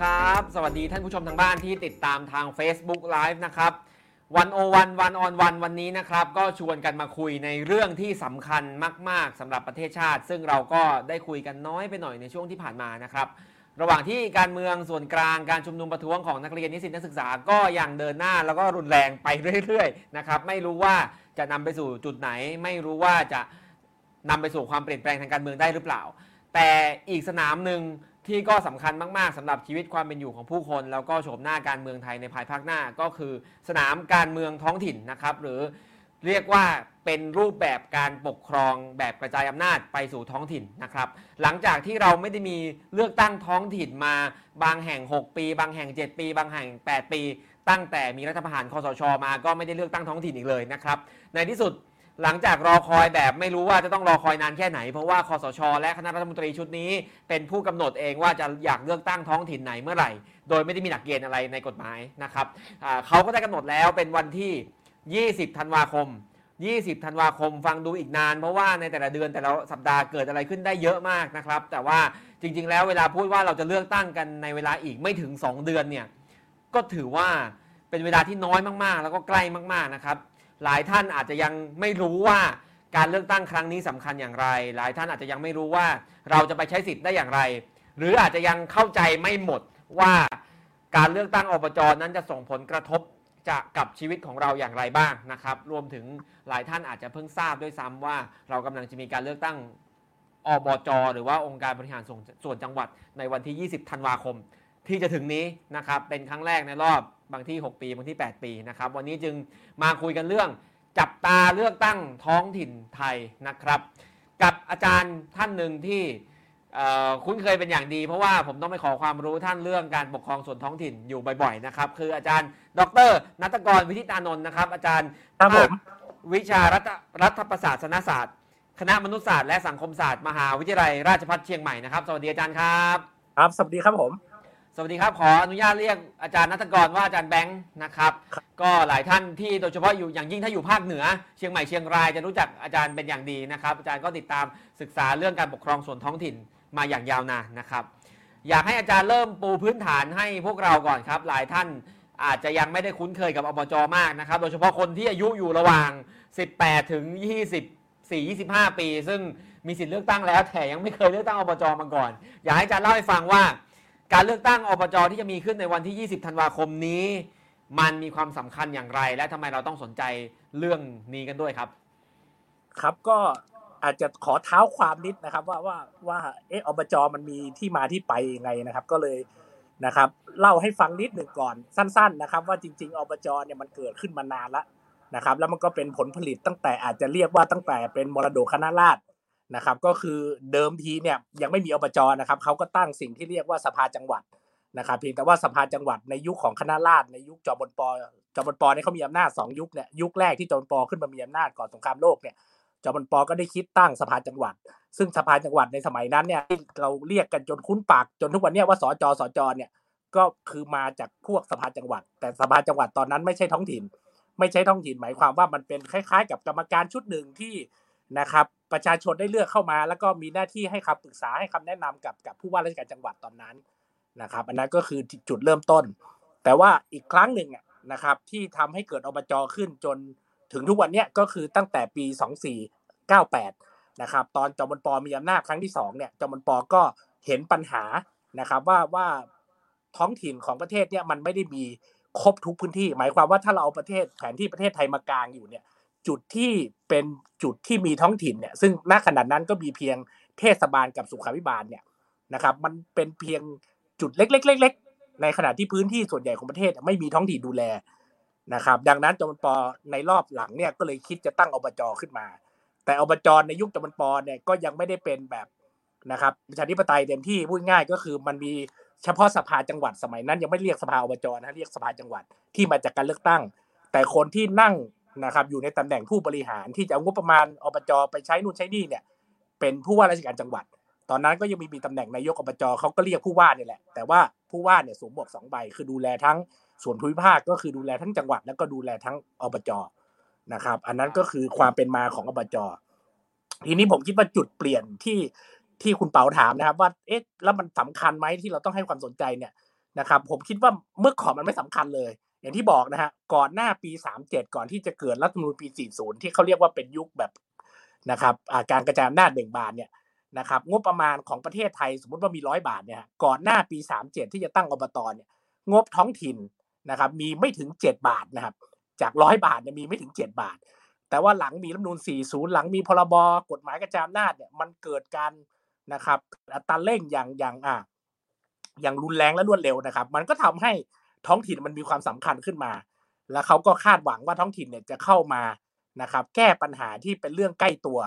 ครับ สวัสดีท่านผู้ชมทางบ้านที่ติดตามทาง Facebook Live นะครับวันโอวันวันออนวันวันนี้นะครับ ก็ชวนกันมาคุยในเรื่องที่สำคัญมาก ๆสำหรับประเทศชาติ ซึ่งเราก็ได้คุยกันน้อยไปหน่อยในช่วงที่ผ่านมานะครับ ระหว่างที่การเมืองส่วนกลางการชุมนุมประท้วงของนักเรียนนิสิตนักศึกษาก็ยังเดินหน้าแล้วก็รุนแรงไปเรื่อยๆนะครับไม่รู้ว่าจะนำไปสู่จุดไหน ไม่รู้ว่าจะนำไปสู่ความเปลี่ยนแปลงทางการเมืองได้หรือเปล่า แต่อีกสนามหนึ่ง ที่ก็สำคัญมากๆสำหรับชีวิตความเป็นอยู่ของผู้คน แล้วก็โฉมหน้าการเมืองไทยในภายภาคหน้าก็คือสนามการเมืองท้องถิ่นนะครับ หรือเรียกว่าเป็นรูปแบบการปกครองแบบกระจายอำนาจไปสู่ท้องถิ่นนะครับ หลังจากที่เราไม่ได้มีเลือกตั้งท้องถิ่นมาบางแห่ง 6 ปี บางแห่ง 7 ปี บางแห่ง 8 ปี ตั้งแต่มีรัฐประหารคอสชมาก็ไม่ได้เลือกตั้งท้องถิ่นอีกเลยนะครับ ในที่สุด หลังจากรอคอยแบบไม่รู้ว่าจะต้องรอคอยนานแค่ไหน เพราะว่าคอสช และคณะรัฐมนตรีชุดนี้ เป็นผู้กำหนดเองว่าจะอยากเลือกตั้งท้องถิ่นไหนเมื่อไหร่ โดยไม่ได้มีหลักเกณฑ์อะไรในกฎหมายนะครับเขาก็ได้กำหนดแล้วเป็นวันที่ 20 ธันวาคม 20 ธันวาคมฟังดูอีกนาน เพราะว่าในแต่ละเดือนแต่ละสัปดาห์เกิดอะไรขึ้นได้เยอะมากนะครับ แต่ว่าจริง ๆ แล้วเวลาพูดว่าเราจะเลือกตั้งกันในเวลาอีกไม่ถึง 2 เดือนเนี่ยก็ถือว่าเป็นเวลาที่น้อยมากๆ แล้วก็ใกล้มากๆนะครับ หลายท่านอาจจะยังไม่รู้ว่าการเลือกตั้งครั้งนี้สำคัญอย่างไร หลายท่านอาจจะยังไม่รู้ว่าเราจะไปใช้สิทธิ์ได้อย่างไร หรืออาจจะยังเข้าใจไม่หมดว่าการเลือกตั้งอบจนั้นจะส่งผลกระทบจะกับชีวิตของเราอย่างไรบ้างนะครับ รวมถึงหลายท่านอาจจะเพิ่งทราบด้วยซ้ำว่าเรากำลังจะมีการเลือกตั้งอบจหรือว่าองค์การบริหารส่วนส่วนจังหวัดในวันที่ 20 ธันวาคม ที่จะถึงนี้นะครับเป็นครั้งแรกในรอบบางที่ 6 ปี บางที่ 8 ปีนะครับวันนี้จึงมาคุยกันเรื่องจับตาเลือกตั้งท้องถิ่นไทยนะครับ กับอาจารย์ท่านหนึ่งที่คุ้นเคยเป็นอย่างดี เพราะว่าผมต้องไปขอความรู้ท่านเรื่องการปกครองส่วนท้องถิ่นอยู่บ่อยๆนะครับคืออาจารย์ ดรนัตกรวิทิตานนท์นะครับ อาจารย์ภาควิชารัฐรัฐประศาสนศาสตร์ คณะมนุษยศาสตร์และสังคมศาสตร์มหาวิทยาลัยราชภัฏเชียงใหม่นะครับสวัสดีอาจารย์ครับ ครับสวัสดีครับผม วัสดีครับ ขออนุญาตเรียกอาจารย์นัทกรว่าอาจารย์แบงค์นะครับ ก็หลายท่านที่โดยเฉพาะอยู่อย่างยิ่งถ้าอยู่ภาคเหนือ เชียงใหม่เชียงรายจะรู้จักอาจารย์เป็นอย่างดีนะครับ อาจารย์ก็ติดตามศึกษาเรื่องการปกครองส่วนท้องถิ่นมาอย่างยาวนานนะครับ อยากให้อาจารย์เริ่มปูพื้นฐานให้พวกเราก่อนครับ หลายท่านอาจจะยังไม่ได้คุ้นเคยกับอบจมากนะครับ โดยเฉพาะคนที่อายุอยู่ระหว่าง 18 ถึง 24 25 ปี ซึ่งมีสิทธิ์เลือกตั้งแล้วแต่ยังไม่เคยเลือกตั้งอบจมาก่อน อยากให้อาจารย์เล่าให้ฟังว่า การเลือกตั้งอบจที่จะมีขึ้นในวันที่ 20 ธันวาคมนี้ มันมีความสำคัญอย่างไร และทำไมเราต้องสนใจเรื่องนี้กันด้วยครับ ครับก็อาจจะขอเท้าความนิดนะครับ ว่าว่าว่าเอออบจมันมีที่มาที่ไปยังไงนะครับ ก็เลยนะครับ เล่าให้ฟังนิดหนึ่งก่อนสั้น ๆนะครับ ว่าจริง ๆอบจเนี่ยมันเกิดขึ้นมานานแล้วนะครับ แล้วมันก็เป็นผลผลิตตั้งแต่อาจจะเรียกว่าตั้งแต่เป็นมรดกคณะราษฎร นะครับก็คือเดิมทีเนี่ยยังไม่มีอบจนะครับเขาก็ตั้งสิ่งที่เรียกว่าสภาจังหวัดนะครับเพียงแต่ว่าสภาจังหวัดในยุคของคณะราษฎรในยุคจอมพลปจอมพลปเนี่ยเขามีอำนาจสองยุคเนี่ยยุคแรกที่จอมพลปขึ้นมามีอำนาจก่อนสงครามโลกเนี่ยจอมพลปก็ได้คิดตั้งสภาจังหวัด ซึ่งสภาจังหวัดในสมัยนั้นเนี่ยเราเรียกกันจนคุ้นปากจนทุกวันนี้ว่าสจสจเนี่ยก็คือมาจากพวกสภาจังหวัด แต่สภาจังหวัดตอนนั้นไม่ใช่ท้องถิ่น ไม่ใช่ท้องถิ่นหมายความว่ามันเป็นคล้าย ๆ กับกรรมการชุดหนึ่งที่ นะครับ ประชาชนได้เลือกเข้ามา แล้วก็มีหน้าที่ให้คำปรึกษาให้คำแนะนำกับกับผู้ว่าราชการจังหวัดตอนนั้นนะครับ อันนั้นก็คือจุดเริ่มต้น แต่ว่าอีกครั้งหนึ่งนะครับ ที่ทำให้เกิดอบจขึ้นจนถึงทุกวันนี้ก็คือตั้งแต่ปี 2498 นะครับ ตอนจอมพลปมีอำนาจครั้งที่2เนี่ยจอมพลปก็เห็นปัญหานะครับว่าว่าท้องถิ่นของประเทศเนี่ยมันไม่ได้มีครบทุกพื้นที่ หมายความว่าถ้าเราเอาประเทศแผนที่ประเทศไทยมากลางอยู่เนี่ย จุดที่เป็นจุดที่มีท้องถิ่นเนี่ยซึ่งณขนาดนั้นก็มีเพียงเทศบาลกับสุขาภิบาลเนี่ยนะครับ มันเป็นเพียงจุดเล็กๆๆในขณะที่พื้นที่ส่วนใหญ่ของประเทศไม่มีท้องถิ่นดูแลนะครับ ดังนั้นจอมพลปในรอบหลังเนี่ยก็เลยคิดจะตั้งอบจขึ้นมา แต่อบจในยุคจอมพลปเนี่ยก็ยังไม่ได้เป็นแบบนะครับประชาธิปไตยเต็มที่พูดง่ายก็คือมันมีเฉพาะสภาจังหวัดสมัยนั้นยังไม่เรียกสภาอบจนะเรียกสภาจังหวัดที่มาจากการเลือกตั้ง แต่คนที่นั่ง นะครับอยู่ในตำแหน่งผู้บริหารที่จะเอางบประมาณอบจไปใช้นู่นใช้นี่เนี่ยเป็นผู้ว่าราชการจังหวัด ตอนนั้นก็ยังมีมีตำแหน่งนายกอบจเขาก็เรียกผู้ว่าเนี่ยแหละแต่ว่าผู้ว่าเนี่ยสวมหมวกสองใบคือดูแลทั้งส่วนภูมิภาคก็คือดูแลทั้งจังหวัด แล้วก็ดูแลทั้งอบจนะครับ อันนั้นก็คือความเป็นมาของอบจทีนี้ผมคิดว่าจุดเปลี่ยนที่ที่คุณเปาถามนะครับ ว่าเอ๊ะแล้วมันสำคัญไหมที่เราต้องให้ความสนใจเนี่ยนะครับ ผมคิดว่าเมื่อก่อนมันไม่สำคัญเลย อย่างที่บอกนะฮะก่อนหน้าปี37ก่อนที่จะเกิดรัฐธรรมนูญปี40ที่เขาเรียกว่าเป็นยุคแบบนะครับการกระจายอำนาจเบ่งบานเนี่ยนะครับงบประมาณของประเทศไทยสมมติว่ามีร้อยบาทเนี่ยก่อนหน้าปี 37 ที่จะตั้งอบตเนี่ยงบท้องถิ่นนะครับมีไม่ถึง 7 บาทนะครับจากร้อยบาทเนี่ยมีไม่ถึง 7 บาท แต่ว่าหลังมีรัฐธรรมนูญ40 หลังมีพรบกฎหมายกระจายอำนาจเนี่ยมันเกิดการนะครับอัตราเร่งอย่างอย่างอ่าอย่างรุนแรงและรวดเร็วนะครับ มันก็ทำให้ ท้องถิ่นมันมีความสำคัญขึ้นมา แล้วเขาก็คาดหวังว่าท้องถิ่นเนี่ยจะเข้ามานะครับ แก้ปัญหาที่เป็นเรื่องใกล้ตัว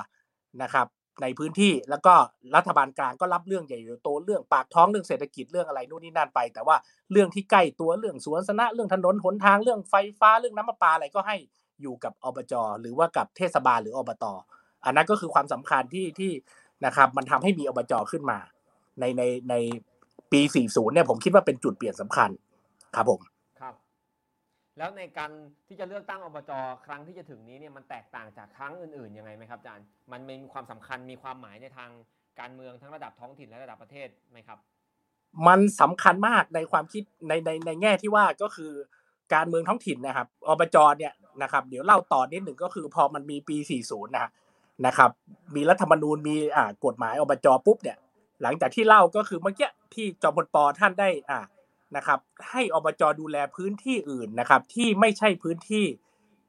นะครับ ในพื้นที่แล้วก็รัฐบาลกลางก็รับเรื่องใหญ่โตเรื่องปากท้องเรื่องเศรษฐกิจเรื่องอะไรนู่นนี่นั่นไป แต่ว่าเรื่องที่ใกล้ตัวเรื่องสวนสนะเรื่องถนนหนทางเรื่องไฟฟ้าเรื่องน้ำประปาอะไรก็ให้อยู่กับอบจหรือว่ากับเทศบาลหรืออบตอันนั้นก็คือความสำคัญที่ที่นะครับ มันทำให้มีอบจขึ้นมา ในในในปี 40 เนี่ยผมคิดว่าเป็นจุดเปลี่ยนสำคัญ ครับผมครับ แล้วในการที่จะเลือกตั้งอบจครั้งที่จะถึงนี้เนี่ยมันแตกต่างจากครั้งอื่นๆยังไงไหมครับอาจารย์มันมีความสำคัญมีความหมายในทางการเมืองทั้งระดับท้องถิ่นและระดับประเทศไหมครับ มันสำคัญมากในความคิดในในในแง่ที่ว่าก็คือการเมืองท้องถิ่นนะครับอบจเนี่ยนะครับเดี๋ยวเล่าต่อนิดหนึ่งก็คือพอมันมีปี 40 นะนะครับ มีรัฐธรรมนูญมีอ่ากฎหมายอบจปุ๊บเนี่ย หลังจากที่เล่าก็คือเมื่อกี้ที่จอมพลปอท่านได้อ่า นะครับ ให้อบจดูแลพื้นที่อื่นนะครับ ที่ไม่ใช่พื้นที่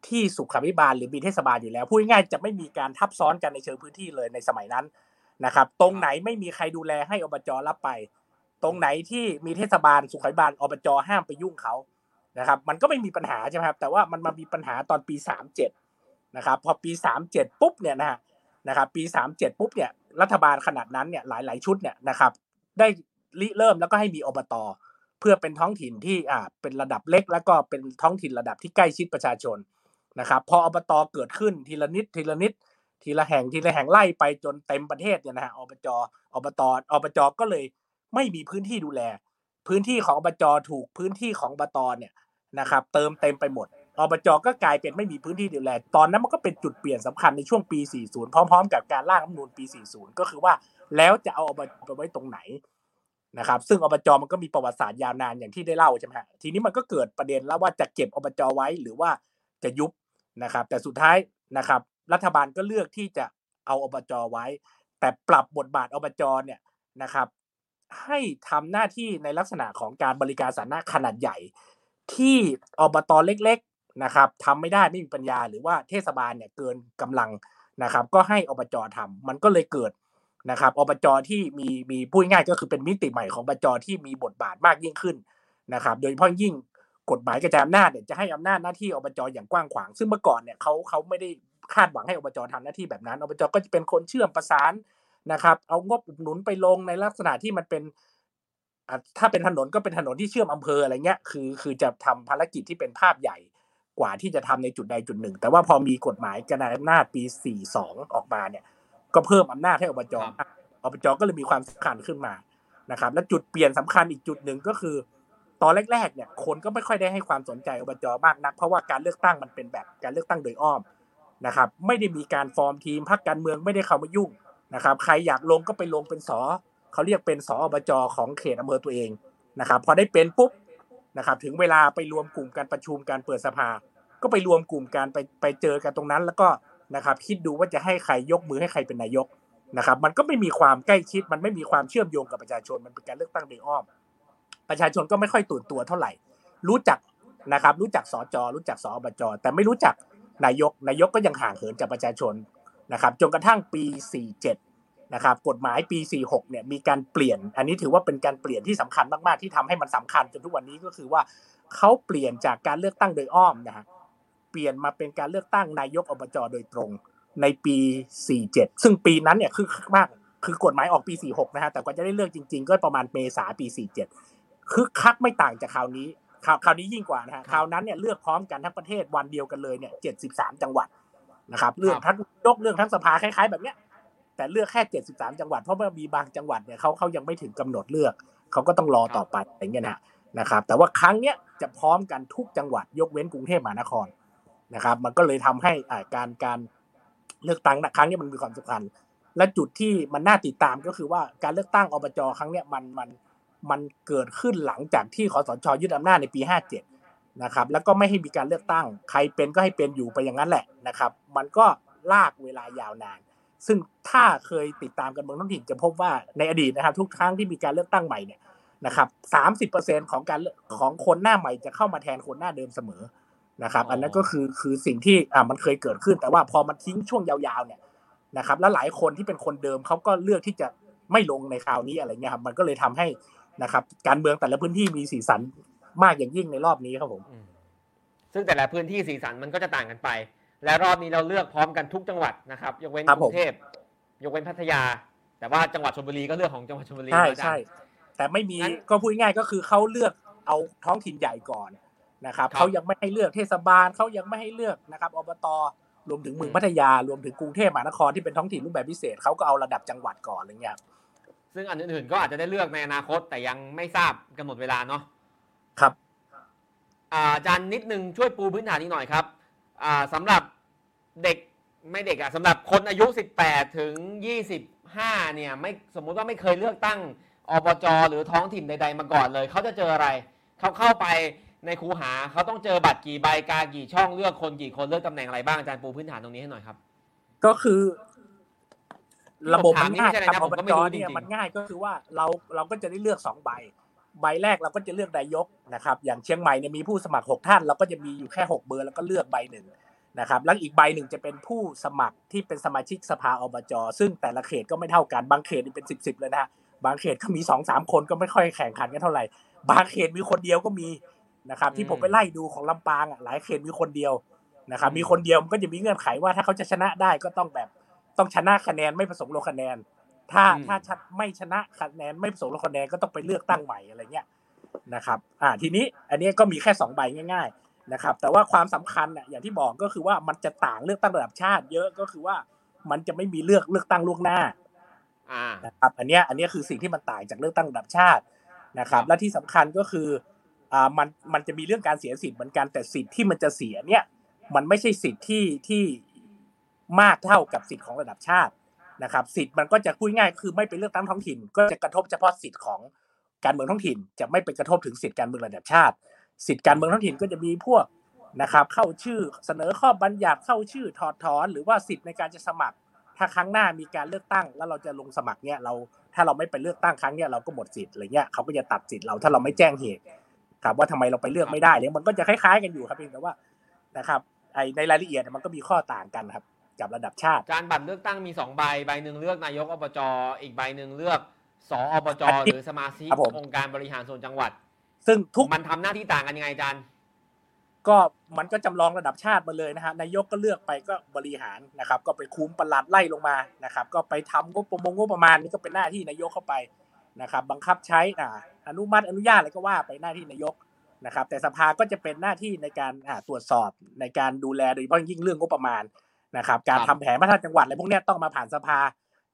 ที่สุขาภิบาลหรือมีเทศบาลอยู่แล้วพูดง่ายๆจะไม่มีการทับซ้อนกันในเชิงพื้นที่เลยในสมัยนั้นนะครับ ตรงไหนไม่มีใครดูแลให้อบจรับไป ตรงไหนที่มีเทศบาลสุขาภิบาลอบจห้ามไปยุ่งเขานะครับ มันก็ไม่มีปัญหาใช่ไหมครับ แต่ว่ามันมามีปัญหาตอนปี37นะครับ พอปี37ปุ๊บเนี่ยนะฮะนะครับ ปี37ปุ๊บเนี่ยรัฐบาลขนาดนั้นเนี่ยหลาย ๆ ชุดเนี่ยนะครับ ได้ริเริ่มแล้วก็ให้มีอบต เพื่อเป็นท้องถิ่นที่อ่าเป็นระดับเล็ก แล้วก็เป็นท้องถิ่นระดับที่ใกล้ชิดประชาชนนะครับพออบตเกิดขึ้นทีละนิดทีละนิด ทีละแห่งทีละแห่งไล่ไปจนเต็มประเทศเนี่ยนะฮะอบจอบตอบจก็เลยไม่มีพื้นที่ดูแล พื้นที่ของอบจถูกพื้นที่ของอบตเนี่ยนะครับเติมเต็มไปหมดอบจก็กลายเป็นไม่มีพื้นที่ดูแล ตอนนั้นมันก็เป็นจุดเปลี่ยนสำคัญในช่วงปี 40 พร้อม ๆ กับการร่างรัฐมนูญปี 40 ก็คือว่าแล้วจะเอาอบจไปไว้ตรงไหน นะครับซึ่งอบจมันก็มีประวัติศาสตร์ยาวนานอย่างที่ได้เล่าใช่ไหมฮะทีนี้มันก็เกิดประเด็นแล้วว่าจะเก็บอบจไว้หรือว่าจะยุบนะครับ แต่สุดท้ายนะครับ รัฐบาลก็เลือกที่จะเอาอบจไว้ แต่ปรับบทบาทอบจเนี่ยนะครับ ให้ทำหน้าที่ในลักษณะของการบริการสาธารณะขนาดใหญ่ ที่อบตเล็กๆนะครับทำไม่ได้ไม่มีปัญญา หรือว่าเทศบาลเนี่ยเกินกำลังนะครับ ก็ให้อบจทำมันก็เลยเกิด นะครับอบจที่มีมีพูดง่ายก็คือเป็นมิติใหม่ของอบจที่มีบทบาทมากยิ่งขึ้นนะครับ โดยเฉพาะยิ่งกฎหมายกระจายอำนาจเนี่ยจะให้อำนาจหน้าที่อบจอย่างกว้างขวาง ซึ่งเมื่อก่อนเนี่ยเขาเขาไม่ได้คาดหวังให้อบจทำหน้าที่แบบนั้นอบจก็จะเป็นคนเชื่อมประสานนะครับ เอางบอุดหนุนไปลงในลักษณะที่มันเป็นถ้าเป็นถนนก็เป็นถนนที่เชื่อมอำเภออะไรเงี้ยคือ คือจะทำภารกิจที่เป็นภาพใหญ่กว่าที่จะทำในจุดใดจุดหนึ่ง แต่ว่าพอมีกฎหมายกระจายอำนาจปี 42 ออกมาเนี่ย ก็เพิ่มอำนาจให้อบจอบจก็เลยมีความสำคัญขึ้นมานะครับ และจุดเปลี่ยนสำคัญอีกจุดหนึ่งก็คือ ตอนแรกๆเนี่ยคนก็ไม่ค่อยได้ให้ความสนใจอบจมากนัก เพราะว่าการเลือกตั้งมันเป็นแบบการเลือกตั้งโดยอ้อมนะครับ ไม่ได้มีการฟอร์มทีมพรรคการเมืองไม่ได้เข้ามายุ่งนะครับ ใครอยากลงก็ไปลงเป็นสอเขาเรียกเป็นสอบจของเขตอำเภอตัวเองนะครับ พอได้เป็นปุ๊บนะครับ ถึงเวลาไปรวมกลุ่มการประชุมการเปิดสภา ก็ไปรวมกลุ่มการไปไปเจอกันตรงนั้น แล้วก็ นะครับคิดดูว่าจะให้ใครยกมือให้ใครเป็นนายกนะครับ มันก็ไม่มีความใกล้ชิด มันไม่มีความเชื่อมโยงกับประชาชน มันเป็นการเลือกตั้งโดยอ้อม ประชาชนก็ไม่ค่อยตื่นตัวเท่าไหร่ รู้จักนะครับ รู้จักสจรู้จักสอบจแต่ไม่รู้จักนายก นายกก็ยังห่างเหินจากประชาชนนะครับ จนกระทั่งปี 47 นะครับ กฎหมายปี 46 เนี่ย มีการเปลี่ยน อันนี้ถือว่าเป็นการเปลี่ยนที่สำคัญมาก ๆ ที่ทำให้มันสำคัญจนทุกวันนี้ก็คือว่าเขาเปลี่ยนจากการเลือกตั้งโดยอ้อมนะฮะ ปลี่ยนมาเป็นการเลือกตั้งนายกอบจโดยตรง ในปี 47 ซึ่งปีนั้นเนี่ยคือมากคือกฎหมายออกปี 46 นะฮะแต่กว่าจะได้เลือกจริง ๆ ก็ประมาณเมษาปี 47 คือคักไม่ต่างจากคราวนี้คราวคราวนี้ยิ่งกว่านะฮะคราวนั้นเนี่ยเลือกพร้อมกันทั้งประเทศวันเดียวกันเลยเนี่ย 73 จังหวัดนะครับเลือกทั้งยกเรื่องทั้งสภาคล้ายๆ แบบเนี้ยแต่เลือกแค่ 73 จังหวัด เพราะว่ามีบางจังหวัดเนี่ยเขาเขายังไม่ถึงกำหนดเลือกเขาก็ต้องรอต่อไปอย่างเงี้ยนะนะครับ แต่ว่าครั้งเนี้ยจะพร้อมกันทุกจังหวัดยกเว้นกรุงเทพมหานคร นะครับ มันก็เลยทำให้อ่าการการเลือกตั้งครั้งนี้มันมีความสำคัญ และจุดที่มันน่าติดตามก็คือว่าการเลือกตั้งอบจครั้งนี้มันมันมันเกิดขึ้นหลังจากที่คอสชยึดอำนาจในปี 57 นะครับ แล้วก็ไม่ให้มีการเลือกตั้ง ใครเป็นก็ให้เป็นอยู่ไปอย่างนั้นแหละนะครับ มันก็ลากเวลายาวนาน ซึ่งถ้าเคยติดตามกันเมืองท้องถิ่นจะพบว่าในอดีตนะครับ ทุกครั้งที่มีการเลือกตั้งใหม่เนี่ยนะครับสามสิบเปอร์เซ็นของการของคนหน้าใหม่จะเข้ามาแทนคนหน้าเดิมเสมอ นะครับ อันนั้นก็คือคือสิ่งที่อ่ามันเคยเกิดขึ้น แต่ว่าพอมันทิ้งช่วงยาวๆเนี่ยนะครับ แล้วหลายคนที่เป็นคนเดิมเขาก็เลือกที่จะไม่ลงในคราวนี้อะไรเงี้ยครับมันก็เลยทำให้นะครับ การเมืองแต่ละพื้นที่มีสีสันมากอย่างยิ่งในรอบนี้ครับผมอืมซึ่งแต่ละพื้นที่สีสันมันก็จะต่างกันไป และรอบนี้เราเลือกพร้อมกันทุกจังหวัดนะครับ ยกเว้นครับกผมรุงเทพยกเว้นพัทยา แต่ว่าจังหวัดชลบุรีก็เลือกของจังหวัดชลบุรีใช่นะอาจารย์ใช่แต่ไม่มีงั้นก็พูดง่ายๆก็คือเขาเลือกเอาท้องถิ่นใหญ่ก่อน นะครับครับเขายังไม่ให้เลือกเทศบาลเขายังไม่ให้เลือกนะครับอบตรวมถึงเมืองอืมพัทยารวมถึงกรุงเทพมหานครที่เป็นท้องถิ่นรูปแบบพิเศษเขาก็เอาระดับจังหวัดก่อนอะไรเงี้ยซึ่งอันอื่นๆก็อาจจะได้เลือกในอนาคตแต่ยังไม่ทราบกำหนดเวลาเนาะครับอ่าอาจารย์นิดนึงช่วยปูพื้นฐานนิดหน่อยครับอ่าสำหรับเด็กไม่เด็กอะสำหรับคนอายุ 18 ถึง 25 เนี่ยไม่สมมุติว่าไม่เคยเลือกตั้งอบจหรือท้องถิ่นใด ๆ มาก่อนเลยเขาจะเจออะไรเขาเข้าไป ในคูหาเขาต้องเจอบัตรกี่ใบกากี่ช่องเลือกคนกี่คนเลือกตำแหน่งอะไรบ้างอาจารย์ปูพื้นฐานตรงนี้ให้หน่อยครับ ก็คือ ระบบมันง่ายผมถามนี่ไม่ใช่อะไรครับนะอผมบก็ไม่จรู้จริงๆเนี่ยมันง่ายก็คือว่าเราเราก็จะได้เลือกสองใบ ใบแรกเราก็จะเลือกนายกนะครับ อย่างเชียงใหม่เนี่ยมีผู้สมัครหกท่าน เราก็จะมีอยู่แค่หกเบอร์แล้วก็เลือกใบหนึ่งนะครับแล้วอีกใบหนึ่งจะเป็นผู้สมัครที่เป็นสมาชิกสภาอบจ ซึ่งแต่ละเขตก็ไม่เท่ากัน บางเขตนี่เป็นสิบสิบเลยนะฮะบางเขตก็มีสองสามคนก็ไม่ค่อยแข่งขันกันเท่าไหร่ บางเขตมีคนเดียวก็มี นะครับ ที่ผมไปไล่ดูของลำปางอะหลายเขตมีคนเดียวนะครับ มีคนเดียวมันก็จะมีเงื่อนไขว่าถ้าเขาจะชนะได้ก็ต้องแบบต้องชนะคะแนนไม่ผสมลงคะแนน ถ้าอืมถ้าชัดไม่ชนะคะแนนไม่ผสมลงคะแนนก็ต้องไปเลือกตั้งใหม่อะไรเงี้ยนะครับ อ่าทีนี้อันนี้ก็มีแค่สองใบง่าย ๆนะครับ แต่ว่าความสำคัญน่ะอย่างที่บอกก็คือว่ามันจะต่างเลือกตั้งระดับชาติ เยอะก็คือว่ามันจะไม่มีเลือกเลือกตั้งล่วงหน้าอ่านะครับอันเนี้ยอันเนี้ยคือสิ่งที่มันต่างจากเลือกตั้งระดับชาตินะครับครับและที่สำคัญก็คือ อ่ามันมันจะมีเรื่องการเสียสิทธิ์เหมือนกันแต่สิทธิ์ที่มันจะเสียเนี่ยมันไม่ใช่สิทธิ์ที่ที่มากเท่ากับสิทธิ์ของระดับชาตินะครับ สิทธิ์มันก็จะพูดง่ายคือไม่เป็นเลือกตั้งท้องถิ่น ก็จะกระทบเฉพาะสิทธิ์ของการเมืองท้องถิ่น จะไม่ไปกระทบถึงสิทธิ์การเมืองระดับชาติ สิทธิ์การเมืองท้องถิ่นก็จะมีพวกนะครับ เข้าชื่อเสนอข้อบัญญัติเข้าชื่อถอดถอน หรือว่าสิทธิ์ในการจะสมัคร ถ้าครั้งหน้ามีการเลือกตั้ง แล้วเราจะลงสมัครเนี่ยเราถ้าเราไม่ไปเลือกตั้งครั้งเนี้ยเราก็หมดสิทธิ์อะไรเงี้ยเขาก็จะตัดสิทธิ์เราถ้าเราไม่แจ้งเหตุ ครับว่าทำไมเราไปเลือกไม่ได้เนี่ยมันก็จะคล้ายๆกันอยู่ครับเพียงแต่ว่านะครับไอในรายละเอียดมันก็มีข้อต่างกันครับกับระดับชาติอาจารย์บัตรเลือกตั้งมีสองใบใบหนึ่งเลือกนายกอบจอีกใบหนึ่งเลือกสออบจอันนี้หรือสมาชิกครับผมองค์การบริหารส่วนจังหวัด ซึ่งทุกมันทำหน้าที่ต่างกันยังไงอาจารย์ก็มันก็จำลองระดับชาติมาเลยนะฮะนายกก็เลือกไปก็บริหารนะครับ ก็ไปคุมปลัดไล่ลงมานะครับ ก็ไปทำงบประมงงบประมาณนี่ก็เป็นหน้าที่นายกเข้าไปนะครับ บังคับใช้อ่า อนุมัติอนุญาตอะไรก็ว่าไปหน้าที่นายกนะครับ แต่สภาก็จะเป็นหน้าที่ในการอ่าตรวจสอบในการดูแลโดยเฉพาะยิ่งเรื่องงบประมาณนะครับ การครับทำแผนพัฒนาจังหวัดอะไรพวกเนี้ยต้องมาผ่านสภา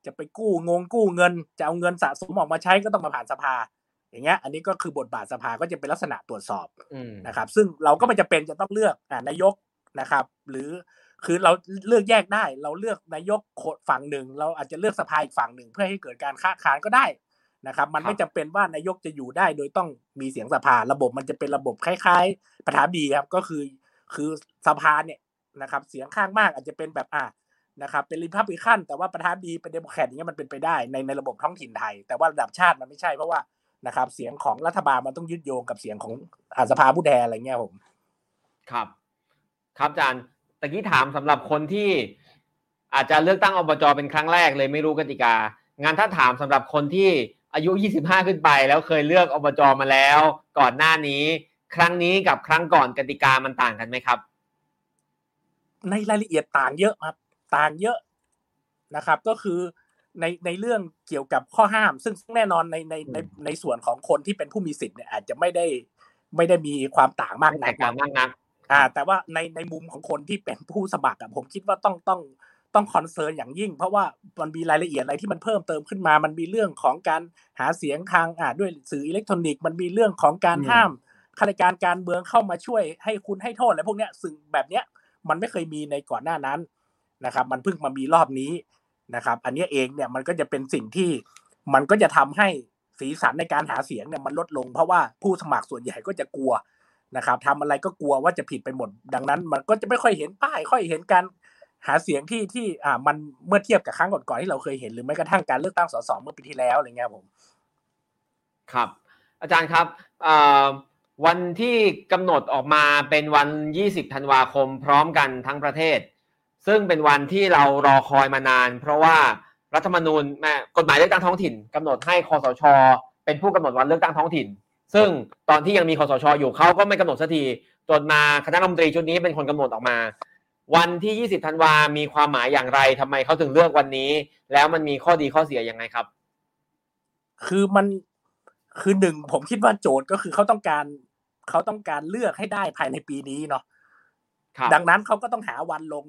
จะไปกู้งงกู้เงิน จะเอาเงินสะสมออกมาใช้ก็ต้องมาผ่านสภา อย่างเงี้ย อันนี้ก็คือบทบาทสภาก็จะเป็นลักษณะตรวจสอบอืมนะครับ ซึ่งเราก็ไม่จำเป็นจะต้องเลือกอ่านายกนะครับ หรือคือเราเลือกแยกได้ เราเลือกนายกฝั่งหนึ่ง เราอาจจะเลือกสภาอีกฝั่งหนึ่ง เพื่อให้เกิดการค้าขานก็ได้ นะครับ มันไม่จำเป็นว่านายกจะอยู่ได้ โดยต้องมีเสียงสภาระบบมันจะเป็นระบบคล้ายๆประธานาธิบดีครับก็คือคือสภาเนี่ยนะครับ เสียงข้างมากอาจจะเป็นแบบอ่านะครับเป็นรีพับลิกันแต่ว่าประธานาธิบดีเป็นเดโมแครตอย่างเงี้ยมันเป็นไปได้ในในระบบท้องถิ่นไทย แต่ว่าระดับชาติมันไม่ใช่เพราะว่านะครับ เสียงของรัฐบาลมันต้องยึดโยงกับเสียงของอาสภาผู้แทนอะไรเงี้ยผมครับ ครับอาจารย์ตะกี้ถามสำหรับคนที่อาจจะเลือกตั้งอบจเป็นครั้งแรกเลยไม่รู้กติกางานถ้าถามสำหรับคนที่ อายุ 25 ขึ้นไปแล้วเคยเลือกอบจมาแล้ว ก่อนหน้านี้ ครั้งนี้กับครั้งก่อนกติกามันต่างกันไหมครับ ในรายละเอียดต่างเยอะครับ ต่างเยอะนะครับ ก็คือในในเรื่องเกี่ยวกับข้อห้าม ซึ่งแน่นอนในในในในส่วนของคนที่เป็นผู้มีสิทธิ์เนี่ยอาจจะไม่ได้ไม่ได้มีความต่างมากแตนักกต่างมากนักอ่า แต่ว่าในในมุมของคนที่เป็นผู้สมัครอะผมคิดว่าต้องต้อง ต้องคอนเซิร์นอย่างยิ่ง เพราะว่ามันมีรายละเอียดอะไรที่มันเพิ่มเติมขึ้นมา มันมีเรื่องของการหาเสียงทางอ่าด้วยสื่ออิเล็กทรอนิกส์มันมีเรื่องของการอืมห้ามข้าราชการการเมืองเข้ามาช่วยให้คุณให้โทษอะไรพวกเนี้ยซึ่งแบบเนี้ยมันไม่เคยมีในก่อนหน้านั้นนะครับ มันเพิ่งมามีรอบนี้นะครับ อันเนี้ยเองเนี่ยมันก็จะเป็นสิ่งที่มันก็จะทำให้สีสันในการหาเสียงเนี่ยมันลดลง เพราะว่าผู้สมัครส่วนใหญ่ก็จะกลัวนะครับทำอะไรก็กลัวว่าจะผิดไปหมด ดังนั้น มันก็จะไม่ค่อยเห็นป้ายค่อยเห็นการ หาเสียงที่ที่อ่ามันเมื่อเทียบกับครั้งก่อนๆที่เราเคยเห็นหรือแม้กระทั่งการเลือกตั้งสสเมื่อปีที่แล้วอะไรเงี้ยผมครับ อาจารย์ครับวันที่กำหนดออกมาเป็นวัน 20 ธันวาคมพร้อมกันทั้งประเทศ ซึ่งเป็นวันที่เรารอคอยมานาน เพราะว่ารัฐธรรมนูญกฎหมายเลือกตั้งท้องถิ่นกำหนดให้คอสช เป็นผู้กำหนดวันเลือกตั้งท้องถิ่น ซึ่งตอนที่ยังมีคอสช อยู่เขาก็ไม่กำหนดสักทีจนมาคณะรัฐมนตรีชุดนี้เป็นคนกำหนดออกมา วันที่ 20 ธันวา มีความหมายอย่างไรทำไมเขาถึงเลือกวันนี้ แล้วมันมีข้อดีข้อเสียยังไงครับ คือมันคือหนึ่งผมคิดว่าโจทย์ก็คือเขาต้องการเขาต้องการเลือกให้ได้ภายในปีนี้เนาะดังนั้นเขาก็ต้องหาวันลง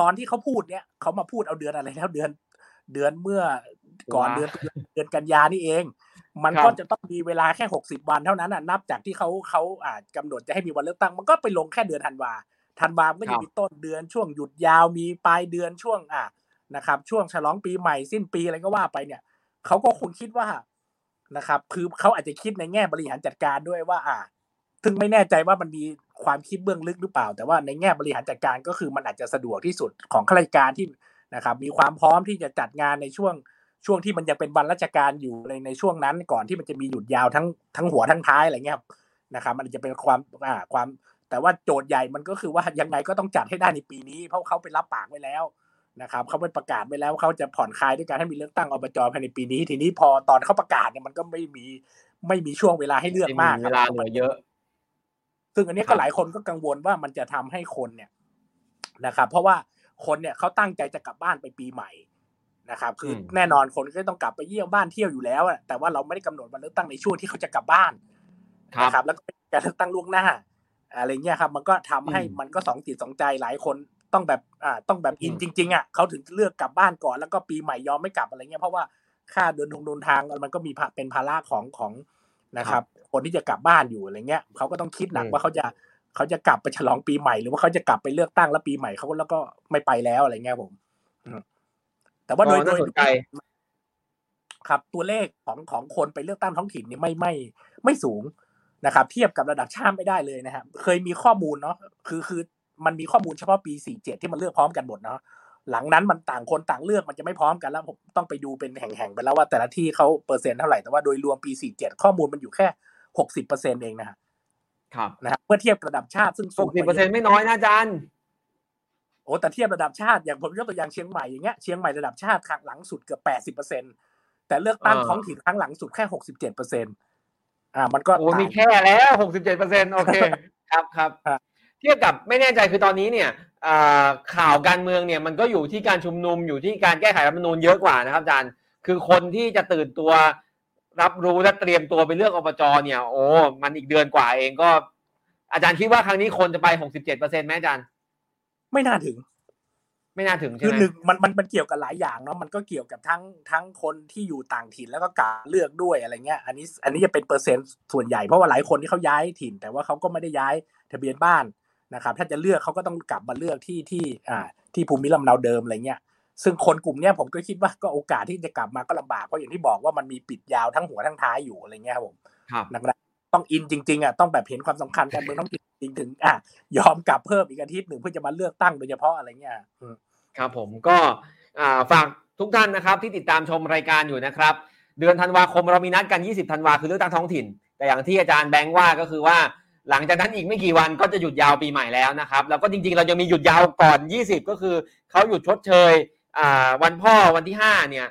ตอนที่เขาพูดเนี่ยเขามาพูดเอาเดือนอะไรแล้วเดือน เดือนเมื่อก่อนเดือนเดือนกันยานี่เอง มันก็จะต้องมีเวลาแค่หกสิบวันเท่านั้นนับจากที่เขาเขาอ่ากำหนดจะให้มีวันเลือกตั้ง มันก็ไปลงแค่เดือนธันวา ธันวาก็จะมีต้นเดือนช่วงหยุดยาวมีปลายเดือนช่วงอ่านะครับ ช่วงฉลองปีใหม่สิ้นปีอะไรก็ว่าไปเนี่ยเขาก็คงคิดว่านะครับคือเขาอาจจะคิดในแง่บริหารจัดการด้วยว่า อ่าถึงไม่แน่ใจว่ามันมีความคิดเบื้องลึกหรือเปล่า แต่ว่าในแง่บริหารจัดการก็คือมันอาจจะสะดวกที่สุดของข้าราชการที่นะครับ มีความพร้อมที่จะจัดงานในช่วงช่วงที่มันยังเป็นวันราชการอยู่ในในช่วงนั้น ก่อนที่มันจะมีหยุดยาวทั้งทั้งหัวทั้งท้ายอะไรเงี้ยนะครับ มันจะเป็นความอ่าความ แต่ว่าโจทย์ใหญ่มันก็คือว่ายังไงก็ต้องจัดให้ได้ในปีนี้เพราะเขาไปรับปากไว้แล้วนะครับเขาไปประกาศไว้แล้วเขาจะผ่อนคลายด้วยการให้มีเลือกตั้งอบจภายในปีนี้ ทีนี้พอตอนเขาประกาศเนี่ยมันก็ไม่มีไม่มีช่วงเวลาให้เลือกมากเวลาเหลือเยอะ ซึ่งอันนี้ก็หลายคนก็กังวลว่ามันจะทำให้คนเนี่ยนะครับ เพราะว่าคนเนี่ยเขาตั้งใจจะกลับบ้านไปปีใหม่นะครับ คือแน่นอนคนก็ต้องกลับไปเยี่ยมบ้านเที่ยวอยู่แล้วแต่ว่าเราไม่ได้กำหนดวันเลือกตั้งในช่วงที่เขาจะกลับบ้านนะครับ แล้วก็การเลือกตั้งล่วงหน้า อะไรเงี้ยครับ มันก็ทำให้มันก็สองจิตสองใจหลายคนต้องแบบอ่าต้องแบบอินจริง ๆอะเขาถึงเลือกกลับบ้านก่อนแล้วก็ปีใหม่ยอมไม่กลับอะไรเงี้ยเพราะว่าค่าเดินทางเดินทางมันก็มีเป็นภาระของของนะครับ คนที่จะกลับบ้านอยู่อะไรเงี้ยเขาก็ต้องคิดหนักว่าเขาจะเขาจะกลับไปฉลองปีใหม่หรือว่าเขาจะกลับไปเลือกตั้งแล้วปีใหม่เขาแล้วก็ไม่ไปแล้วอะไรเงี้ยผมแต่ว่าโดยโดยครับตัวเลขของของคนไปเลือกตั้งท้องถิ่นนี่ไม่ไม่ไม่สูง นะครับเทียบกับระดับชาติไม่ได้เลยนะครับเคยมีข้อมูลเนาะคือคือมันมีข้อมูลเฉพาะปี 47 ที่มันเลือกพร้อมกันหมดเนาะหลังนั้นมันต่างคนต่างเลือกมันจะไม่พร้อมกันแล้วผมต้องไปดูเป็นแห่งๆไปแล้วว่าแต่ละที่เขาเปอร์เซ็นต์เท่าไหร่แต่ว่าโดยรวมปี 47 ข้อมูลมันอยู่แค่ 60เปอร์เซ็นต์เองนะครับนะครับเมื่อเทียบระดับชาติซึ่งสูง60เปอร์เซ็นต์ไม่น้อยนะอาจารย์โอ้แต่เทียบระดับชาติอย่างผมยกตัวอย่างเชียงใหม่อย่างเงี้ยเชียงใหม่ระดับชาติครั้งหลังสุดเกือบ 80เปอร์เซ็นต์แต่เลือกตั้งท้องถิ่นครั้งหลังสุดแค่ 67เปอร์เซ็นต์ อ่า มันก็โอ้มีแค่แล้ว67เปอร์เซ็นต์โอเคครับครับเทียบกับไม่แน่ใจคือตอนนี้เนี่ยข่าวการเมืองเนี่ยมันก็อยู่ที่การชุมนุมอยู่ที่การแก้ไขรัฐมนูญเยอะกว่านะครับอาจารย์คือคนที่จะตื่นตัวรับรู้และเตรียมตัวไปเลือกอบจเนี่ย โอ้มันอีกเดือนกว่าเองก็ อาจารย์คิดว่าครั้งนี้คนจะไปหกสิบเจ็ดเปอร์เซ็นต์ไหมอาจารย์ ไม่น่าถึง ไม่น่าถึงใช่ไหมคือหนึ่งมันมันมันเกี่ยวกับหลายอย่างเนาะมันก็เกี่ยวกับทั้งทั้งคนที่อยู่ต่างถิ่นแล้วก็การเลือกด้วยอะไรเงี้ย อันนี้อันนี้จะเป็นเปอร์เซ็นต์ส่วนใหญ่เพราะว่าหลายคนที่เขาย้ายถิ่น แต่ว่าเขาก็ไม่ได้ย้ายทะเบียนบ้านนะครับ ถ้าจะเลือกเขาก็ต้องกลับมาเลือกที่ที่อ่าที่ภูมิลำเนาเดิมอะไรเงี้ยซึ่งคนกลุ่มเนี้ยผมก็คิดว่าก็โอกาสที่จะกลับมาก็ลำบากเพราะอย่างที่บอกว่ามันมีปิดยาวทั้งหัวทั้งท้ายอยู่อะไรเงี้ยครับผมนะครับต้องอินจริงๆอะต้องแบบเห็นความสำคัญการเมืองต้องจริงถึงอะยอมกลับเพิ่มอีกอาทิตย์หนึ่งเพื่อจะมาเลือกตั้งโดยเฉพาะอะไรเงี้ย ครับผมก็ฝากทุกท่านนะครับที่ติดตามชมรายการอยู่นะครับ เดือนธันวาคมเรามีนัดกัน 20 ธันวาคือเลือกตั้งท้องถิ่น แต่อย่างที่อาจารย์แบงค์ว่าก็คือว่า หลังจากนั้นอีกไม่กี่วันก็จะหยุดยาวปีใหม่แล้วนะครับ แล้วก็จริงๆ เรายังมีหยุดยาวก่อน 20 ก็คือเขาหยุดชดเชยวันพ่อวันที่ 5 เนี่ย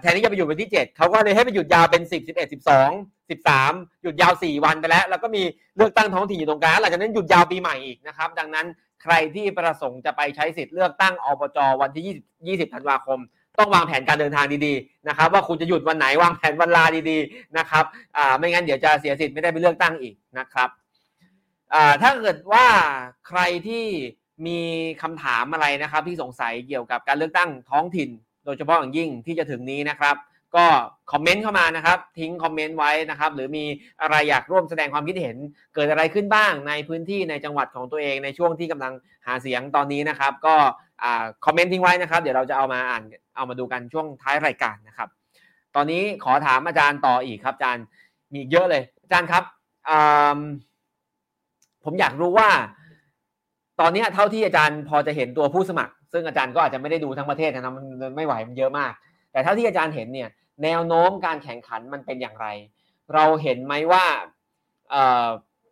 แทนที่จะไปหยุดวันที่ 7เขาก็เลยให้ไปหยุดยาวเป็น 10 11 12 13 หยุดยาว 4 วันไปแล้ว แล้วก็มีเลือกตั้งท้องถิ่นอยู่ตรงกลางหลังจากนั้นหยุดยาวปีใหม่อีกนะครับ ดังนั้น ใครที่ประสงค์จะไปใช้สิทธิ์เลือกตั้งอบจวันที่ 20 20 ธันวาคม ต้องวางแผนการเดินทางดีๆนะครับ ว่าคุณจะหยุดวันไหนวางแผนวันลาดีๆนะครับไม่งั้นเดี๋ยวจะเสียสิทธิ์ไม่ได้ไปเลือกตั้งอีกนะครับถ้าเกิดว่าใครที่มีคำถามอะไรนะครับที่สงสัยเกี่ยวกับการเลือกตั้งท้องถิ่น โดยเฉพาะอย่างยิ่งที่จะถึงนี้นะครับ ก็ comment เข้ามานะครับ ทิ้ง comment ไว้นะครับ หรือมีอะไรอยากร่วมแสดงความคิดเห็น เกิดอะไรขึ้นบ้างในพื้นที่ในจังหวัดของตัวเองในช่วงที่กำลังหาเสียงตอนนี้นะครับ ก็ comment ทิ้งไว้นะครับ เดี๋ยวเราจะเอามาอ่านเอามาดูกันช่วงท้ายรายการนะครับ ตอนนี้ขอถามอาจารย์ต่ออีกครับอาจารย์มีเยอะเลย อาจารย์ครับผมอยากรู้ว่า ตอนนี้เท่าที่อาจารย์พอจะเห็นตัวผู้สมัคร ซึ่งอาจารย์ก็อาจจะไม่ได้ดูทั้งประเทศนะมันไม่ไหวมันเยอะมาก แต่เท่าที่อาจารย์เห็นเนี่ย แนวโน้มการแข่งขันมันเป็นอย่างไร เราเห็นไหมว่า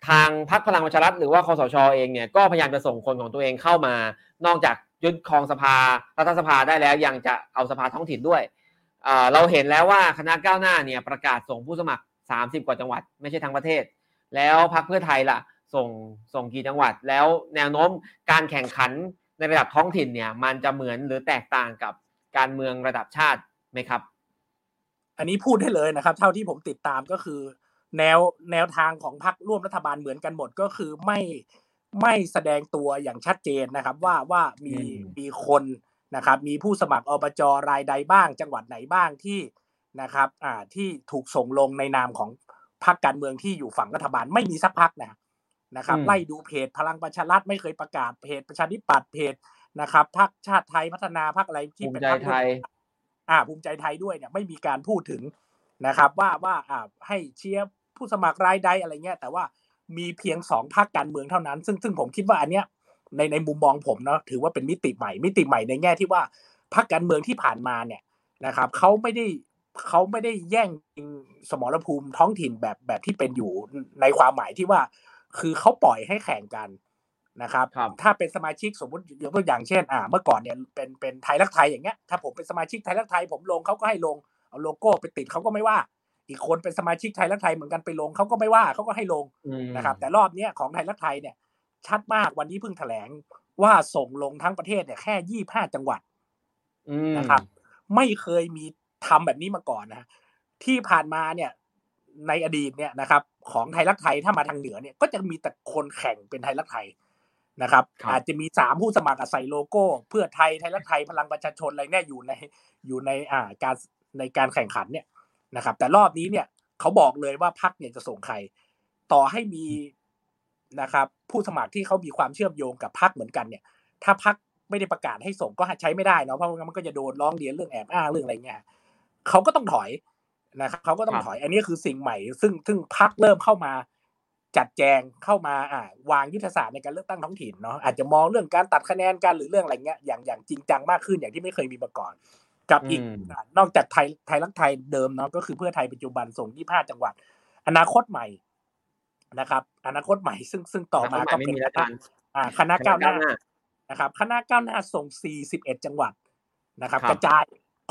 ทางพรรคพลังประชารัฐหรือว่าคอสชเองเนี่ยก็พยายามจะส่งคนของตัวเองเข้ามานอกจากยึดครองสภารัฐสภาได้แล้วยังจะเอาสภาท้องถิ่นด้วยเราเห็นแล้วว่าคณะก้าวหน้าเนี่ยประกาศส่งผู้สมัคร 30 กว่าจังหวัด ไม่ใช่ทั้งประเทศ แล้วพรรคเพื่อไทยล่ะ ส่งส่งกี่จังหวัด แล้วแนวโน้มการแข่งขันในระดับท้องถิ่นเนี่ยมันจะเหมือนหรือแตกต่างกับการเมืองระดับชาติไหมครับ อันนี้พูดได้เลยนะครับ เท่าที่ผมติดตามก็คือ แนวแนวทางของพรรคร่วมรัฐบาลเหมือนกันหมดก็คือไม่ไม่แสดงตัวอย่างชัดเจนนะครับ ว่าว่ามีมีคนนะครับ มีผู้สมัครอบจรายใดบ้าง จังหวัดไหนบ้างที่นะครับอ่าที่ถูกส่งลงในนามของพรรคการเมืองที่อยู่ฝั่งรัฐบาลไม่มีสักพรรคนะนะครับไล่ดูเพจพลังประชารัฐไม่เคยประกาศเพจประชาธิปัตย์เพจนะครับพรรคชาติไทยพัฒนาพรรคอะไรที่เป็นพรรคไทย อ่าภูมิใจไทยด้วยเนี่ยไม่มีการพูดถึงนะครับ ว่าว่าอ่าให้เชียร์ผู้สมัครรายใดอะไรเงี้ยแต่ว่ามีเพียงสองพรรคการเมืองเท่านั้น ซึ่งซึ่งผมคิดว่าอันเนี้ยในในมุมมองผมเนาะถือว่าเป็นมิติใหม่ มิติใหม่ในแง่ที่ว่าพรรคการเมืองที่ผ่านมาเนี่ยนะครับเขาไม่ได้เขาไม่ได้แย่งสมรภูมิท้องถิ่นแบบแบบที่เป็นอยู่ในความหมายที่ว่า คือเขาปล่อยให้แข่งกัน นะครับ ถ้าเป็นสมาชิกสมมติยกตัวอย่างเช่น อ่า เมื่อก่อนเนี่ยเป็นเป็นไทยรักไทยอย่างเงี้ย ถ้าผมเป็นสมาชิกไทยรักไทย ผมลงเขาก็ให้ลง เอาโลโก้ไปติดเขาก็ไม่ว่า อีกคนเป็นสมาชิกไทยรักไทยเหมือนกันไปลงเขาก็ไม่ว่าเขาก็ให้ลงนะครับ แต่รอบเนี้ยของไทยรักไทยเนี่ย ชัดมากวันนี้เพิ่งแถลงว่าส่งลงทั้งประเทศเนี่ยแค่ยี่ห้าจังหวัดนะครับ ไม่เคยมีทำแบบนี้มาก่อนนะที่ผ่านมาเนี่ยในอดีตเนี่ยนะครับ ของไทยรักไทยถ้ามาทางเหนือเนี่ยก็จะมีแต่คนแข่งเป็นไทยรักไทย นะครับ อาจจะมีสามผู้สมัครใส่โลโก้ เพื่อไทยไทยรักไทยพลังประชาชนอะไรเนี่ยอยู่ในอยู่ในอ่าการในการแข่งขันเนี่ยนะครับ แต่รอบนี้เนี่ยเขาบอกเลยว่าพักเนี่ยจะส่งใคร ต่อให้มีนะครับ ผู้สมัครที่เขามีความเชื่อมโยงกับพักเหมือนกันเนี่ย ถ้าพักไม่ได้ประกาศให้ส่งก็ใช้ไม่ได้เนาะเพราะงั้นมันก็จะโดนร้องเรียนเรื่องแอบอ้างเรื่องอะไรเงี้ยเขาก็ต้องถอยนะครับเขาก็ต้องถอย อันนี้คือสิ่งใหม่ ซึ่งซึ่งพักเริ่มเข้ามา จัดแจงเข้ามาอ่าวางยุทธศาสตร์ในการเลือกตั้งท้องถิ่นเนาะอาจจะมองเรื่องการตัดคะแนนกันหรือเรื่องอะไรเงี้ยอย่างอย่างจริงจังมากขึ้นอย่างที่ไม่เคยมีมาก่อน กับอีกนอกจากไทยไทยรักไทยเดิมเนาะก็คือเพื่อไทยปัจจุบันส่งยี่ห้าจังหวัด อนาคตใหม่นะครับ อนาคตใหม่ซึ่งซึ่งต่อมาก็เป็นอ่าคณะก้าวหน้านะครับคณะก้าวหน้าส่งสี่สิบเอ็ดจังหวัดนะครับ กระจาย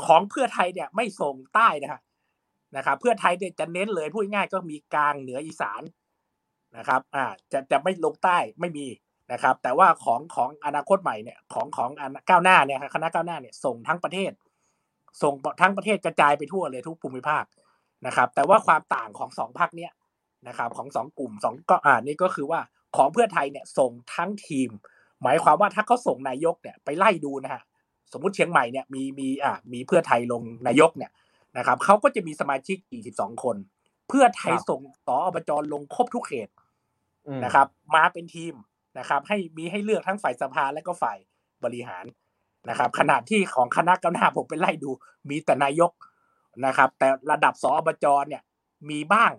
ของเพื่อไทยเนี่ยไม่ส่งใต้นะฮะนะครับ เพื่อไทยเนี่ยจะเน้นเลยพูดง่ายก็มีกลางเหนืออีสาน นะครับอ่าจะจะไม่ลงใต้ไม่มีนะครับ แต่ว่าของของอนาคตใหม่เนี่ยของของก้าวหน้าเนี่ยคณะก้าวหน้าเนี่ยส่งทั้งประเทศ ส่งทั้งประเทศกระจายไปทั่วเลยทุกภูมิภาคนะครับ แต่ว่าความต่างของสองพักเนี้ยนะครับของสองกลุ่มสองก็อ่านี่ก็คือว่าของเพื่อไทยเนี่ยส่งทั้งทีม หมายความว่าถ้าเขาส่งนายกเนี่ยไปไล่ดูนะฮะสมมุติเชียงใหม่เนี่ยมีมีอ่ามีเพื่อไทยลงนายกเนี่ยนะครับเขาก็จะมีสมาชิก 42 คน เพื่อไทยส่งต่ออบจลงครบทุกเขต นะครับ มาเป็นทีมนะครับ ให้มีให้เลือกทั้งฝ่ายสภาและก็ฝ่ายบริหารนะครับ ขนาดที่ของคณะกรรมการผมไปไล่ดู มีแต่นายกนะครับ แต่ระดับสอบจเนี่ยมีบ้าง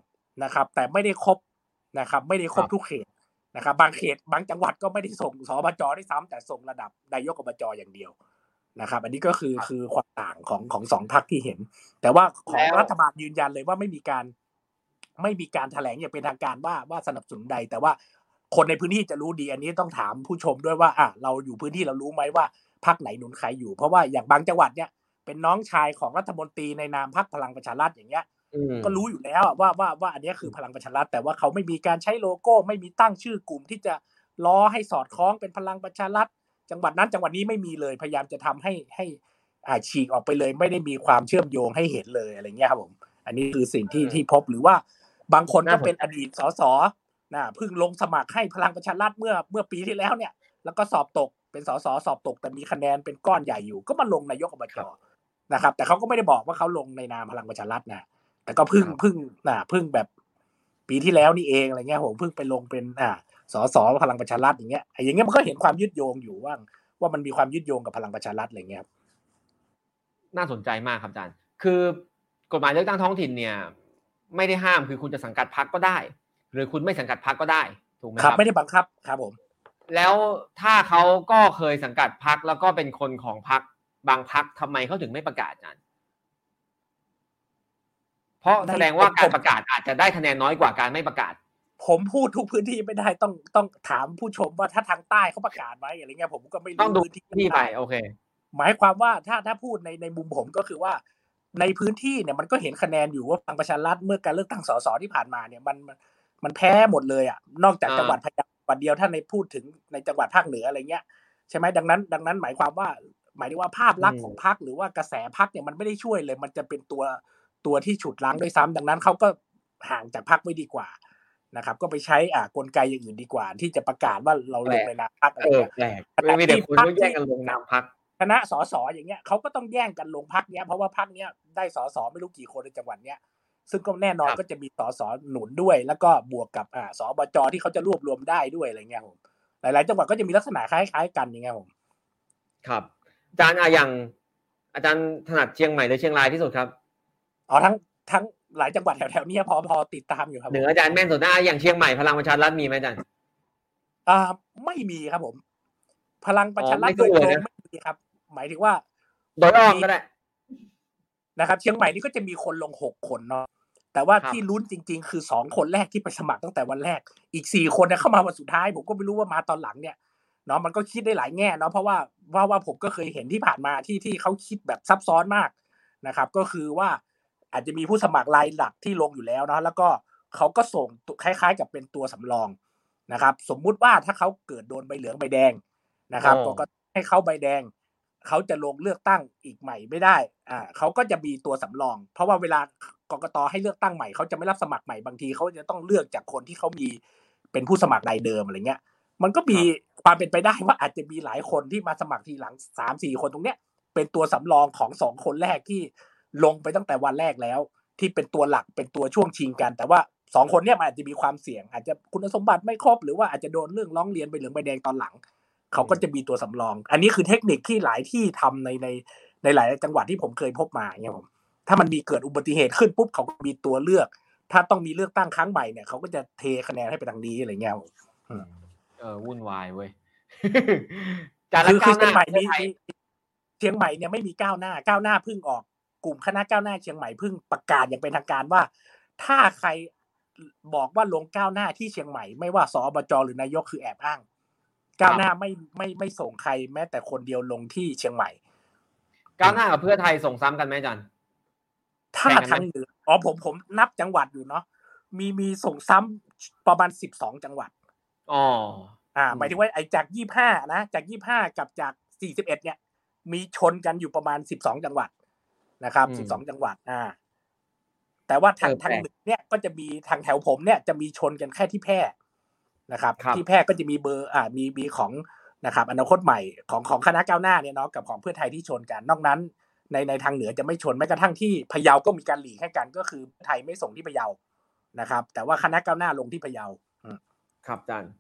นะครับ แต่ไม่ได้ครบนะครับ ไม่ได้ครบทุกเขตนะครับ บางเขตบางจังหวัดก็ไม่ได้ส่งสอบจได้ซ้ำแต่ส่งระดับนายกอบจอย่างเดียวนะครับ อันนี้ก็คือคือความต่างของของสองพักที่เห็น แต่ว่าของรัฐบาลยืนยันเลยว่าไม่มีการ ไม่มีการแถลงอย่างเป็นทางการว่าว่าสนับสนุนใด แต่ว่าคนในพื้นที่จะรู้ดี อันนี้ต้องถามผู้ชมด้วยว่าอะเราอยู่พื้นที่เรารู้ไหมว่าพักไหนหนุนใครอยู่ เพราะว่าอย่างบางจังหวัดเนี่ยเป็นน้องชายของรัฐมนตรีในนามพักพลังประชารัฐอย่างเงี้ยก็รู้อยู่แล้วว่าว่าว่าอันนี้คือพลังประชารัฐแต่ว่าเขาไม่มีการใช้โลโก้ ไม่มีตั้งชื่อกลุ่มที่จะล้อให้สอดคล้องเป็นพลังประชารัฐจังหวัดนั้นจังหวัดนี้ไม่มีเลยพยายามจะทำให้ให้อ่าฉีกออกไปเลย ไม่ได้มีความเชื่อมโยงให้เห็นเลยอะไรเงี้ยครับผม อันนี้คือสิ่งที่ที่พบหรือว่า บางคนก็เป็นอดีตสสนะเพิ่งลงสมัครให้พลังประชารัฐเมื่อเมื่อปีที่แล้วเนี่ย แล้วก็สอบตกเป็นสสสอบตก แต่มีคะแนนเป็นก้อนใหญ่อยู่ ก็มาลงนายกอบจนะครับ แต่เขาก็ไม่ได้บอกว่าเขาลงในนามพลังประชารัฐนะแต่ก็เพิ่งเพิ่งนะเพิ่งแบบปีที่แล้วนี่เองอะไรเงี้ยผมเพิ่งไปลงเป็นอ่าสสพลังประชารัฐอย่างเงี้ยอย่างเงี้ยมันก็เห็นความยึดโยงอยู่ว่าว่ามันมีความยึดโยงกับพลังประชารัฐอะไรเงี้ยน่าสนใจมากครับอาจารย์ คือกฎหมายเลือกตั้งท้องถิ่นเนี่ย ไม่ได้ห้ามคือคุณจะสังกัดพักก็ได้ หรือคุณไม่สังกัดพักก็ได้ถูกไหมคครัรับบไม่ได้บังคับครับผม แล้วถ้าเขาก็เคยสังกัดพักแล้วก็เป็นคนของพักบางพักทำไมเขาถึงไม่ประกาศอาจารย์เพราะแสดงว่าการประกาศอาจจะได้คะแนนน้อยกว่าการไม่ประกาศ ผมพูดทุกพื้นที่ไม่ได้ต้องต้องถามผู้ชมว่าถ้าทางใต้เขาประกาศไหมอะไรเงี้ยผมก็ไม่ต้องรู้ดูพื้นที่ที่ไปใต้โอเค หมายความว่าถ้าถ้าพูดในในมุมผมก็คือว่า ในพื้นที่เนี่ยมันก็เห็นคะแนนอยู่ว่าพลังประชารัฐเมื่อการเลือกตั้งสสที่ผ่านมาเนี่ยมันมันมันแพ้หมดเลยอะนอกจากอ่าจังหวัดพะเยาจังหวัดเดียวถ้าในพูดถึงในจังหวัดภาคเหนืออะไรเงี้ยใช่ไหมดังนั้น ดังนั้นหมายความว่า หมายถึงว่าภาพลักษณ์ของพรรคหรือว่ากระแสพรรคเนี่ยมันไม่ได้ช่วยเลย มันจะเป็นตัวตัวที่ฉุดล้างด้วยซ้ำดังนั้นเขาก็ห่างจากพรรคไว้ดีกว่านะครับ ก็ไปใช้อ่ากลไกอย่างอื่นดีกว่า ที่จะประกาศว่าเราลงในนามพรรคอะไรเออเงี้ยแปลกแต่ไม่มีเด็กที่คุณพรรคก็แย่งกันลงนามพักค ณะสสอย่างเงี้ยเขาก็ต้องแย่งกันลงพักเนี้ยเพราะว่าพักเนี้ยได้สสไม่รู้กี่คนในจังหวัดเนี้ยซึ่งก็แน่นอนครับก็จะมีสสหนุนด้วย แล้วก็บวกกับอ่าสบจที่เขาจะรวบรวมได้ด้วยอะไรเงี้ยผมหลาย ๆ จังหวัดก็จะมีลักษณะคล้าย ๆ กันอย่างเงี้ยผมครับอาจารย์อะอย่าง อาจารย์ถนัดเชียงใหม่หรือเชียงรายที่สุดครับอ๋อทั้งทั้งหลายจังหวัดแถวๆเนี้ยพอพอติดตามอยู่ครับเหนืออาจารย์แม่นสุดนะอย่างเชียงใหม่พลังประชารัฐมีไหมอาจารย์อ่าไม่มีครับผม พลังประชารัฐอ๋อไม่โดยสู้ตเลรยงนะไม่มีครับ หมายถึงว่าโดยอ้อมก็ได้นะครับ เชียงใหม่นี่ก็จะมีคนลงหกคนเนาะแต่ว่าครับที่ลุ้นจริง ๆ คือสองคนแรกที่ไปสมัครตั้งแต่วันแรก อีกสี่คนเนี่ยเข้ามาวันสุดท้าย ผมก็ไม่รู้ว่ามาตอนหลังเนี่ยเนาะมันก็คิดได้หลายแง่เนาะเพราะว่าว่าว่าผมก็เคยเห็นที่ผ่านมาที่ที่เขาคิดแบบซับซ้อนมากนะครับ ก็คือว่าอาจจะมีผู้สมัครรายหลักที่ลงอยู่แล้วเนาะแล้วก็เขาก็ส่งตัวคล้าย ๆ กับเป็นตัวสำรองนะครับ สมมุติว่าถ้าเขาเกิดโดนใบเหลืองใบแดงนะครับอ๋อก็ให้เขาใบแดง เขาจะลงเลือกตั้งอีกใหม่ไม่ได้ อ่าเขาก็จะมีตัวสำรอง เพราะว่าเวลากกตให้เลือกตั้งใหม่เขาจะไม่รับสมัครใหม่บางทีเขาจะต้องเลือกจากคนที่เขามีเป็นผู้สมัครรายเดิมอะไรเงี้ย มันก็มีความเป็นไปได้ว่าอาจจะมีหลายคนที่มาสมัครทีหลังสามสี่คนตรงเนี้ย เป็นตัวสำรองของสองคนแรกที่ลงไปตั้งแต่วันแรกแล้ว ที่เป็นตัวหลักเป็นตัวช่วงชิงกัน แต่ว่าสองคนเนี้ยมันอาจจะมีความเสี่ยง อาจจะคุณสมบัติไม่ครบหรือว่าอาจจะโดนเรื่องร้องเรียนไปเหลืองใบแดงตอนหลัง เขาก็จะมีตัวสำรอง อันนี้คือเทคนิคที่หลายที่ทำในในในหลายจังหวัดที่ผมเคยพบมาเนี่ยผมถ้ามันมีเกิดอุบัติเหตุขึ้นปุ๊บเขาก็มีตัวเลือก ถ้าต้องมีเลือกตั้งครั้งใหม่เนี่ยเขาก็จะเทคะแนนให้ไปทางนี้อะไรเงี้ยผมเออวุ่นวายเว้ยจารคือก้าคือวหเชียงใหม่น้ามีมีเชียงใหม่เนี่ยไม่มีก้าวหน้าก้าวหน้าเพิ่งออก กลุ่มคณะก้าวหน้าเชียงใหม่เพิ่งประกาศอย่างเป็นทางการว่า ถ้าใครบอกว่าลงก้าวหน้าที่เชียงใหม่ไม่ว่าสอบจหรือนายกคือแอบอ้าง ก้าวหน้าไม่ไม่ไม่ส่งใครแม้แต่คนเดียวลงที่เชียงใหม่ ก้าวหน้ากับเพื่อไทยส่งซ้ำกันไหมอาจารย์ถ้าแข่งกันไหมทางเหนืออ๋อผมผมนับจังหวัดอยู่เนาะมีมีส่งซ้ำประมาณสิบสองจังหวัดอ๋ออ่าอืมหมายถึงว่าไอ้จากยี่ห้านะจากยี่ห้ากับจากสี่สิบเอ็ดเนี่ย มีชนกันอยู่ประมาณสิบสองจังหวัดนะครับสิบสองจังหวัด อ่า แต่ว่าทางทางเหนือเนี่ยก็จะมีทางแถวผมเนี่ยจะมีชนกันแค่ที่แพร่ นะครับที่แพร่ก็จะมีเบอร์อ่ามีมีของนะครับอนาคตใหม่ของของคณะก้าวหน้าเนี่ยเนาะกับของเพื่อไทยที่ชนกัน นอกนั้น ในในทางเหนือจะไม่ชนแม้กระทั่งที่พะเยาก็มีการหลีกให้กันก็คือไทยไม่ส่งที่พะเยานะครับ แต่ว่าคณะก้าวหน้าลงที่พะเยาครับอาจารย์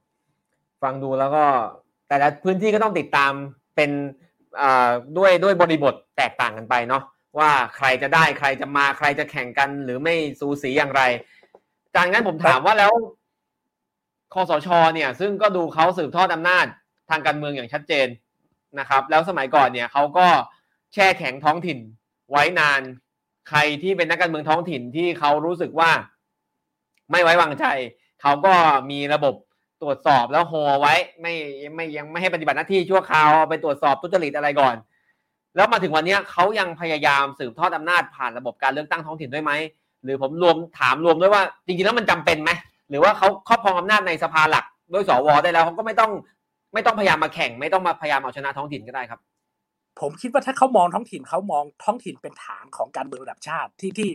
ฟังดูแล้วก็แต่ละพื้นที่ก็ต้องติดตามเป็นอ่าด้วยด้วยบริบทแตกต่างกันไปเนาะว่าใครจะได้ใครจะมาใครจะแข่งกันหรือไม่สูสีอย่างไรอาจารย์งั้นผมถามว่าแล้ว คอสชเนี่ยซึ่งก็ดูเขาสืบทอดอำนาจทางการเมืองอย่างชัดเจนนะครับ แล้วสมัยก่อนเนี่ยเขาก็แช่แข็งท้องถิ่นไว้นาน ใครที่เป็นนักการเมืองท้องถิ่นที่เขารู้สึกว่า ไม่ไว้วางใจ เขาก็มีระบบตรวจสอบแล้วโฮไว้ไม่ไม่ยังไม่ให้ปฏิบัติหน้าที่ชั่วคราวไปตรวจสอบทุจริตอะไรก่อน แล้วมาถึงวันนี้เขายังพยายามสืบทอดอำนาจผ่านระบบการเลือกตั้งท้องถิ่นด้วยไหมหรือผมรวมถามรวมด้วยว่า จริงๆแล้วมันจำเป็นไหม หรือว่าเขาครอบครองอำนาจในสภาหลักด้วยสวได้แล้วเขาก็ไม่ต้องไม่ต้องพยายามมาแข่ง ไม่ต้องมาพยายามเอาชนะท้องถิ่นก็ได้ครับ ผมคิดว่าถ้าเขามองท้องถิ่นเขามองท้องถิ่นเป็นฐานของการเมืองระดับชาติที่ที่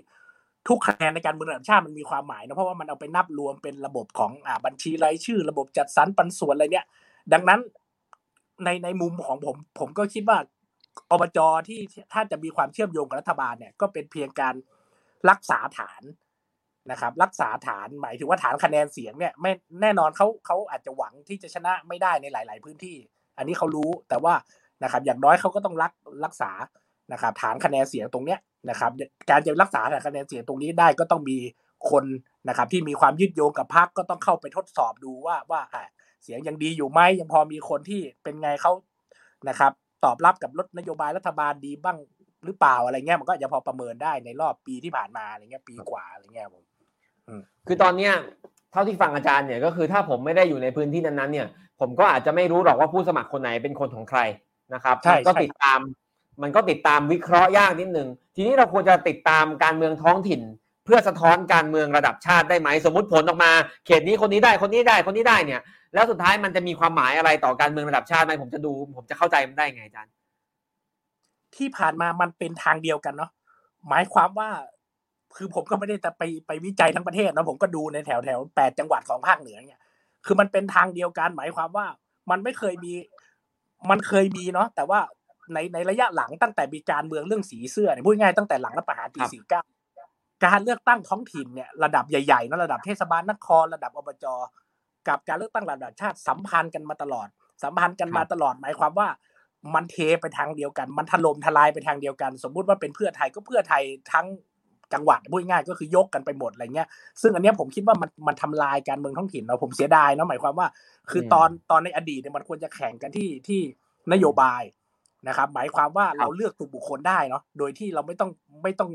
ทุกคะแนนในการเมืองระดับชาติมันมีความหมายนะเพราะว่ามันเอาไปนับรวมเป็นระบบของอ่าบัญชีรายชื่อ ระบบจัดสรรปันส่วนอะไรเนี่ย ดังนั้นในในมุมของผม ผมก็คิดว่าอบจที่ถ้าจะมีความเชื่อมโยงกับรัฐบาลเนี่ยก็เป็นเพียงการรักษาฐาน นะครับรักษาฐานหมายถึงว่าฐานคะแนนเสียงเนี่ยไม่แน่นอนเขาเขาอาจจะหวังที่จะชนะไม่ได้ในหลาย ๆ พื้นที่ อันนี้เขารู้แต่ว่านะครับอย่างน้อยเขาก็ต้องรักรักษานะครับฐานคะแนนเสียงตรงเนี้ยนะครับการจะรักษาฐานคะแนนเสียงตรงนี้ได้ก็ต้องมีคนนะครับที่มีความยึดโยงกับพรรคก็ต้องเข้าไปทดสอบดูว่าว่าเสียงยังดีอยู่ไหมยังพอมีคนที่เป็นไงเขานะครับตอบรับกับรถนโยบายรัฐบาลดีบ้างหรือเปล่าอะไรเงี้ยมันก็จะพอประเมินได้ในรอบปีที่ผ่านมาอะไรเงี้ยปีกว่าอะไรเงี้ยผม คือตอนเนี้ยเท่าที่ฟังอาจารย์เนี่ยก็คือถ้าผมไม่ได้อยู่ในพื้นที่นั้นๆเนี่ย ผมก็อาจจะไม่รู้หรอกว่าผู้สมัครคนไหนเป็นคนของใครนะครับใช่มันก็ใช่ติดตาม มันก็ติดตามวิเคราะห์ยากนิดนึงทีนี้เราควรจะติดตามการเมืองท้องถิ่น เพื่อสะท้อนการเมืองระดับชาติได้ไหมสมมติผลออกมา เขตนี้คนนี้ได้คนนี้ได้คนนี้ได้เนี่ย แล้วสุดท้ายมันจะมีความหมายอะไรต่อการเมืองระดับชาติไหมผมจะดู ผมจะเข้าใจมันได้ไงอาจารย์ที่ผ่านมามันเป็นทางเดียวกันเนาะหมายความว่า คือผมก็ไม่ได้แต่ไปไปวิจัยทั้งประเทศนะผมก็ดูในแถวแถวแปดจังหวัดของภาคเหนือเนี่ย คือมันเป็นทางเดียวกันหมายความว่า มันไม่เคยมี มันเคยมีเนาะแต่ว่าในในระยะหลังตั้งแต่มีการเมืองเรื่องสีเสื้อเนี่ยพูดง่ายๆตั้งแต่หลังรัฐประหารปีครับสี่เก้าการเลือกตั้งท้องถิ่นเนี่ยระดับใหญ่ๆนะระดับเทศบาลนครระดับอบจกับการเลือกตั้งระดับชาติสัมพันธ์กันมาตลอด สัมพันธ์กันมาตลอดหมายความว่ามันเทไปทางเดียวกัน มันถล่มทลายไปทางเดียวกัน สมมุติว่าเป็นเพื่อไทยก็เพื่อไทยทั้ง จังหวัดพูดง่ายๆก็คือยกกันไปหมดอะไรเงี้ยซึ่งอันเนี้ยผมคิดว่ามันมันทำลายการเมืองท้องถิ่นเนาะผมเสียดายเนาะหมายความว่า คือตอนตอนในอดีตเนี่ยมันควรจะแข่งกันที่ที่นโยบายนะครับ หมายความว่าเราเลือกตัวบุคคลได้เนาะโดยที่เราไม่ต้องไม่ต้อง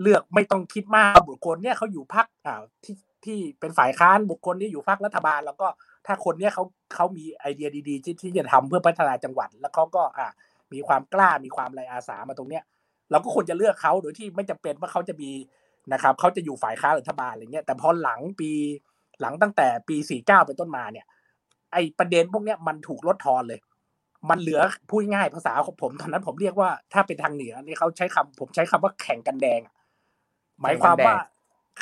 เลือกไม่ต้องคิดมากว่าบุคคลเนี่ยเขาอยู่พักอ่าที่ที่เป็นฝ่ายค้านบุคคลที่อยู่พักรัฐบาล แล้วก็ถ้าคนเนี้ยเขาเขามีไอเดียดีๆที่ที่จะทำเพื่อพัฒนาจังหวัด แล้วเขาก็อ่ามีความกล้ามีความไรอาสามาตรงเนี้ย เราก็ควรจะเลือกเขาโดยที่ไม่จำเป็นว่าเขาจะมีนะครับเขาจะอยู่ฝ่ายค้านหรือรัฐบาลอะไรเงี้ยแต่พอหลังปีหลังตั้งแต่ปี 49 เป็นต้นมาเนี่ย ไอประเด็นพวกเนี้ยมันถูกลดทอนเลย มันเหลือพูดง่ายภาษาของผมตอนนั้นผมเรียกว่าถ้าเป็นทางเหนือนี่เขาใช้คำผมใช้คำว่าแข่งกันแดงอะหมายความว่า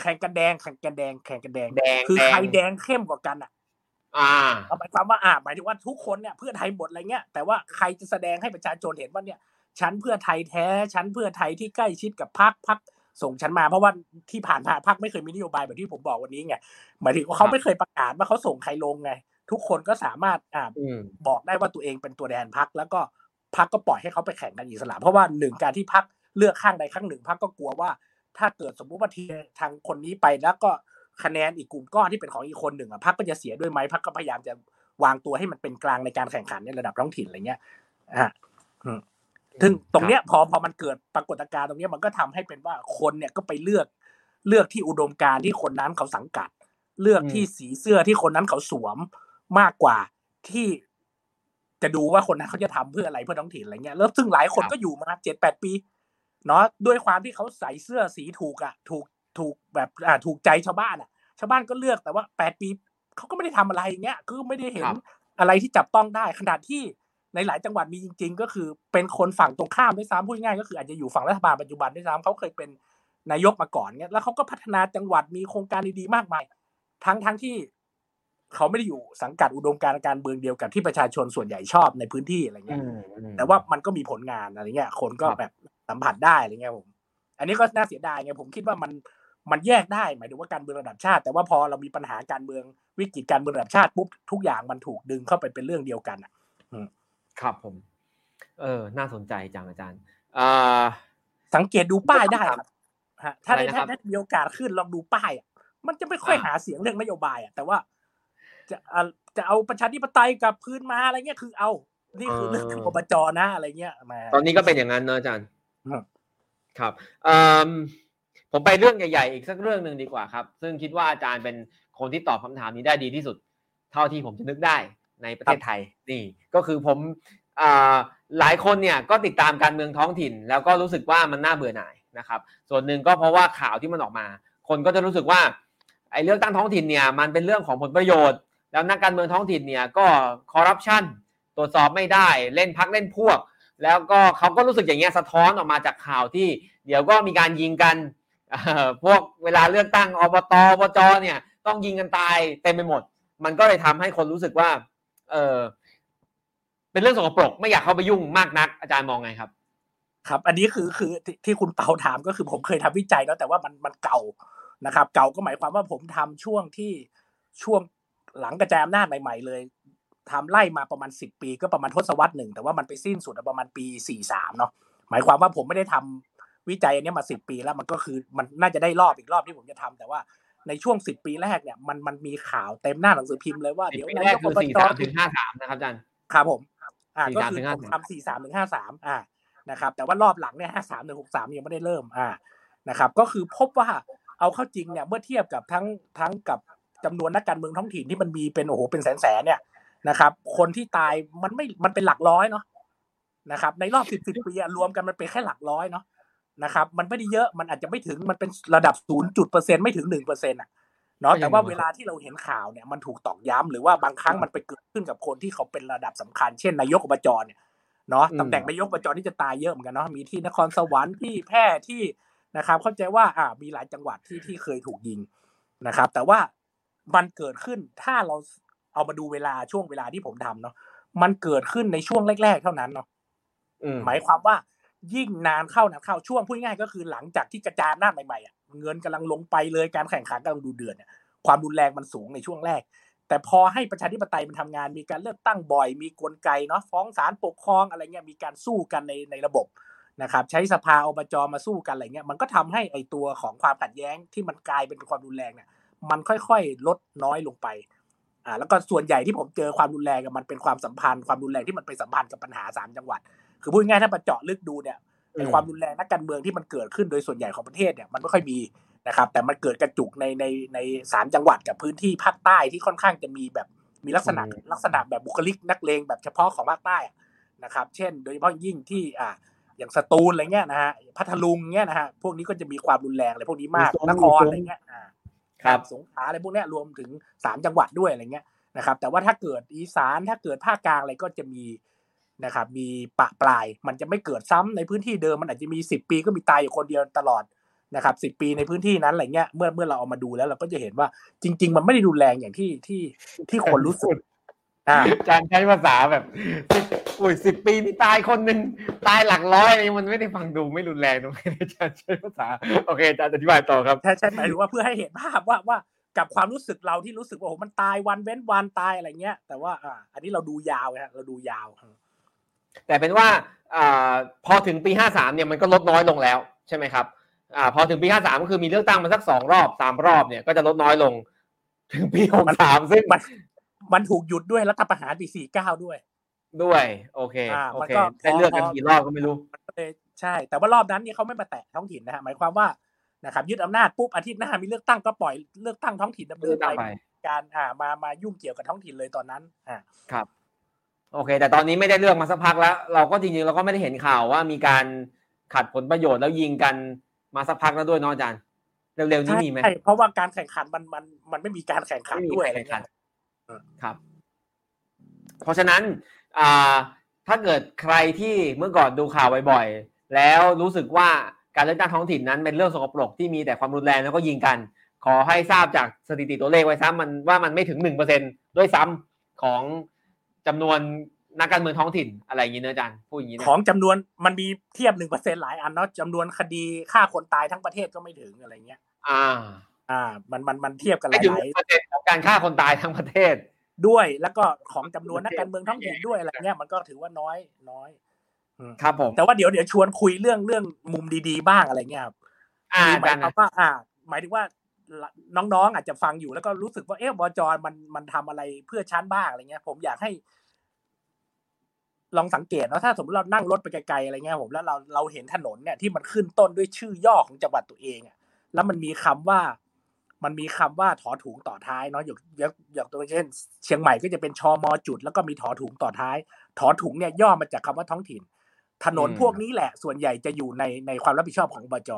แข่งกันแดงแข่งกันแดงแข่งกันแดงแดงคือแดงใครแดงเข้มกว่ากันอะอ่าเอาหมายความว่าอ่าหมายถึงว่าทุกคนเนี่ยเพื่อไทยหมดอะไรเงี้ยแต่ว่าใครจะแสดงให้ประชาชนเห็นว่าเนี่ย ฉันเพื่อไทยแท้ฉันเพื่อไทยที่ใกล้ชิดกับพรรคพรรคส่งฉันมาเพราะว่าที่ผ่านมาพรรคไม่เคยมีนโยบายแบบที่ผมบอกวันนี้ไงหมายถึงว่าเขาไม่เคยประกาศว่าเขาส่งใครลงไง ทุกคนก็สามารถอ่าอืมบอกได้ว่าตัวเองเป็นตัวแทนพรรคแล้วก็พรรคก็ปล่อยให้เขาไปแข่งกันอิสระเพราะว่าหนึ่งการที่พรรคเลือกข้างใดข้างหนึ่งพรรคก็กลัวว่า ถ้าเกิดสมมุติว่าทีทางคนนี้ไปแล้วก็คะแนนอีกกลุ่มก้อนที่เป็นของอีกคนหนึ่งอะพรรคก็จะเสียด้วยไหมพรรคก็พยายามจะวางตัวให้มันเป็นกลางในการแข่งขันในระดับท้องถิ่นอะไรเงี้ยอะอืม ซึ่งตรงเนี้ยพอพอมันเกิดปรากฏการณ์ตรงเนี้ยมันก็ทำให้เป็นว่าคนเนี่ยก็ไปเลือกเลือกที่อุดมการณ์ที่คนนั้นเขาสังกัด เลือกที่สีเสื้อที่คนนั้นเขาสวมมากกว่าที่จะดูว่าคนนั้นเขาจะทำเพื่ออะไรเพื่อท้องถิ่นอะไรเงี้ยแล้วซึ่งหลายคนครับก็อยู่มาเจ็ดแปดปีเนาะด้วยความที่เขาใส่เสื้อสีถูกอะ ถูกถูกแบบอ่าถูกใจชาวบ้านอะ ชาวบ้านก็เลือกแต่ว่าแปดปีเขาก็ไม่ได้ทำอะไรอย่างเงี้ยคือไม่ได้เห็นครับอะไรที่จับต้องได้ขนาดที่ ในหลายจังหวัดมีจริง ๆ ก็คือเป็นคนฝั่งตรงข้ามด้วยซ้ำพูดง่ายๆก็คืออาจจะอยู่ฝั่งรัฐบาลปัจจุบันด้วยซ้ำเขาเคยเป็นนายกมาก่อนเงี้ยแล้วเขาก็พัฒนาจังหวัดมีโครงการดีๆมากมาย ทั้งทั้งที่เขาไม่ได้อยู่สังกัดอุดมการณ์การเมืองเดียวกับที่ประชาชนส่วนใหญ่ชอบในพื้นที่อะไรอืเงี้ยมอืมแต่ว่ามันก็มีผลงานอะไรเงี้ย คนก็ครับแบบสัมผัสได้อะไรเงี้ยผม อันนี้ก็น่าเสียดายไงผมคิดว่ามันมันแยกได้หมายถึงว่าการเมืองระดับชาติ แต่ว่าพอเรามีปัญหาการเมืองวิกฤตการเมืองระดับชาติปุ๊บทุกอย่างมันถูกดึงเข้าไปเป็นเรื่องเดียวกันอะ ครับผม เออ น่าสนใจจังอาจารย์อ่าสังเกตดูป้ายได้ครับฮะถ้าได้อะไรนะครับถ้าได้มีโอกาสขึ้นลองดูป้ายอะมันจะไม่ค่อยอ่าหาเสียงเรื่องนโยบายอะแต่ว่า จะอะจะเอาประชาธิปไตยกลับคืนมาอะไรเงี้ยคือเอา นี่คือเรื่องของอบจนะอะไรเงี้ยมาตอนนี้ก็เป็นอย่างนั้นเนอะอาจารย์อืมครับเอิ่มผมไปเรื่องใหญ่ๆอีกสักเรื่องหนึ่งดีกว่าครับ ซึ่งคิดว่าอาจารย์เป็นคนที่ตอบคำถามนี้ได้ดีที่สุด เท่าที่ผมจะนึกได้ ในประเทศไทยนี่ก็คือผมอ่าหลายคนเนี่ยก็ติดตามการเมืองท้องถิ่น แล้วก็รู้สึกว่ามันน่าเบื่อหน่ายนะครับ ส่วนหนึ่งก็เพราะว่าข่าวที่มันออกมา คนก็จะรู้สึกว่าไอ้เรื่องตั้งท้องถิ่นเนี่ยมันเป็นเรื่องของผลประโยชน์ แล้วนักการเมืองท้องถิ่นเนี่ยก็คอร์รัปชันตรวจสอบไม่ได้เล่นพักเล่นพวก แล้วก็เขาก็รู้สึกอย่างเงี้ยสะท้อนออกมาจากข่าวที่ เดี๋ยวก็มีการยิงกันเอ่อพวกเวลาเลือกตั้งอบตอบจเนี่ยต้องยิงกันตายเต็มไปหมด มันก็เลยทำให้คนรู้สึกว่า เออเป็นเรื่องสกปรกไม่อยากเข้าไปยุ่งมากนัก อาจารย์มองไงครับ ครับ อันนี้คือคือที่ที่คุณเปาถามก็คือผมเคยทำวิจัยแล้วแต่ว่ามันมันเก่านะครับ เก่าก็หมายความว่าผมทำช่วงที่ช่วงหลังกระจายอำนาจใหม่ ๆ เลยทำไล่มาประมาณสิบปี ก็ประมาณทศวรรษหนึ่งแต่ว่ามันไปสิ้นสุดประมาณปีสี่สามเนาะหมายความว่าผมไม่ได้ทำวิจัยอันนี้มาสิบปีแล้วมันก็คือมันน่าจะได้รอบอีกรอบที่ผมจะทำแต่ว่า ในช่วงสิบปีแรกเนี่ยมันมันมีข่าวเต็มหน้าหนังสือพิมพ์เลยว่าเดี๋เดี๋ยยววแรนากยกคืออบสี่จสามถึงห้าสามนะครับอาจารย์ครับผม อ่าก็คือ43ถึงผม53ทำสี่สามถึงห้าสามอ่านะครับ แต่ว่ารอบหลังเนี่ยห้าสามถึงหกสามยังไม่ได้เริ่มอ่านะครับ ก็คือพบว่าเอาเข้าจริงเนี่ยเมื่อเทียบกับทั้งทั้งกับจำนวนนักการเมืองท้องถิ่นที่มันมีเป็นโอ้โหเป็นแสนแสนๆเนี่ยนะครับ คนที่ตายมันไม่มันเป็นหลักร้อยเนาะนะครับ ในรอบสิบสิบปีอะรวมกันมันเป็นแค่หลักร้อยเนาะ นะครับ มันไม่ได้เยอะมันอาจจะไม่ถึงมันเป็นระดับศูนย์จุดเปอร์เซ็นต์ไม่ถึงหนึ่งเปอร์เซ็นต์อะเนาะก็ยังแต่ว่าน้อยเวลาที่เราเห็นข่าวเนี่ยมันถูกตอกย้ำหรือว่าบางครั้งมันไปเกิดขึ้นกับคนที่เขาเป็นระดับสำคัญ เช่นนายกอบจเนี่ยเนาะอืมตำแหน่งนายกอบจนี่จะตายเยอะเหมือนกันเนาะมีที่นครสวรรค์ที่แพร่ที่นะครับ เข้าใจว่าอ่ามีหลายจังหวัดที่ที่เคยถูกยิงนะครับ แต่ว่ามันเกิดขึ้นถ้าเราเอามาดูเวลาช่วงเวลาที่ผมทำเนาะมันเกิดขึ้นในช่วงแรก ๆ เท่านั้นเนาะอืมหมายความว่า ยิ่งนานเข้านานเข้าช่วงพูดง่ายก็คือหลังจากที่กระจายอำนาจใหม่ๆอะเงินกำลังลงไปเลยการแข่งขันกำลังดูเดือดเนี่ยความรุนแรงมันสูงในช่วงแรก แต่พอให้ประชาธิปไตยมันทำงาน มีการเลือกตั้งบ่อย มีกลไกเนาะฟ้องศาลปกครองอะไรเงี้ยมีการสู้กันในในระบบนะครับใช้สภาอบจมาสู้กันอะไรเงี้ยมันก็ทำให้ไอตัวของความขัดแย้งที่มันกลายเป็นความรุนแรงเนี่ยมันค่อยๆ ลดน้อยลงไปอ่าแล้วก็ส่วนใหญ่ที่ผมเจอความรุนแรงมันเป็นความสัมพันธ์ความรุนแรงที่มันไปสัมพันธ์กับปัญหาสามจังหวัด คือพูดง่ายๆถ้ามาเจาะลึกดูเนี่ยอืมในความรุนแรงนักการเมืองที่มันเกิดขึ้นโดยส่วนใหญ่ของประเทศเนี่ยมันไม่ค่อยมีนะครับ แต่มันเกิดกระจุกในในในสามจังหวัดกับพื้นที่ภาคใต้ที่ค่อนข้างจะมีแบบมีลักษณะลักษณะแบบบุคลิกนักเลงแบบเฉพาะของภาคใต้อะนะครับ เช่น โดยเฉพาะยิ่งที่อ่าอย่างสตูลอะไรเงี้ยนะฮะพัทลุงเงี้ยนะฮะพวกนี้ก็จะมีความรุนแรงอะไรพวกนี้มากมีซุ้มนครมีซุ้มอะไรเงี้ยอ่าครับสงขลาอะไรพวกเนี้ยรวมถึงสามจังหวัดด้วยอะไรเงี้ยนะครับ แต่ว่าถ้าเกิดอีสานถ้าเกิดภาคกลางอะไรก็จะมี นะครับมีปะปลายมันจะไม่เกิดซ้ำในพื้นที่เดิมมันอาจจะมีสิบปีก็มีตายอยู่คนเดียวตลอดนะครับสิบปีในพื้นที่นั้นอะไรเงี้ยเมื่อเมื่อเราเอามาดูแล้วเราก็จะเห็นว่าจริง ๆ มันไม่ได้รุนแรงอย่างที่ที่ที่คนรู้สึกอ่าอาจารย์ใช้ภาษาแบบสิบอุ้ยสิบปีนี่ตายคนหนึ่งตายหลักร้อยนี่มันไม่ได้ฟังดูไม่รุนแรงตรงนี้อาจารย์ใช้ภาษาโอเคอาจารย์อธิบายต่อครับใช่ใช่หมายถึงว่าเพื่อให้เห็นภาพว่าว่ากับความรู้สึกเราที่รู้สึกว่าโอ้โหมันตายวันเว้นวันตายอะไรเงี้ย แต่ว่าอ่าอันนี้เราดูยาวนะเราดูยาว แต่เป็นว่าอ่าพอถึงปีห้าสามเนี่ยมันก็ลดน้อยลงแล้วใช่ไหมครับอ่าพอถึงปีห้าสามก็คือมีเลือกตั้งมาสักสองรอบสามรอบเนี่ยก็จะลดน้อยลง ถึงปีหกสามซึ่งมันมันถูกหยุดด้วยรัฐประหารปีสี่เก้าด้วย ด้วย โอเคอ่าโอมันเคก็ได้เลือกกันพอกี่รอบก็ไม่รู้มันก็เลยใช่ แต่ว่ารอบนั้นเนี่ยเขาไม่มาแตะท้องถิ่นนะฮะหมายความว่านะครับยึดอำนาจปุ๊บอาทิตย์หน้ามีเลือกตั้งก็ปล่อยเลือกตั้งท้องถิ่นดำเนิเลือนกไปตั้งไปการอ่ามามายุ่งเกี่ยวกับท้องถิ่นเลยตอนนั้นอ่าครับ โอเค แต่ตอนนี้ไม่ได้เลือกมาสักพักแล้ว เราก็จริงๆเราก็ไม่ได้เห็นข่าวว่ามีการขัดผลประโยชน์แล้วยิงกันมาสักพักแล้วด้วยเนาะอาจารย์เร็วๆนี้ใช่มีไหมใช่เพราะว่าการแข่งขันมันมันมันไม่มีการแข่งขันไม่มีด้วยการแข่งขันอะไรเงี้ยครับ เพราะฉะนั้นอ่าถ้าเกิดใครที่เมื่อก่อนดูข่าวบ่อยๆแล้วรู้สึกว่าการเลือกตั้งท้องถิ่นนั้นเป็นเรื่องสกปรกที่มีแต่ความรุนแรงแล้วก็ยิงกัน ขอให้ทราบจากสถิติตัวเลขไว้ซ้ำมันว่ามันไม่ถึงหนึ่งเปอร์เซ็นด้วยซ้ำของ จำนวนนักการเมืองท้องถิ่นอะไรอย่างนี้เนอะอาจารย์พูดอย่างนี้นะของจำนวนมันมีเทียบหนึ่งเปอร์เซ็นหลายอันเนาะจำนวนคดีฆ่าคนตายทั้งประเทศก็ไม่ถึงอะไรเงี้ย อ่า อ่า มันมันมันเทียบกันหไม่ถึงลายเปอร์เซ็นต์ของการฆ่าคนตายทั้งประเทศๆด้วยแล้วก็ของจำนวนนักการเมืองท้องถิ่นด้วยอะไรเงี้ยมันก็ถือว่าน้อยน้อยครับผมแต่ว่าเดี๋ยวเดี๋ยวชวนคุยเรื่องเรื่องมุมดีๆบ้างอะไรเงี้ยครับอ่าคืออาหมาจายรย์ความว่าอ่า หมายถึงว่า น้องๆ อาจจะฟังอยู่แล้วก็รู้สึกว่าเอ๊ะบจมันมันทำอะไรเพื่อชั้นบ้างอะไรเงี้ย ผมอยากให้ ลองสังเกตเนาะถ้าสมมติเรานั่งรถไปไกลๆอะไรเงี้ยผมแล้วเราเราเห็นถนนเนี่ยที่มันขึ้นต้นด้วยชื่อย่อของจังหวัดตัวเองอะแล้วมันมีคำว่า มันมีคำว่าถอถุงต่อท้ายเนาะยกยกยกตัวเช่น เชียงใหม่ก็จะเป็นชอมอจุด แล้วก็มีถอถุงต่อท้าย ถอถุงเนี่ยย่อมาจากคำว่าท้องถิ่น ถนนอืมพวกนี้แหละ ส่วนใหญ่จะอยู่ในในความรับผิดชอบของอบจ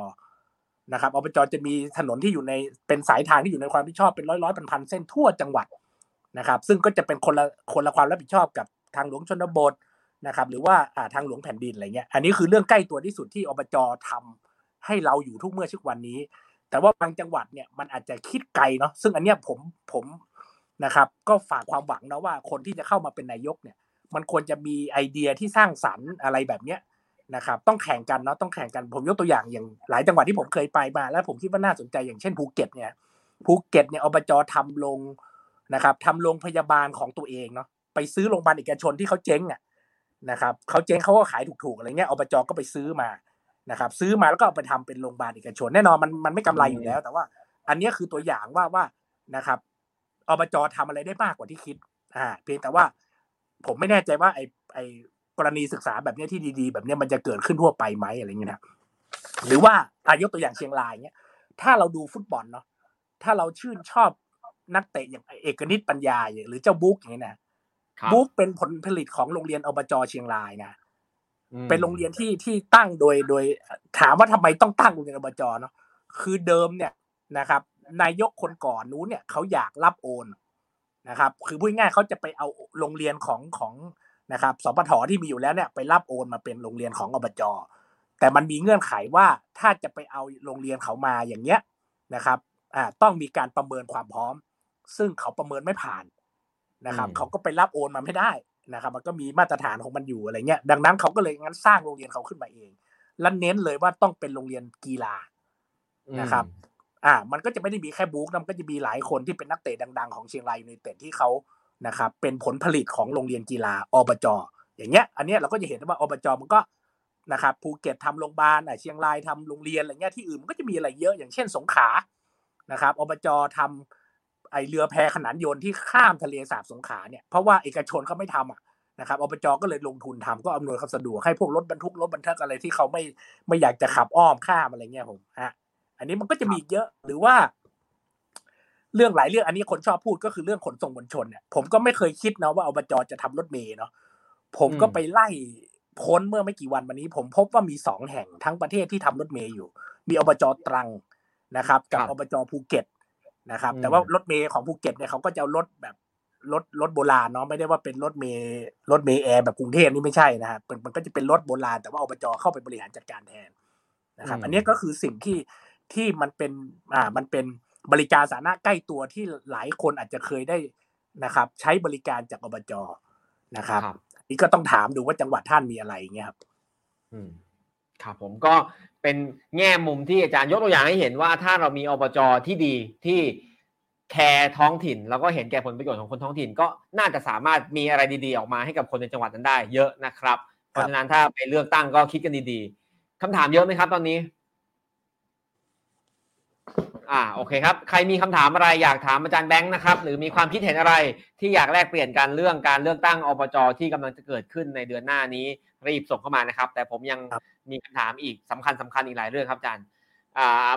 นะครับอบจจะมีถนนที่อยู่ในเป็นสายทางที่อยู่ในความรับผิดชอบเป็นร้อยร้อยพันพันเส้นทั่วจังหวัดนะครับ ซึ่งก็จะเป็นคนละคนละความรับผิดชอบกับทางหลวงชนบทนะครับ หรือว่าทางหลวงแผ่นดินอะไรเงี้ย อันนี้คือเรื่องใกล้ตัวที่สุดที่อบจทำให้เราอยู่ทุกเมื่อทุกวันนี้ แต่ว่าบางจังหวัดเนี่ยมันอาจจะคิดไกลเนาะซึ่งอันเนี้ยผมผมนะครับ ก็ฝากความหวังนะว่าคนที่จะเข้ามาเป็นนายกเนี่ย มันควรจะมีไอเดียที่สร้างสรรค์อะไรแบบเนี้ย นะครับต้องแข่งกันเนาะต้องแข่งกันผมยกตัวอย่างอย่างหลายจังหวัดที่ผมเคยไปมาแล้วผมคิดว่าน่าสนใจอย่างเช่นภูเก็ตเนี่ยภูเก็ตเนี่ยอบจทำโรงนะครับทำโรงพยาบาลของตัวเองเนาะไปซื้อโรงพยาบาลเอกชนที่เขาเจ๊งอะนะครับเขาเจ๊งเขาก็ขายถูกๆอะไรเงี้ยอบจก็ไปซื้อมานะครับ ซื้อมาแล้วก็เอาไปทำเป็นโรงพยาบาลเอกชน แน่นอนมันมันไม่กำไรอยู่แล้ว แต่ว่า อันนี้คือตัวอย่างว่าว่านะครับอบจทำอะไรได้มากกว่าที่คิดอ่าเพียงแต่ว่าผมไม่แน่ใจว่าไอ้ไอ กรณีศึกษาแบบนี้ที่ดีๆ แบบนี้มันจะเกิดขึ้นทั่วไปไหมอะไรเงี้ยนะหรือว่าอายกตัวอย่างเชียงรายเนี้ยถ้าเราดูฟุตบอลเนาะถ้าเราชื่นชอบนักเตะอย่างเอกนิตปัญญาหรือเจ้าบุ๊กอย่างเงี้ยนะบุ๊กเป็นผลผลิตของโรงเรียนอบจเชียงรายนะเป็นโรงเรียนที่ที่ตั้งโดยโดย ถามว่าทำไมต้องตั้งโรงเรียนอบจเนาะคือเดิมเนี่ยนะครับ นายกคนก่อนนู้นเนี่ยเขาอยากรับโอนนะครับ คือพูดง่ายเขาจะไปเอาโรงเรียนของของ นะครับสปทที่มีอยู่แล้วเนี่ยไปรับโอนมาเป็นโรงเรียนของอบจแต่มันมีเงื่อนไขว่าถ้าจะไปเอาโรงเรียนเขามาอย่างเงี้ยนะครับอ่าต้องมีการประเมินความพร้อม ซึ่งเขาประเมินไม่ผ่านนะครับ เขาก็ไปรับโอนมาไม่ได้นะครับ มันก็มีมาตรฐานของมันอยู่อะไรเงี้ย ดังนั้นเขาก็เลยงั้นสร้างโรงเรียนเขาขึ้นมาเอง และเน้นเลยว่าต้องเป็นโรงเรียนกีฬานะครับ อ่า มันก็จะไม่ได้มีแค่บุ๊กนะมันก็จะมีหลายคนที่เป็นนักเตะดัง ๆ ของเชียงรายยูไนเต็ดที่เขา นะครับเป็นผลผลิตของโรงเรียนกีฬาอบจอย่างเงี้ยอันเนี้ยเราก็จะเห็นว่าอบจมันก็นะครับภูเก็ตทำโรงพยาบาลอะเชียงรายทำโรงเรียนอะไรเงี้ยที่อื่นมันก็จะมีอะไรเยอะอย่างเช่นสงขลานะครับอบจทำไอเรือแพขนานยนต์ที่ข้ามทะเลสาบสงขลาเนี่ยเพราะว่าเอกชนเขาไม่ทำอะนะครับอบจก็เลยลงทุนทำก็อำนวยความสะดวกให้พวกรถบรรทุกรถบรรทุกอะไรที่เขาไม่ไม่อยากจะขับอ้อมข้ามอะไรเงี้ยผมฮะอันนี้มันก็จะมีเยอะหรือว่า เรื่องหลายเรื่องอันนี้คนชอบพูดก็คือเรื่องขนส่งมวลชนเนี่ยผมก็ไม่เคยคิดนะว่าอบจจะทำรถเมย์เนาะผมก็ไปไล่พ้นเมื่อไม่กี่วันวันนี้ ผมพบว่ามีสองแห่งทั้งประเทศที่ทำรถเมย์อยู่ มีอบจตรังนะครับ กับอบจภูเก็ตนะครับ แต่ว่ารถเมย์ของภูเก็ตเนี่ยเขาก็จะรถแบบรถรถโบราณเนาะไม่ได้ว่าเป็นรถเมย์รถเมย์แอร์แบบกรุงเทพนี่ไม่ใช่นะฮะมันก็จะเป็นรถโบราณแต่ว่าอบจเข้าไปบริหารจัดการแทนนะครับ อันนี้ก็คือสิ่งที่ที่มันเป็นอ่ามันเป็น บริการสาธารณะใกล้ตัวที่หลายคนอาจจะเคยได้นะครับ ใช้บริการจากอบจนะครับนี่ก็ต้องถามดูว่าจังหวัดท่านมีอะไรเงี้ยครับ อืมครับผมก็เป็นแง่มุมที่อาจารย์ยกตัวอย่างให้เห็นว่าถ้าเรามีอบจที่ดีที่แคร์ท้องถิ่น แล้วก็เห็นแก่ผลประโยชน์ของคนท้องถิ่น ก็น่าจะสามารถมีอะไรดีๆ ออกมาให้กับคนในจังหวัดนั้นได้ เยอะนะครับ เพราะฉะนั้นถ้าไปเลือกตั้งก็คิดกันดีๆคำถามเยอะไหมครับ ตอนนี้ อ่าโอเคครับ ใครมีคำถามอะไรอยากถามอาจารย์แบงค์นะครับ หรือมีความคิดเห็นอะไรที่อยากแลกเปลี่ยนกันเรื่องการเลือกตั้งอบจที่กำลังจะเกิดขึ้นในเดือนหน้านี้รีบส่งเข้ามานะครับ แต่ผมยังมีคำถามอีกสำคัญสำคัญอีกหลายเรื่องครับอาจารย์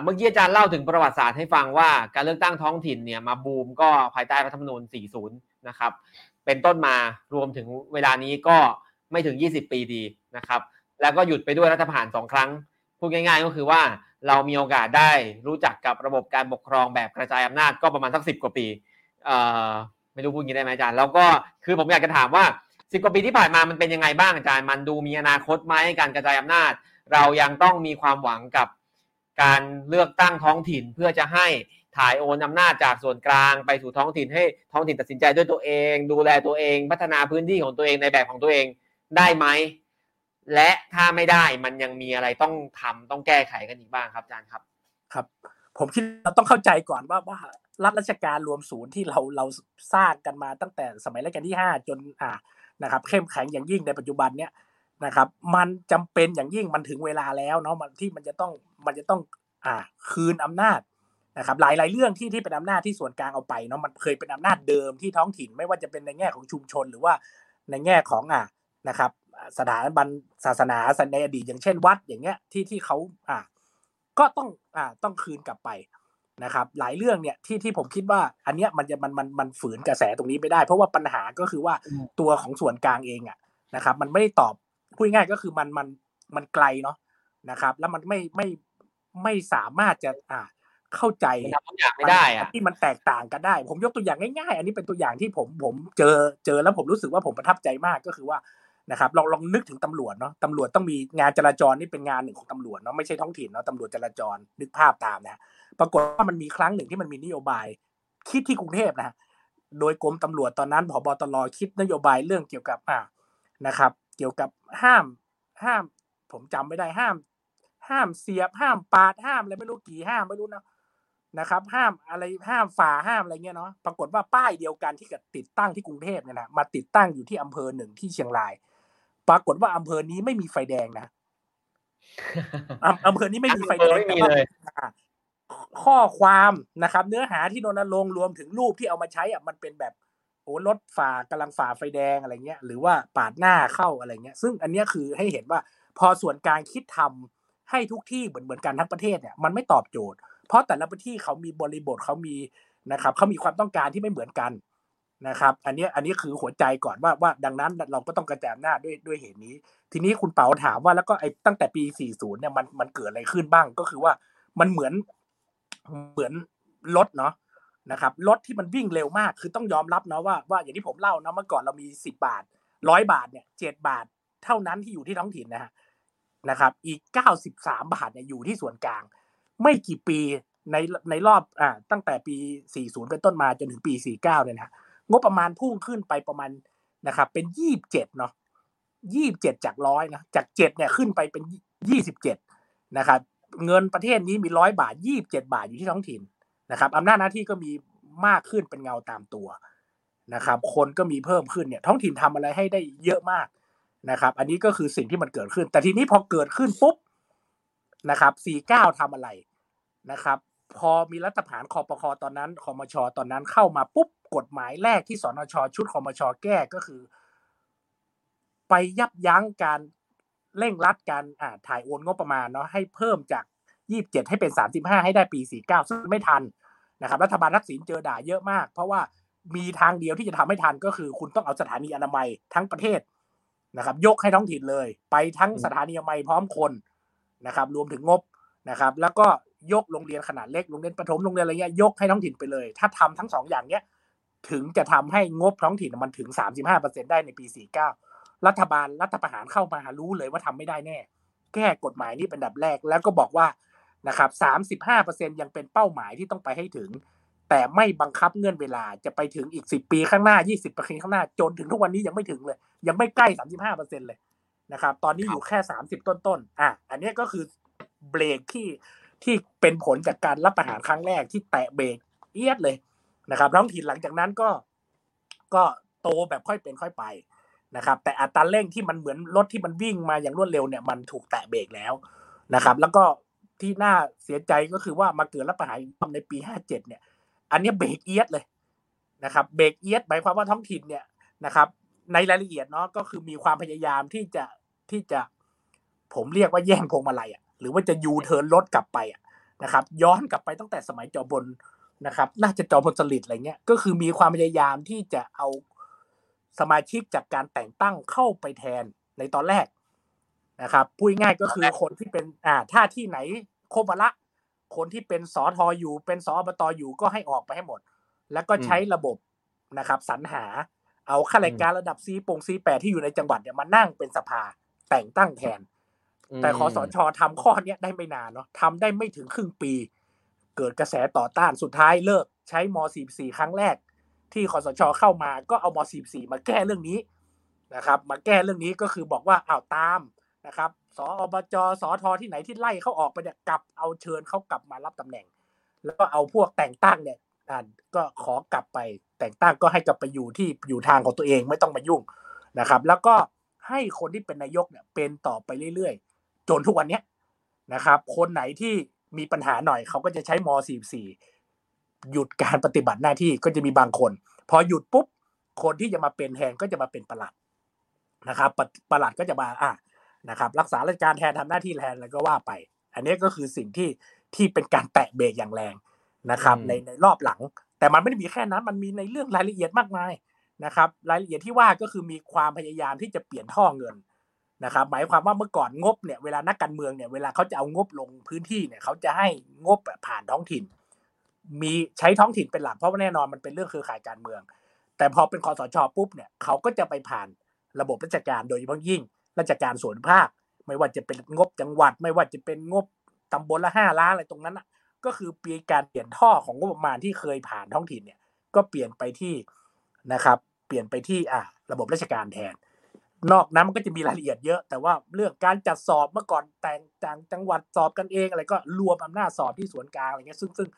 เมื่อกี้อาจารย์เล่าถึงประวัติศาสตร์ให้ฟังว่าการเลือกตั้งท้องถิ่นเนี่ยมาบูมก็ภายใต้รัฐธรรมนูญ 40 นะครับ เป็นต้นมารวมถึงเวลานี้ก็ไม่ถึง 20 ปีดีนะครับ แล้วก็หยุดไปด้วยรัฐประหารสองครั้ง พูดง่ายๆก็คือว่าเรามีโอกาสได้รู้จักกับระบบการปกครองแบบกระจายอำนาจก็ประมาณสักสิบกว่าปีเอ่อไม่รู้พูดงี้ได้ไหมอาจารย์ แล้วก็คือผมอยากจะถามว่าสิบกว่าปีที่ผ่านมามันเป็นยังไงบ้างอาจารย์ มันดูมีอนาคตไหมการกระจายอำนาจ เรายังต้องมีความหวังกับการเลือกตั้งท้องถิ่นเพื่อจะให้ถ่ายโอนอำนาจจากส่วนกลางไปสู่ท้องถิ่นให้ท้องถิ่นตัดสินใจด้วยตัวเอง ดูแลตัวเอง พัฒนาพื้นที่ของตัวเองในแบบของตัวเองได้ไหม และถ้าไม่ได้มันยังมีอะไรต้องทำต้องแก้ไขกันอีกบ้างครับอาจารย์ครับ ครับ ผมคิดเราต้องเข้าใจก่อนว่าว่ารัฐราชการรวมศูนย์ที่เราเราสร้างกันมาตั้งแต่สมัยรัชกาลที่ห้าจนอ่านะครับ เข้มแข็งอย่างยิ่งในปัจจุบันเนี้ยนะครับ มันจำเป็นอย่างยิ่งมันถึงเวลาแล้วเนาะมันที่มันจะต้องมันจะต้องอ่าคืนอำนาจนะครับหลายหลายเรื่องที่ที่เป็นอำนาจที่ส่วนกลางเอาไปเนาะมันเคยเป็นอำนาจเดิมที่ท้องถิ่นไม่ว่าจะเป็นในแง่ของชุมชน หรือว่าในแง่ของอ่านะครับ สถาบันศาสนาในอดีตอย่างเช่นวัดอย่างเงี้ยที่ที่เขาอ่าก็ต้องอ่าต้องคืนกลับไปนะครับ หลายเรื่องเนี่ยที่ที่ผมคิดว่า อันเนี้ยมันจะมันมันมันฝืนกระแสตรงนี้ไม่ได้ เพราะว่าปัญหาก็คือว่าตัวของส่วนกลางเองอะนะครับ มันไม่ได้ตอบพูดง่ายก็คือมันมันมันไกลเนาะนะครับ แล้วมันไม่ไม่ไม่สามารถจะอ่าเข้าใจทุกอย่างไม่ได้อะที่มันแตกต่างกันได้ ผมยกตัวอย่างง่ายๆ อันนี้เป็นตัวอย่างที่ผมผมเจอเจอแล้วผมรู้สึกว่าผมประทับใจมากก็คือว่า นะครับลองลองนึกถึงตำรวจเนาะตำรวจต้องมีงานจราจรนี่เป็นงานหนึ่งของตำรวจเนาะไม่ใช่ท้องถิ่นเนาะตำรวจจราจรนึกภาพตามนะปรากฏว่ามันมีครั้งหนึ่งที่มันมีนโยบาย คิดที่กรุงเทพนะโดยกรมตำรวจตอนนั้นผบตรคิดนโยบายเรื่องเกี่ยวกับอ่านะครับ เกี่ยวกับห้ามห้าม ผมจำไม่ได้ห้าม ห้ามเสียบห้ามปาดห้ามอะไรไม่รู้กี่ห้ามไม่รู้นะนะครับ ห้ามอะไรห้ามฝ่าห้ามอะไรเงี้ยเนาะปรากฏว่าป้ายเดียวกันที่กติดตั้งที่กรุงเทพเนี่ยนะมาติดตั้งอยู่ที่อำเภอหนึ่งที่เชียงราย ปรากฏว่าอำเภอนี้ไม่มีไฟแดงนะอำอำเภอนี้ไม่มีไฟแดงไม่แต่มีว่าเลยอ่าข้อความนะครับ เนื้อหาที่รณรงค์รวมถึงรูปที่เอามาใช้อะมันเป็นแบบโอ้รถฝ่ากำลังฝ่าไฟแดงอะไรเงี้ย หรือว่าปาดหน้าเข้าอะไรเงี้ย ซึ่งอันเนี้ยคือให้เห็นว่าพอส่วนกลางคิดทำให้ทุกที่เหมือนเหมือนกันทั้งประเทศเนี่ยมันไม่ตอบโจทย์ เพราะแต่ละประเทศเขามีบริบทเขามีนะครับเขามีความต้องการที่ไม่เหมือนกัน นะครับ อันนี้อันนี้คือหัวใจก่อนว่าว่าดังนั้นเราก็ต้องกระจายอำนาจด้วยด้วยเหตุนี้ ทีนี้คุณเปาถามว่าแล้วก็ไอ้ตั้งแต่ปี 40 เนี่ยมันมันเกิดอะไรขึ้นบ้างก็คือว่ามันเหมือนเหมือนรถเนาะนะครับรถที่มันวิ่งเร็วมากคือต้องยอมรับเนาะว่าว่าอย่างที่ผมเล่าเนาะเมื่อก่อนเรามี 10 บาทร้อยบาทเนี่ยเจ็ดบาทเท่านั้นที่อยู่ที่ท้องถิ่นนะฮะนะครับ อีก93บาทเนี่ยอยู่ที่ส่วนกลาง ไม่กี่ปีในในรอบอ่าตั้งแต่ปี40เป็นต้นมาจนถึงปี49เนี่ยนะ งบประมาณพุ่งขึ้นไปประมาณนะครับเป็น27เจ็ดเนาะยี่บเจ็ดจากร้อยนะจากเจ็ดเนี่ยขึ้นไปเป็นยี่สิบเจ็ดนะครับเงินประเทศนี้มีร้อยบาทยี่บเจ็ดบาทอยู่ที่ท้องถิ่นนะครับอำนาจหน้าที่ก็มีมากขึ้นเป็นเงาตามตัวนะครับ คนก็มีเพิ่มขึ้นเนี่ยท้องถิ่นทำอะไรให้ได้เยอะมากนะครับ อันนี้ก็คือสิ่งที่มันเกิดขึ้น แต่ทีนี้พอเกิดขึ้นปุ๊บนะครับสี่เก้าทำอะไรนะครับ พอมีรัฐประหารคอปคอตอนนั้นคอมชตอนนั้นเข้ามาปุ๊บกฎหมายแรกที่สนชชุดคอมชแก้ก็คือ ไปยับยั้งการเร่งรัดการอ่าถ่ายโอนงบประมาณเนาะให้เพิ่มจาก 27 ให้เป็น 35 ให้ได้ปี 49 ซึ่งไม่ทันนะครับรัฐบาลทักษิณเจอด่าเยอะมาก เพราะว่ามีทางเดียวที่จะทำให้ทันก็คือคุณต้องเอาสถานีอนามัยทั้งประเทศนะครับ ยกให้ท้องถิ่นเลย ไปทั้งสถานีอนามัยพร้อมคนนะครับ รวมถึงงบนะครับ แล้วก็ ยกโรงเรียนขนาดเล็กโรงเรียนประถมโรงเรียนอะไรเงี้ยยกให้ท้องถิ่นไปเลย ถ้าทำทั้งสองอย่างเนี้ยถึงจะทำให้งบท้องถิ่นมันถึง 35%ได้ในปี 49 รัฐบาลรัฐประหารเข้ามารู้เลยว่าทำไม่ได้แน่ แก้กฎหมายนี้เป็นดับแรกแล้วก็บอกว่านะครับสามสิบห้าเปอร์เซ็นยังเป็นเป้าหมายที่ต้องไปให้ถึง แต่ไม่บังคับเงื่อนเวลาจะไปถึงอีกสิบปีข้างหน้ายี่สิบปีข้างหน้าจนถึงทุกวันนี้ยังไม่ถึงเลย ยังไม่ใกล้สามสิบห้าเปอร์เซ็นเลยนะครับ ตอนนี้อยู่แค่สามสิบต้นๆอะอันนี้ก็คือเบรกที่ ที่เป็นผลจากการรับประหารครั้งแรกที่แตะเบรกเอียดเลยนะครับท้องถิ่นหลังจากนั้นก็ก็โตแบบค่อยเป็นค่อยไปนะครับ แต่อัตราเร่งที่มันเหมือนรถที่มันวิ่งมาอย่างรวดเร็วเนี่ยมันถูกแตะเบรกแล้วนะครับ แล้วก็ที่น่าเสียใจก็คือว่ามาเกิดรัฐประหารในปี 57 เนี่ย อันนี้เบรกเอียดเลยนะครับ เบรกเอียดหมายความว่าท้องถิ่นเนี่ยนะครับ ในรายละเอียดเนาะก็คือมีความพยายามที่จะที่จะผมเรียกว่าแย่งพวงมาลัยอะ หรือว่าจะยูเทิร์นรถกลับไปอะนะครับ ย้อนกลับไปตั้งแต่สมัยจอมพลนะครับ น่าจะจอมพลสฤษดิ์อะไรเงี้ยก็คือมีความพยายามที่จะเอาสมาชิกจากการแต่งตั้งเข้าไปแทนในตอนแรกนะครับพูดง่ายก็คือคนที่เป็นอ่าถ้าที่ไหนครบวาระคนที่เป็นสอทออยู่ เป็นสอบตอยู่ก็ให้ออกไปให้หมด แล้วก็ใช้ระบบนะครับสรรหาเอาข้าราชการระดับซีปงซีแปดที่อยู่ในจังหวัดเนี่ยมานั่งเป็นสภาแต่งตั้งแทน แต่ขอสชทำข้อเนี้ยได้ไม่นานเนาะทำได้ไม่ถึงครึ่งปี เกิดกระแสต่อต้านสุดท้ายเลิก ใช้ม .44 ครั้งแรก ที่คอสชเข้ามาก็เอาม .44 มาแก้เรื่องนี้นะครับ มาแก้เรื่องนี้ก็คือบอกว่าอ้าวตามนะครับสอบจสอทอที่ไหนที่ไล่เขาออกไปเนี่ยกลับเอาเชิญเขากลับมารับตำแหน่ง แล้วก็เอาพวกแต่งตั้งเนี่ยอ่าก็ขอกลับไปแต่งตั้งก็ให้กลับไปอยู่ที่อยู่ทางของตัวเองไม่ต้องมายุ่งนะครับ แล้วก็ให้คนที่เป็นนายกเนี่ยเป็นต่อไปเรื่อยๆ จนทุกวันเนี้ยนะครับ คนไหนที่มีปัญหาหน่อยเขาก็จะใช้ม .44 หยุดการปฏิบัติหน้าที่ก็จะมีบางคน พอหยุดปุ๊บคนที่จะมาเป็นแทนก็จะมาเป็นประหลัดนะครับปประหลัดก็จะมาอะนะครับ รักษาราชการแทนทำหน้าที่แทนอะไรก็ว่าไป อันนี้ก็คือสิ่งที่ที่เป็นการแตะเบรกอย่างแรงนะครับ ในในรอบหลัง แต่มันไม่ได้มีแค่นั้น มันมีในเรื่องรายละเอียดมากมายนะครับ รายละเอียดที่ว่าก็คือมีความพยายามที่จะเปลี่ยนท่อเงิน นะครับหมายความว่าเมื่อก่อนงบเนี่ยเวลานักการเมืองเนี่ยเวลาเขาจะเอางบลงพื้นที่เนี่ยเขาจะให้งบผ่านท้องถิ่น มีใช้ท้องถิ่นเป็นหลักเพราะว่าแน่นอนมันเป็นเรื่องเครือข่ายการเมือง แต่พอเป็นคอสชปุ๊บเนี่ยเขาก็จะไปผ่านระบบราชการโดยเฉพาะยิ่งราชการส่วนภาค ไม่ว่าจะเป็นงบจังหวัด ไม่ว่าจะเป็นงบตำบลละห้าล้านอะไรตรงนั้นอะก็คือเปลี่ยนการเปลี่ยนท่อของงบประมาณที่เคยผ่านท้องถิ่นเนี่ยก็เปลี่ยนไปที่นะครับ เปลี่ยนไปที่อ่าระบบราชการแทน นอกนั้นมันก็จะมีรายละเอียดเยอะ แต่ว่าเรื่องการจัดสอบเมื่อก่อนแต่งจังจังหวัดสอบกันเองอะไรก็รวมอำนาจสอบที่สวนกลางอะไรเงี้ยซึ่งซึ่ง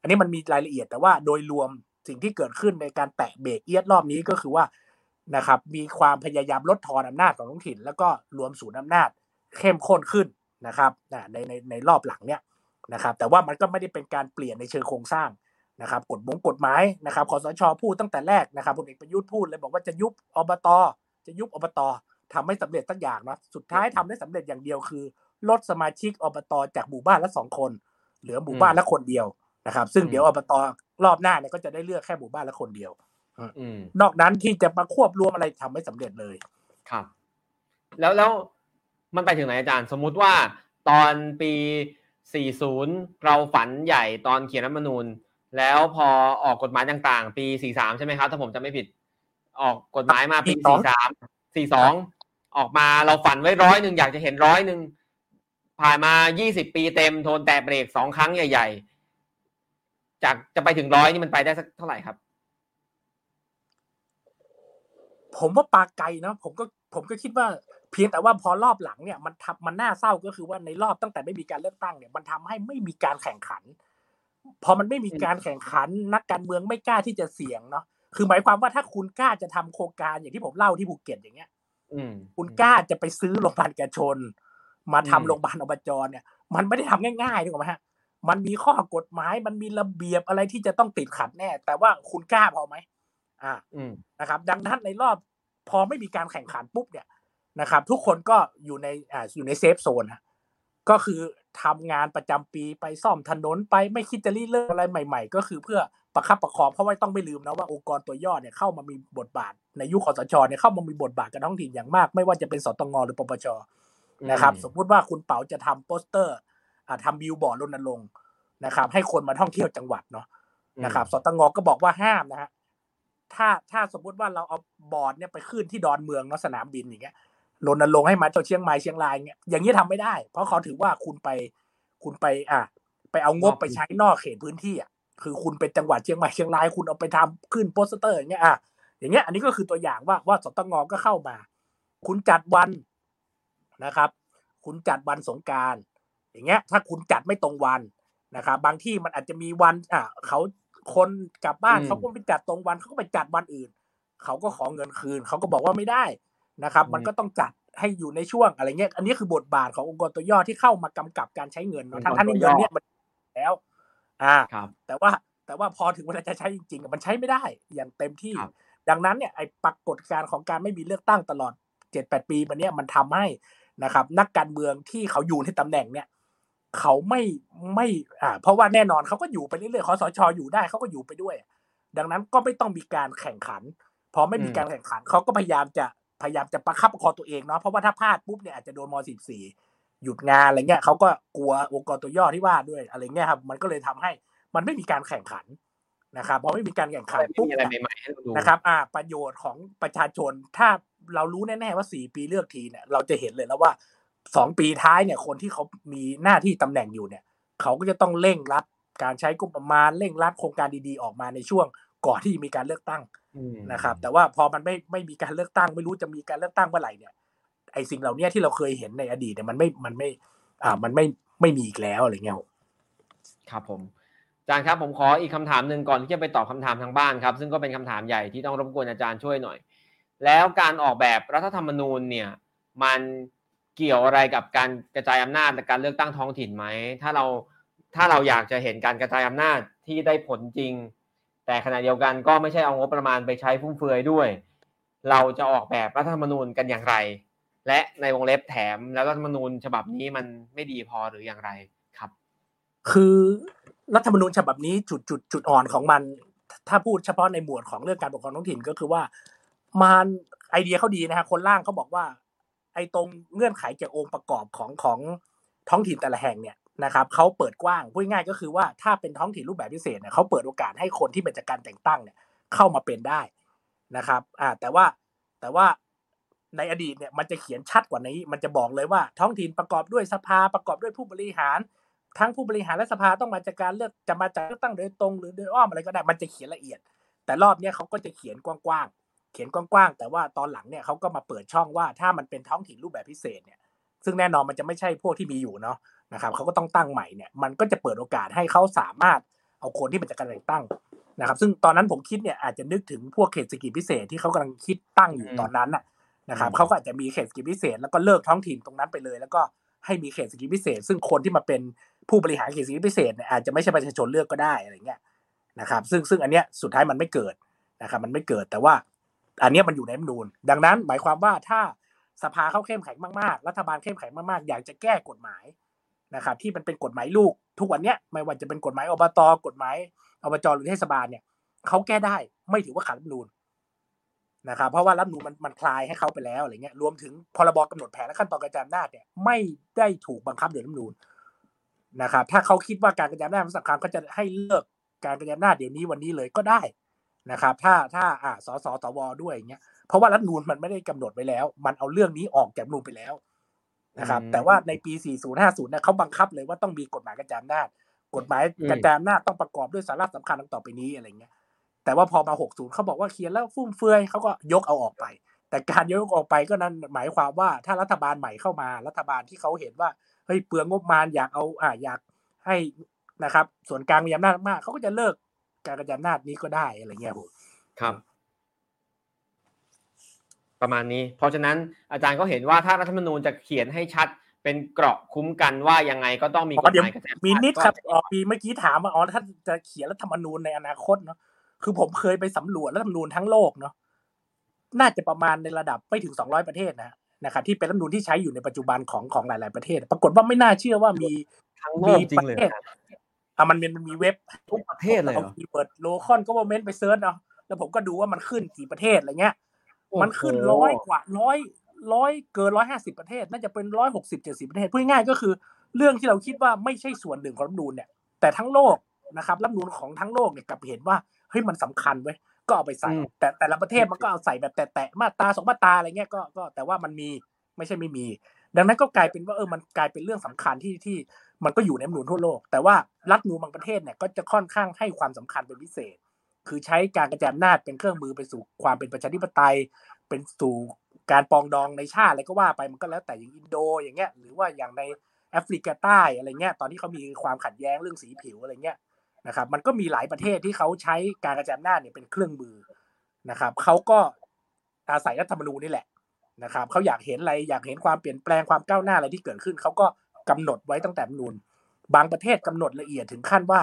อันนี้มันมีรายละเอียดแต่ว่าโดยรวมสิ่งที่เกิดขึ้นในการแตะเบรกเอียดรอบนี้ก็คือว่านะครับมีความพยายามลดทอนอำนาจของท้องถิ่น แล้วก็รวมศูนย์อำนาจเข้มข้นขึ้นนะครับในในในรอบหลังเนี่ยนะครับแต่ว่ามันก็ไม่ได้เป็นการเปลี่ยนในเชิงโครงสร้างนะครับกฎมงกฎหมายนะครับคอสชพูดตั้งแต่แรกนะครับพลเอกประยุทธ์พูดเลยบอกว่าจะยุบอบต จะยุบอบตทำไม่สำเร็จตั้งอย่างนะสุดท้ายทำได้สำเร็จอย่างเดียวคือ ลดสมาชิกอบตจากหมู่บ้านละสองคน เหลือหมู่บ้านละคนเดียวนะครับ ซึ่งเดี๋ยวอบตรอบหน้าเนี่ยก็จะได้เลือกแค่หมู่บ้านละคนเดียวอืมนอกนั้นที่จะมาควบรวมอะไรทำไม่สำเร็จเลยครับ แล้วแล้วมันไปถึงไหนอาจารย์ สมมุติว่าตอนปี 40 เราฝันใหญ่ตอนเขียนรัฐธรรมนูญ แล้วพอออกกฎหมายต่างๆ ปี 43 ใช่ไหมครับ ถ้าผมจำไม่ผิด ออกกฎหมายมาปี43 42ออกมาเราฝันไว้ร้อยหนึ่งอยากจะเห็นร้อยหนึ่งผ่านมา20ปีเต็มโทนแตะเบรกสองครั้งใหญ่ ๆ จากจะไปถึงร้อยนี่มันไปได้สักเท่าไหร่ครับ ผมว่าปลาไกลเนาะผมก็ผมก็คิดว่าเพียงแต่ว่าพอรอบหลังเนี่ยมันทำมันน่าเศร้าก็คือว่าในรอบตั้งแต่ไม่มีการเลือกตั้งเนี่ยมันทำให้ไม่มีการแข่งขัน พอมันไม่มีการแข่งขัน นักการเมืองไม่กล้าที่จะเสี่ยงเนาะ คือหมายความว่าถ้าคุณกล้าจะทำโครงการอย่างที่ผมเล่าที่ภูเก็ตอย่างเงี้ยอืมคุณกล้าจะไปซื้อโรงพยาบาลแกชน มาทำอืมโรงพยาบาลอบจเนี่ย มันไม่ได้ทำง่ายๆถูกไหมฮะ มันมีข้อกฎหมาย มันมีระเบียบอะไรที่จะต้องติดขัดแน่ แต่ว่าคุณกล้าพอไหมอ่าอืมนะครับ ดังนั้นในรอบพอไม่มีการแข่งขันปุ๊บเนี่ยนะครับ ทุกคนก็อยู่ในอ่าอยู่ในเซฟโซนฮะก็คือทำงานประจำปีไปซ่อมถนนไปไม่คิดจะรีเริ่มอะไรใหม่ ๆ ก็คือเพื่อ ประคับประคองเพราะว่าต้องไม่ลืมนะว่าองค์กรตัวย่อเนี่ยเข้ามามีบทบาท ในยุคคสชเนี่ยเข้ามามีบทบาทกับท้องถิ่นอย่างมาก ไม่ว่าจะเป็นสตงหรือปปชนะครับ สมมุติว่าคุณเป๋าจะทำโปสเตอร์อ่าทำบิลบอร์ดรณรงค์นะครับ ให้คนมาท่องเที่ยวจังหวัดเนาะนะครับสตงก็บอกว่าห้ามนะฮะถ้าถ้าสมมุติว่าเราเอาบอร์ดเนี่ยไปขึ้นที่ดอนเมืองเนาะสนามบินอย่างเงี้ยรณรงค์ให้มาเที่ยวเชียงใหม่เชียงรายเงี้ยอย่างนี้ทำไม่ได้ เพราะเขาถือว่าคุณไปคุณไป อะ ไปเอางบไปใช้นอกเขตพื้นที่อะ คือคุณเป็นจังหวัดเชียงใหม่เชียงรายคุณเอาไปทำขึ้นโปสเตอร์อย่างเงี้ยอะอย่างเงี้ยอันนี้ก็คือตัวอย่างว่าว่าสตงก็เข้ามา คุณจัดวันนะครับ คุณจัดวันสงกรารอย่างเงี้ย ถ้าคุณจัดไม่ตรงวันนะครับบางที่มันอาจจะมีวันอ่าเขาคนกลับบ้านอืมเขาก็ไปจัดตรงวันเขาก็ไปจัดวันอื่นเขาก็ขอเงินคืนเขาก็บอกว่าไม่ได้นะครับ มันก็ต้องจัดให้อยู่ในช่วงอะไรเงี้ย อันนี้คือบทบาทขององค์กรตัวย่อที่เข้ามากำกับการใช้เงินเนอะทั้งท่านที่เงินเนี่ยมันแล้ว อ่าครับแต่ว่าแต่ว่าพอถึงเวลาจะใช้จริงๆอะมันใช้ไม่ได้อย่างเต็มที่ครับดังนั้นเนี่ยไอ้ปรากฏการณ์ของการไม่มีเลือกตั้งตลอดเจ็ดแปดปีมาเนี้ยมันทำให้นะครับ นักการเมืองที่เขาอยู่ในตำแหน่งเนี่ยเขาไม่ไม่อ่าเพราะว่าแน่นอนเขาก็อยู่ไปเรื่อยๆคอสชอยู่ได้เขาก็อยู่ไปด้วย ดังนั้นก็ไม่ต้องมีการแข่งขันพอไม่มีอืมการแข่งขันเขาก็พยายามจะพยายามจะประคับประคองตัวเองเนาะเพราะว่าถ้าพลาดปุ๊บเนี่ยอาจจะโดนม .44 หยุดงานอะไรเงี้ยเขาก็กลัวองค์กรตัวย่อที่ว่าด้วยอะไรเงี้ยครับ มันก็เลยทำให้มันไม่มีการแข่งขันนะครับพอไม่มีการแข่งขันไม่ปุ๊บมีอะไรใหม่ๆให้เราดูนะครับอ่าประโยชน์ของประชาชนถ้าเรารู้แน่ๆว่าสี่ปีเลือกทีเนี่ยเราจะเห็นเลยแล้วว่าสองปีท้ายเนี่ยคนที่เขามีหน้าที่ตำแหน่งอยู่เนี่ยเขาก็จะต้องเร่งรัดการใช้งบประมาณเร่งรัดโครงการดีๆออกมาในช่วงก่อนที่จะมีการเลือกตั้งอืมนะครับ แต่ว่าพอมันไม่ไม่มีการเลือกตั้ง ไม่รู้จะมีการเลือกตั้งเมื่อไหร่เนี่ยไอ้สิ่งเหล่านี้ที่เราเคยเห็นในอดีตเนี่ยมันไม่มันไม่อ่ามันไม่ไม่มีอีกแล้วอะไรเงี้ยครับผมอาจารย์ครับผมขออีกคำถามหนึ่งก่อนที่จะไปตอบคำถามทางบ้านครับ ซึ่งก็เป็นคำถามใหญ่ที่ต้องรบกวนอาจารย์ช่วยหน่อย แล้วการออกแบบรัฐธรรมนูญเนี่ยมันเกี่ยวอะไรกับการกระจายอำนาจและการเลือกตั้งท้องถิ่นไหมถ้าเราถ้าเราอยากจะเห็นการกระจายอำนาจที่ได้ผลจริง แต่ขณะเดียวกันก็ไม่ใช่เอางบประมาณไปใช้ฟุ่มเฟือยด้วย เราจะออกแบบรัฐธรรมนูญกันอย่างไร และในวงเล็บแถมแล้วรัฐธรรมนูญฉบับนี้มันไม่ดีพอหรืออย่างไรครับ คือรัฐธรรมนูญฉบับนี้จุดจุดจุดอ่อนของมัน ถ้าพูดเฉพาะในหมวดของเรื่องการปกครองท้องถิ่นก็คือว่า มันไอเดียเขาดีนะฮะคนร่างเขาบอกว่า ไอตรงเงื่อนไขเกี่ยวองค์ประกอบของของท้องถิ่นแต่ละแห่งเนี่ยนะครับเขาเปิดกว้างพูดง่ายก็คือว่าถ้าเป็นท้องถิ่นรูปแบบพิเศษเนี่ยเขาเปิดโอกาสให้คนที่เป็นจากการแต่งตั้งเนี่ยเข้ามาเป็นได้นะครับอ่าแต่ว่าแต่ว่า ในอดีตเนี่ยมันจะเขียนชัดกว่านี้ มันจะบอกเลยว่า ท้องถิ่นประกอบด้วยสภาประกอบด้วยผู้บริหาร ทั้งผู้บริหารและสภาต้องมาจากการเลือกจะมาจากเลือกตั้งโดยตรงหรือโดยอ้อมอะไรก็ได้มันจะเขียนละเอียด แต่รอบเนี้ยเขาก็จะเขียนกว้างๆเขียนกว้างๆแต่ว่าตอนหลังเนี่ยเขาก็มาเปิดช่องว่าถ้ามันเป็นท้องถิ่นรูปแบบพิเศษเนี่ย ซึ่งแน่นอนมันจะไม่ใช่พวกที่มีอยู่เนาะนะครับเขาก็ต้องตั้งใหม่เนี่ยมันก็จะเปิดโอกาสให้เขาสามารถเอาคนที่เป็นจากการแต่งตั้งนะครับ ซึ่งตอนนั้นผมคิดเนี่ยอาจจะนึกถึงพวกเขตเศรษฐกิจพิเศษที่เขากำลังคิดตั้งอยู่ตอนนั้นน่ะ นะครับเขาก็อาจจะมีเขตเศรษฐกิจพิเศษแล้วก็เลิกท้องถิ่นตรงนั้นไปเลย แล้วก็ให้มีเขตเศรษฐกิจพิเศษ ซึ่งคนที่มาเป็นผู้บริหารเขตเศรษฐกิจพิเศษเนี่ยอาจจะไม่ใช่ประชาชนเลือกก็ได้อะไรเงี้ยนะครับ ซึ่งซึ่งอันเนี้ยสุดท้ายมันไม่เกิดนะครับมันไม่เกิดแต่ว่าอันเนี้ยมันอยู่ในรัฐธรรมนูญดังนั้นหมายความว่าถ้าสภาเข้าเข้มแข็งมากๆ รัฐบาลเข้มแข็งมากๆ อยากจะแก้กฎหมายนะครับ ที่มันเป็นกฎหมายลูก ทุกวันเนี้ยไม่ว่าจะเป็นกฎหมายอบตกฎหมายอบจหรือเทศบาลเนี่ยเขาแก้ได้ไม่ถือว่าขัดรัฐธรรมนูญ นะครับเพราะว่ารัฐธรรมนูญมันมันคลายให้เขาไปแล้วอะไรเงี้ยรวมถึงพรบกำหนดแผนและขั้นตอนการกระจายอำนาจเนี่ยไม่ได้ถูกบังคับโดยรัฐธรรมนูญนะครับถ้าเขาคิดว่าการกระจายอำนาจมันสำคัญก็จะให้เลิกการกระจายอำนาจเดี๋ยวนี้วันนี้เลยก็ได้นะครับ ถ้าถ้าอ่าสสสวด้วยอย่างเงี้ยเพราะว่ารัฐธรรมนูญมันไม่ได้กำหนดไว้แล้ว มันเอาเรื่องนี้ออกจากรัฐธรรมนูญไปแล้วนะครับอืมแต่ว่าในปี 4050เนี่ยเขาบังคับเลยว่าต้องมีกฎหมายกระจายอำนาจกฎหมายอืมกระจายอำนาจต้องประกอบด้วยสาระสำคัญดังต่อไปนี้อะไรเงี้ย แต่ว่าพอมา 60 เขาบอกว่าเขียนแล้วฟุ่มเฟือยเขาก็ยกเอาออกไป แต่การยกออกไปก็นั่นหมายความว่าถ้ารัฐบาลใหม่เข้ามารัฐบาลที่เขาเห็นว่าเฮ้ยเปลืองงบประมาณอยากเอาอ่าอยากให้นะครับ ส่วนกลางมีอำนาจมากเขาก็จะเลิกการกระจายอำนาจนี้ก็ได้อะไรเงี้ยผมครับ ประมาณนี้ เพราะฉะนั้นอาจารย์ก็เห็นว่าถ้ารัฐธรรมนูญจะเขียนให้ชัดเป็นเกราะคุ้มกันว่ายังไงก็ต้องมีอ๋กอฎเดี๋ยวหมายกระจายอำนาจมีนิดครับก็อ๋อมีเมื่อกี้ถามว่าอ๋อถ้าจะเขียนรัฐธรรมนูญในอนาคตเนาะ คือผมเคยไปสำรวจรัฐธรรมนูญทั้งโลกเนาะน่าจะประมาณในระดับไม่ถึงสองร้อยประเทศนะนะครับที่เป็นรัฐธรรมนูญที่ใช้อยู่ในปัจจุบันของของหลาย ๆประเทศ ปรากฏว่าไม่น่าเชื่อว่ามีทั้งโลมีกจริปงระเลยเทศเหรออะมันมีมันมีเว็บทุกประเทศเลยเหรเอาอคีย์เวิร์ดโลคอนก็ว่าเมนไปเซิร์ชเนาะแล้วผมก็ดูว่ามันขึ้นกี่ประเทศอะไรเงี้ย มันขึ้นโอ้ร้โหอยกว่าร้อยร้อยเกินร้อยห้าสิบประเทศ น่าจะเป็นร้อยหกสิบเจ็ดสิบประเทศพูดง่ายๆก็คือ เรื่องที่เราคิดว่าไม่ใช่ส่วนหนึ่งของรัฐธรรมนูญเนี่ยแต่ทั้งโลกนะครับรัฐธรรมนูญของทั้งโลกเนี่ยกลับเห็นว่า เฮ้ยมันสำคัญเว้ยก็เอาไปใส่อืมแต่แต่ละประเทศมันก็เอาใส่แบบแตะๆมาตราสองมาตราอะไรเงี้ยก็ก็แต่ว่ามันมีไม่ใช่ไม่มี ดังนั้นก็กลายเป็นว่าเออมันกลายเป็นเรื่องสำคัญที่ที่มันก็อยู่ในรัฐธรรมนูญทั่วโลก แต่ว่ารัฐธรรมนูญบางประเทศเนี่ยก็จะค่อนข้างให้ความสำคัญเป็นพิเศษ คือใช้การกระจายอำนาจเป็นเครื่องมือไปสู่ความเป็นประชาธิปไตย เป็นสู่การปรองดองในชาติอะไรก็ว่าไปมันก็แล้วแต่อย่างอินโดอย่างเงี้ยหรือว่าอย่างในแอฟริกาใต้อะไรเงี้ยตอนที่เขามีความขัดแย้งเรื่องสีผิวอะไรเงี้ย นะครับ มันก็มีหลายประเทศที่เขาใช้การกระจายอำนาจเนี่ยเป็นเครื่องมือนะครับเขาก็อาศัยรัฐธรรมนูญนี่แหละนะครับเขาอยากเห็นอะไรอยากเห็นความเปลี่ยนแปลงความก้าวหน้าอะไรที่เกิดขึ้นเขาก็กำหนดไว้ตั้งแต่รัฐธรรมนูญบางประเทศกำหนดละเอียดถึงขั้นว่า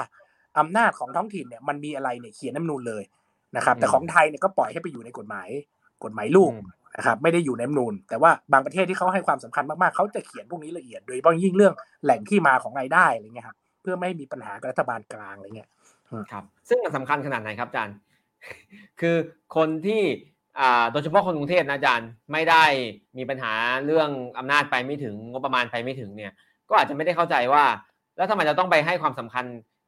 อำนาจของท้องถิ่นเนี่ยมันมีอะไรเนี่ยเขียนรัฐธรรมนูญเลยนะครับ แต่ของไทยเนี่ยก็ปล่อยให้ไปอยู่ในกฎหมายกฎหมายลูกอืมนะครับไม่ได้อยู่ในรัฐธรรมนูญแต่ว่าบางประเทศที่เขาให้ความสำคัญมากๆเขาจะเขียนพวกนี้ละเอียด โดยเฉพาะยิ่งเรื่องแหล่งที่มาของรายได้อะไรเงี้ยครับเพื่อไม่ให้มีปัญหากับรัฐบาลกลางอะไรเงี้ยครับ ซึ่งมันสำคัญขนาดไหนครับอาจารย์ คือคนที่อ่าโดยเฉพาะคนกรุงเทพนะอาจารย์ไม่ได้มีปัญหาเรื่องอำนาจไปไม่ถึงงบประมาณไปไม่ถึงเนี่ย ก็อาจจะไม่ได้เข้าใจว่า แล้วทำไมจะต้องไปให้ความสำคัญ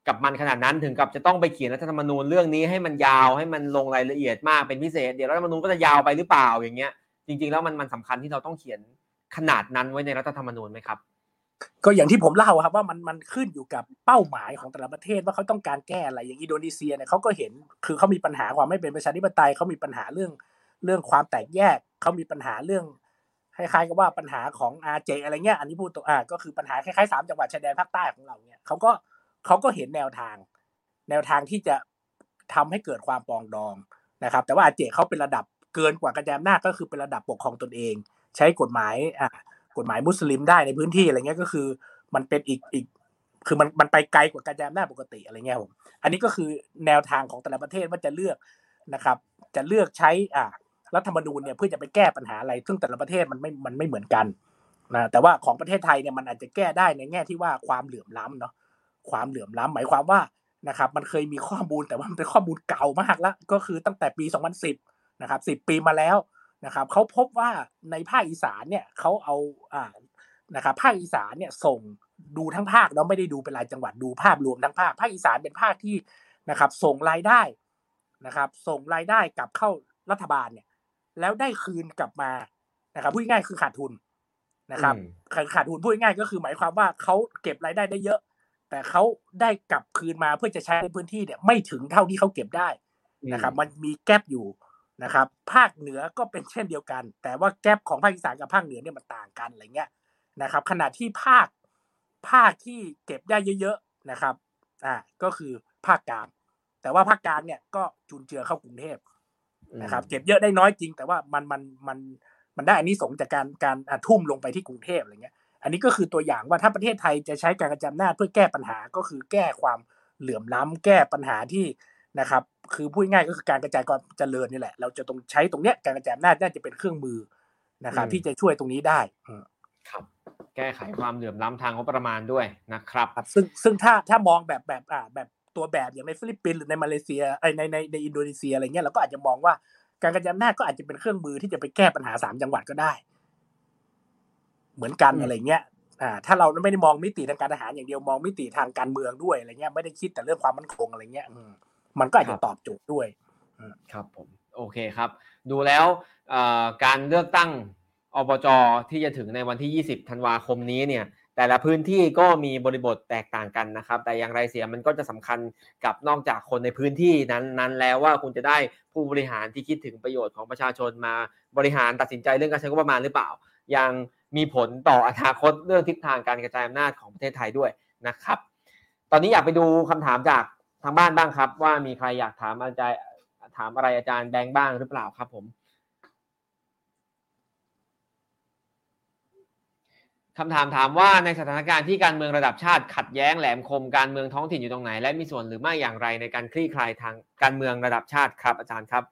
กับมันขนาดนั้นถึงกับจะต้องไปเขียนรัฐธรรมนูญเรื่องนี้ให้มันยาวให้มันลงรายละเอียดมากเป็นพิเศษเดี๋ยวรัฐธรรมนูญก็จะยาวไปหรือเปล่าอย่างเงี้ย จริง ๆ แล้วมันมันสำคัญที่เราต้องเขียนขนาดนั้นไว้ในรัฐธรรมนูญไหมครับ ก็อย่างที่ผมเล่าครับว่ามันมันขึ้นอยู่กับเป้าหมายของแต่ละประเทศว่าเขาต้องการแก้อะไรอย่างอินโดนีเซียเนี่ยเขาก็เห็นคือเขามีปัญหาความไม่เป็นประชาธิปไตยเขามีปัญหาเรื่องเรื่องความแตกแยกเขามีปัญหาเรื่องคล้ายๆกับว่าปัญหาของอาเจอะไรเงี้ยอันนี้พูดตัวอ่าก็คือปัญหาคล้ายๆสามจังหวัดชายแดนภาคใต้ของเราเนี่ยเขาก็เขาก็เห็นแนวทาง แนวทางที่จะทำให้เกิดความปองดองนะครับ แต่ว่าอาเจเขาเป็นระดับเกินกว่ากระจายอำนาจก็คือเป็นระดับปกครองตนเอง ใช้กฎหมายอ่า กฎหมายมุสลิมได้ในพื้นที่อะไรเงี้ยก็คือ มันเป็นอีกอีกคือมันมันไปไกลกว่าการจายอำนาจปกติอะไรเงี้ยผมอันนี้ก็คือแนวทางของแต่ละประเทศว่าจะเลือกนะครับ จะเลือกใช้อ่ารัฐธรรมนูญเนี่ยเพื่อจะไปแก้ปัญหาอะไร ซึ่งแต่ละประเทศมันไม่มันไม่เหมือนกันนะแต่ว่าของประเทศไทยเนี่ยมันอาจจะแก้ได้ในแง่ที่ว่าความเหลื่อมล้ำเนาะความเหลื่อมล้ำหมายความว่านะครับมันเคยมีข้อมูลแต่ว่ามันเป็นข้อมูลเก่ามากแล้ว ก็คือตั้งแต่ปี 2010 นะครับ 10 ปีมาแล้ว นะครับเขาพบว่าในภาคอีสานเนี่ยเขาเอาอ่านะครับภาคอีสานเนี่ยส่งดูทั้งภาคเราไม่ได้ดูเป็นรายจังหวัดดูภาพรวมทั้งภาคภาคอีสานเป็นภาคที่นะครับ ส่งรายได้นะครับ ส่งรายได้กลับเข้ารัฐบาลเนี่ย แล้วได้คืนกลับมานะครับพูดง่ายๆคือขาดทุนนะครับอืมขาดขาดทุนพูดง่ายๆก็คือหมายความว่าเขาเก็บรายได้ได้เยอะ แต่เขาได้กลับคืนมาเพื่อจะใช้ในพื้นที่เนี่ยไม่ถึงเท่าที่เขาเก็บได้นะครับ มันมีแกลบอยู่ นะครับ ภาคเหนือก็เป็นเช่นเดียวกัน แต่ว่าแกลบของภาคอีสานกับภาคเหนือเนี่ยมันต่างกันอะไรเงี้ยนะครับ ขณะที่ภาคภาคที่เก็บได้เยอะๆนะครับอ่าก็คือภาคกลาง แต่ว่าภาคกลางเนี่ยก็จุนเจือเข้ากรุงเทพนะครับ เก็บเยอะได้น้อยจริง แต่ว่ามันมันมันมันได้อันนี้สงจากการการทุ่มลงไปที่กรุงเทพอะไรเงี้ย อันนี้ก็คือตัวอย่างว่าถ้าประเทศไทยจะใช้การกระจายอำนาจเพื่อแก้ปัญหาก็คือแก้ความเหลื่อมล้ำแก้ปัญหาที่ นะครับคือพูดง่ายก็คือการกระจายความเจริญนี่แหละ เราจะตรงใช้ตรงเนี้ยการกระจายอำนาจน่าจะเป็นเครื่องมือนะครับที่จะช่วยตรงนี้ได้ครับ แก้ไขความเหลื่อมล้ำทางงบประมาณด้วยนะครับซึ่งซึ่งถ้าถ้ามองแบบแบบอ่าแบบตัวแบบอย่างในฟิลิปปินส์หรือในมาเลเซียไอในในในอินโดนีเซียอะไรเงี้ยเราก็อาจจะมองว่าการกระจายอำนาจก็อาจจะเป็นเครื่องมือที่จะไปแก้ปัญหาสามจังหวัดก็ได้ เหมือนกันอะไรเงี้ยอ่าถ้าเราไม่ได้มองมิติทางการทหารอย่างเดียวมองมิติทางการเมืองด้วยอะไรเงี้ยไม่ได้คิดแต่เรื่องความมั่นคงอะไรเงี้ย มันก็อาจจะตอบโจทย์ด้วยครับผมโอเคครับ ดูแล้วการเลือกตั้งอบจที่จะถึงในวันที่ 20 ธันวาคมนี้เนี่ยแต่ละพื้นที่ก็มีบริบทแตกต่างกันนะครับ แต่อย่างไรเสียมันก็จะสำคัญกับนอกจากคนในพื้นที่นั้นนั้นแล้วว่าคุณจะได้ผู้บริหารที่คิดถึงประโยชน์ของประชาชนมาบริหารตัดสินใจเรื่องการใช้งบประมาณหรือเปล่า ยังมีผลต่ออนาคตเรื่องทิศทางการกระจายอำนาจของประเทศไทยด้วยนะครับ ตอนนี้อยากไปดูคำถามจากทางบ้านบ้างครับ ว่ามีใครอยากถามอาจารย์ถามอะไรอาจารย์แบงค์บ้างหรือเปล่าครับผมคำถามถามว่าในสถานการณ์ที่การเมืองระดับชาติขัดแย้งแหลมคมการเมืองท้องถิ่นอยู่ตรงไหน และมีส่วนหรือไม่อย่างไรในการคลี่คลายทางการเมืองระดับชาติครับ อาจารย์ครับ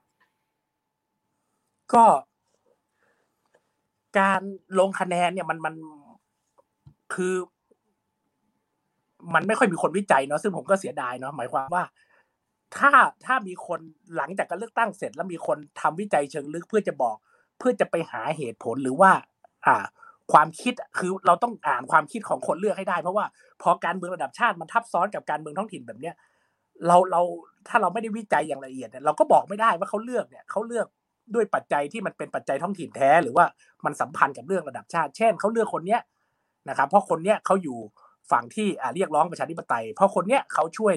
ก็ การลงคะแนนเนี่ยมันมันคือ มันไม่ค่อยมีคนวิจัยเนาะซึ่งผมก็เสียดายเนาะหมายความว่า ถ้าถ้ามีคนหลังจากการเลือกตั้งเสร็จ แล้วมีคนทำวิจัยเชิงลึกเพื่อจะบอก เพื่อจะไปหาเหตุผลหรือว่า อ่า ความคิดคือเราต้องอ่านความคิดของคนเลือกให้ได้ เพราะว่าพอการเมืองระดับชาติมันทับซ้อนกับการเมืองท้องถิ่นแบบเนี้ยเราเราถ้าเราไม่ได้วิจัยอย่างละเอียดเนี่ยเราก็บอกไม่ได้ว่าเขาเลือกเนี่ยเขาเลือกด้วยปัจจัยที่มันเป็นปัจจัยท้องถิ่นแท้ หรือว่ามันสัมพันธ์กับเรื่องระดับชาติ เช่นเขาเลือกคนเนี้ยนะครับเพราะคนเนี้ยเขาอยู่ ฝั่งที่อ่าเรียกร้องประชาธิปไตย เพราะคนเนี้ยเขาช่วย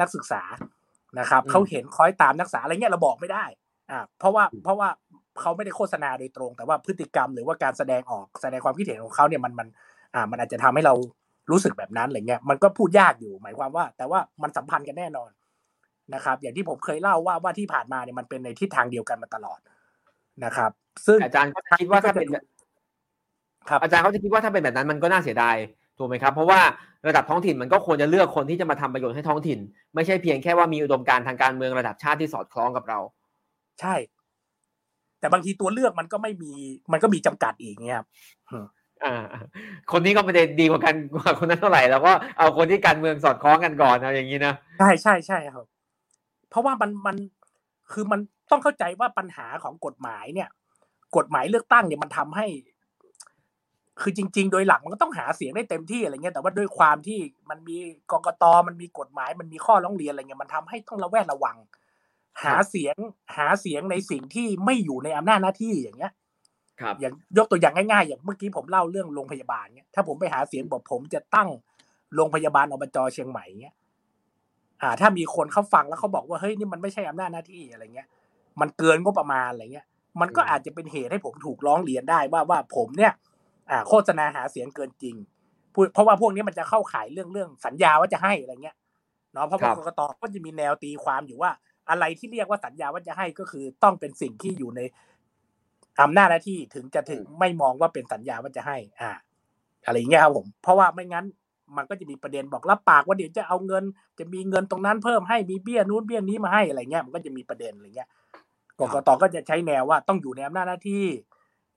นักศึกษานะครับเขาเห็นคอยตามนักศึกษาอะไรเงี้ยเราบอกไม่ได้อ่าเพราะว่าเพราะว่าเขาไม่ได้โฆษณาโดยตรง แต่ว่าพฤติกรรมหรือว่าการแสดงออกแสดงความคิดเห็นของเขาเนี่ยมันมันอ่ามันอาจจะทำให้เรารู้สึกแบบนั้นอะไรเงี้ยมันก็พูดยากอยู่หมายความว่า แต่ว่ามันสัมพันธ์กันแน่นอนนะครับ อย่างที่ผมเคยเล่าว่าว่าที่ผ่านมาเนี่ยมันเป็นในทิศทางเดียวกันมาตลอดนะครับ ซึ่งอาจารย์ก็คิดว่าถ้าเป็นครับอาจารย์เขาจะคิดว่าถ้าเป็นแบบนั้นมันก็น่าเสียดาย ถูกไหมครับเพราะว่าระดับท้องถิ่นมันก็ควรจะเลือกคนที่จะมาทำประโยชน์ให้ท้องถิ่น ไม่ใช่เพียงแค่ว่ามีอุดมการทางการเมืองระดับชาติที่สอดคล้องกับเรา ใช่ แต่บางทีตัวเลือกมันก็ไม่มี มันก็มีจำกัดอีกเงี้ยครับอ่าคนนี้ก็ไม่ได้ดีกว่ากันกว่าคนนั้นเท่าไหร่แล้วก็เอาคนที่การเมืองสอดคล้องกันก่อนเอาอย่างนี้นะใช่ใช่ใช่ครับ เพราะว่ามันมันคือมันต้องเข้าใจว่าปัญหาของกฎหมายเนี่ย กฎหมายเลือกตั้งเนี่ยมันทำให้ คือจริง ๆ โดยหลักมันก็ต้องหาเสียงได้เต็มที่อะไรเงี้ยแต่ว่าด้วยความที่มันมีกกตมันมีกฎหมาย มันมีข้อร้องเรียนอะไรเงี้ยมันทำให้ต้องระแวดระวัง หาเสียงหาเสียงในสิ่งที่ไม่อยู่ในอำนาจหน้าที่อย่างเงี้ยครับอย่างยกตัวอย่างง่ายๆ อย่างเมื่อกี้ผมเล่าเรื่องโรงพยาบาลเนี้ยถ้าผมไปหาเสียงบอกผมจะตั้งโรงพยาบาลอบจเชียงใหม่เงี้ยอ่า ถ้ามีคนเขาฟังแล้วเขาบอกว่าเฮ้ยนี่มันไม่ใช่อำนาจหน้าที่อะไรเงี้ย มันเกินงบประมาณอะไรเงี้ย มันก็อาจจะเป็นเหตุให้ผมถูกร้องเรียนได้ว่าว่าผมเนี่ย อ่าโฆษณาหาเสียงเกินจริง เพราะว่าพวกนี้มันจะเข้าข่ายเรื่องเรื่องสัญญาว่าจะให้อะไรเงี้ยเนาะเพราะว่ากรกตก็จะมีแนวตีความอยู่ว่า อะไรที่เรียกว่าสัญญาว่าจะให้ก็คือต้องเป็นสิ่งที่อยู่ในอำนาจหน้าที่ถึงจะถึงไม่มองว่าเป็นสัญญาว่าจะให้ อ่า อะไรอย่างเงี้ยครับผม เพราะว่าไม่งั้นมันก็จะมีประเด็นบอกรับปากว่าเดี๋ยวจะเอาเงิน จะมีเงินตรงนั้นเพิ่มให้มีเบี้ยนู้นเบี้ยนี้มาให้อะไรเงี้ยมันก็จะมีประเด็นอะไรเงี้ยกกตก็จะใช้แนวว่าต้องอยู่ในอำนาจหน้าที่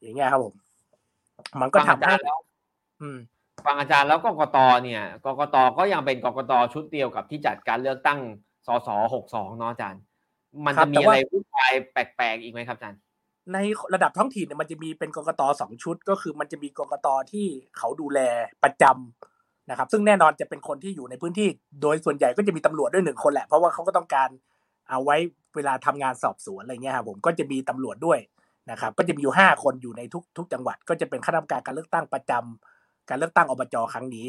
อย่างเงี้ยครับผม มันก็ทำให้อืมฟังอาจารย์แล้วกกตเนี่ยกกตก็ยังเป็นกกตชุดเดียวกับที่จัดการเลือกตั้งสสหกสองเนาะอาจารย์ มันจะมีอะไรวุ่นวายแปลกๆอีกไหมครับอาจารย์ในระดับท้องถิ่นเนี่ยมันจะมีเป็นกกตสองชุด ก็คือมันจะมีกกตที่เขาดูแลประจำนะครับ ซึ่งแน่นอนจะเป็นคนที่อยู่ในพื้นที่ โดยส่วนใหญ่ก็จะมีตำรวจด้วยหนึ่งคนแหละ เพราะว่าเขาก็ต้องการเอาไว้เวลาทำงานสอบสวนอะไรเงี้ยครับผมก็จะมีตำรวจด้วย นะครับก็จะมีอยู่ห้าคนอยู่ในทุกทุกจังหวัด ก็จะเป็นข้าราชการการเลือกตั้งประจำการเลือกตั้งอบจครั้งนี้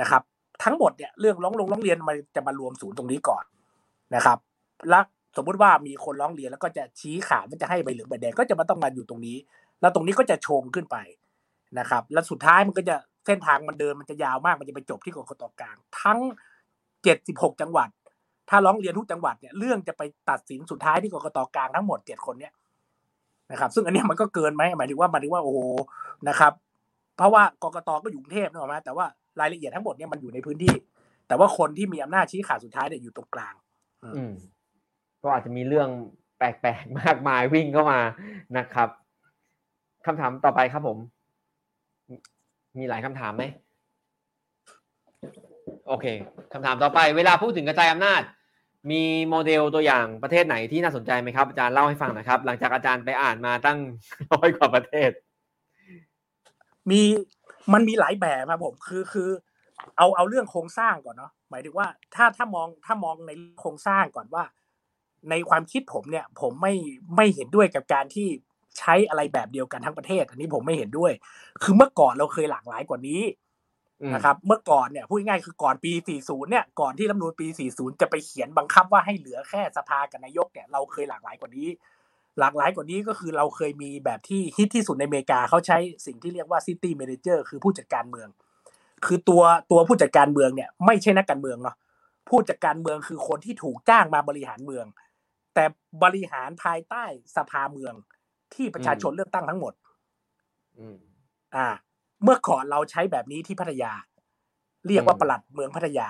นะครับ ทั้งหมดเนี่ยเรื่องร้องลงร้องเรียนมันจะมารวมศูนย์ตรงนี้ก่อนนะครับแล้วสมมุติว่ามีคนร้องเรียนแล้วก็จะชี้ขาดว่าจะให้ใบเหลืองใบแดงก็จะมาต้องมาอยู่ตรงนี้ แล้วตรงนี้ก็จะชงขึ้นไปนะครับ แล้วสุดท้ายมันก็จะเส้นทางมันเดินมันจะยาวมากมันจะไปจบที่กรกตกลาง ทั้งเจ็ดสิบหกจังหวัด ถ้าร้องเรียนทุกจังหวัดเนี่ยเรื่องจะไปตัดสินสุดท้ายที่กกตกลางทั้งหมดเจ็ดคนเนี่ย นะครับ ซึ่งอันนี้มันก็เกินไหมหมายถึงว่าหมายถึงว่าโอ้โหนะครับ เพราะว่ากกตก็อยู่กรุงเทพนะหรอกไหมแต่ว่ารายละเอียดทั้งหมดเนี่ยมันอยู่ในพื้นที่ แต่ว่าคนที่มีอำนาจชี้ขาดสุดท้ายเนี่ยอยู่ตรงกลาง อืมก็อาจจะมีเรื่องแปลกๆมากมายวิ่งเข้ามานะครับคำถามต่อไปครับผม มีหลายคำถามไหมโอเคคำถามต่อไป เวลาพูดถึงกระจายอำนาจ มีโมเดลตัวอย่างประเทศไหนที่น่าสนใจไหมครับ อาจารย์เล่าให้ฟังนะครับ หลังจากอาจารย์ไปอ่านมาตั้งร้อยกว่าประเทศ มีมันมีหลายแบบครับผมคือคือเอาเอาเรื่องโครงสร้างก่อนเนาะหมายถึงว่าถ้าถ้ามองถ้ามองในโครงสร้างก่อนว่า ในความคิดผมเนี่ย ผมไม่ไม่เห็นด้วยกับการที่ใช้อะไรแบบเดียวกันทั้งประเทศ อันนี้ผมไม่เห็นด้วย คือเมื่อก่อนเราเคยหลากหลายกว่านี้ นะครับเมื่อก่อนเนี่ยพูดง่ายๆคือก่อนปี 40 เนี่ยก่อนที่รัฐธรรมนูญปี 40 จะไปเขียนบังคับว่าให้เหลือแค่สภากับนายกเนี่ยเราเคยหลากหลายกว่านี้ หลากหลายกว่านี้ก็คือเราเคยมีแบบที่ฮิตที่สุดในอเมริกาเขาใช้สิ่งที่เรียกว่า city manager คือผู้จัดการเมือง คือตัวตัวผู้จัดการเมืองเนี่ยไม่ใช่นักการเมืองเนาะผู้จัดการเมืองคือคนที่ถูกจ้างมาบริหารเมือง แต่บริหารภายใต้สภาเมืองที่ประชาชนเลือกตั้งทั้งหมดอืมอ่า เมื่อก่อนเราใช้แบบนี้ที่พัทยา เรียกว่าอืมปลัดเมืองพัทยา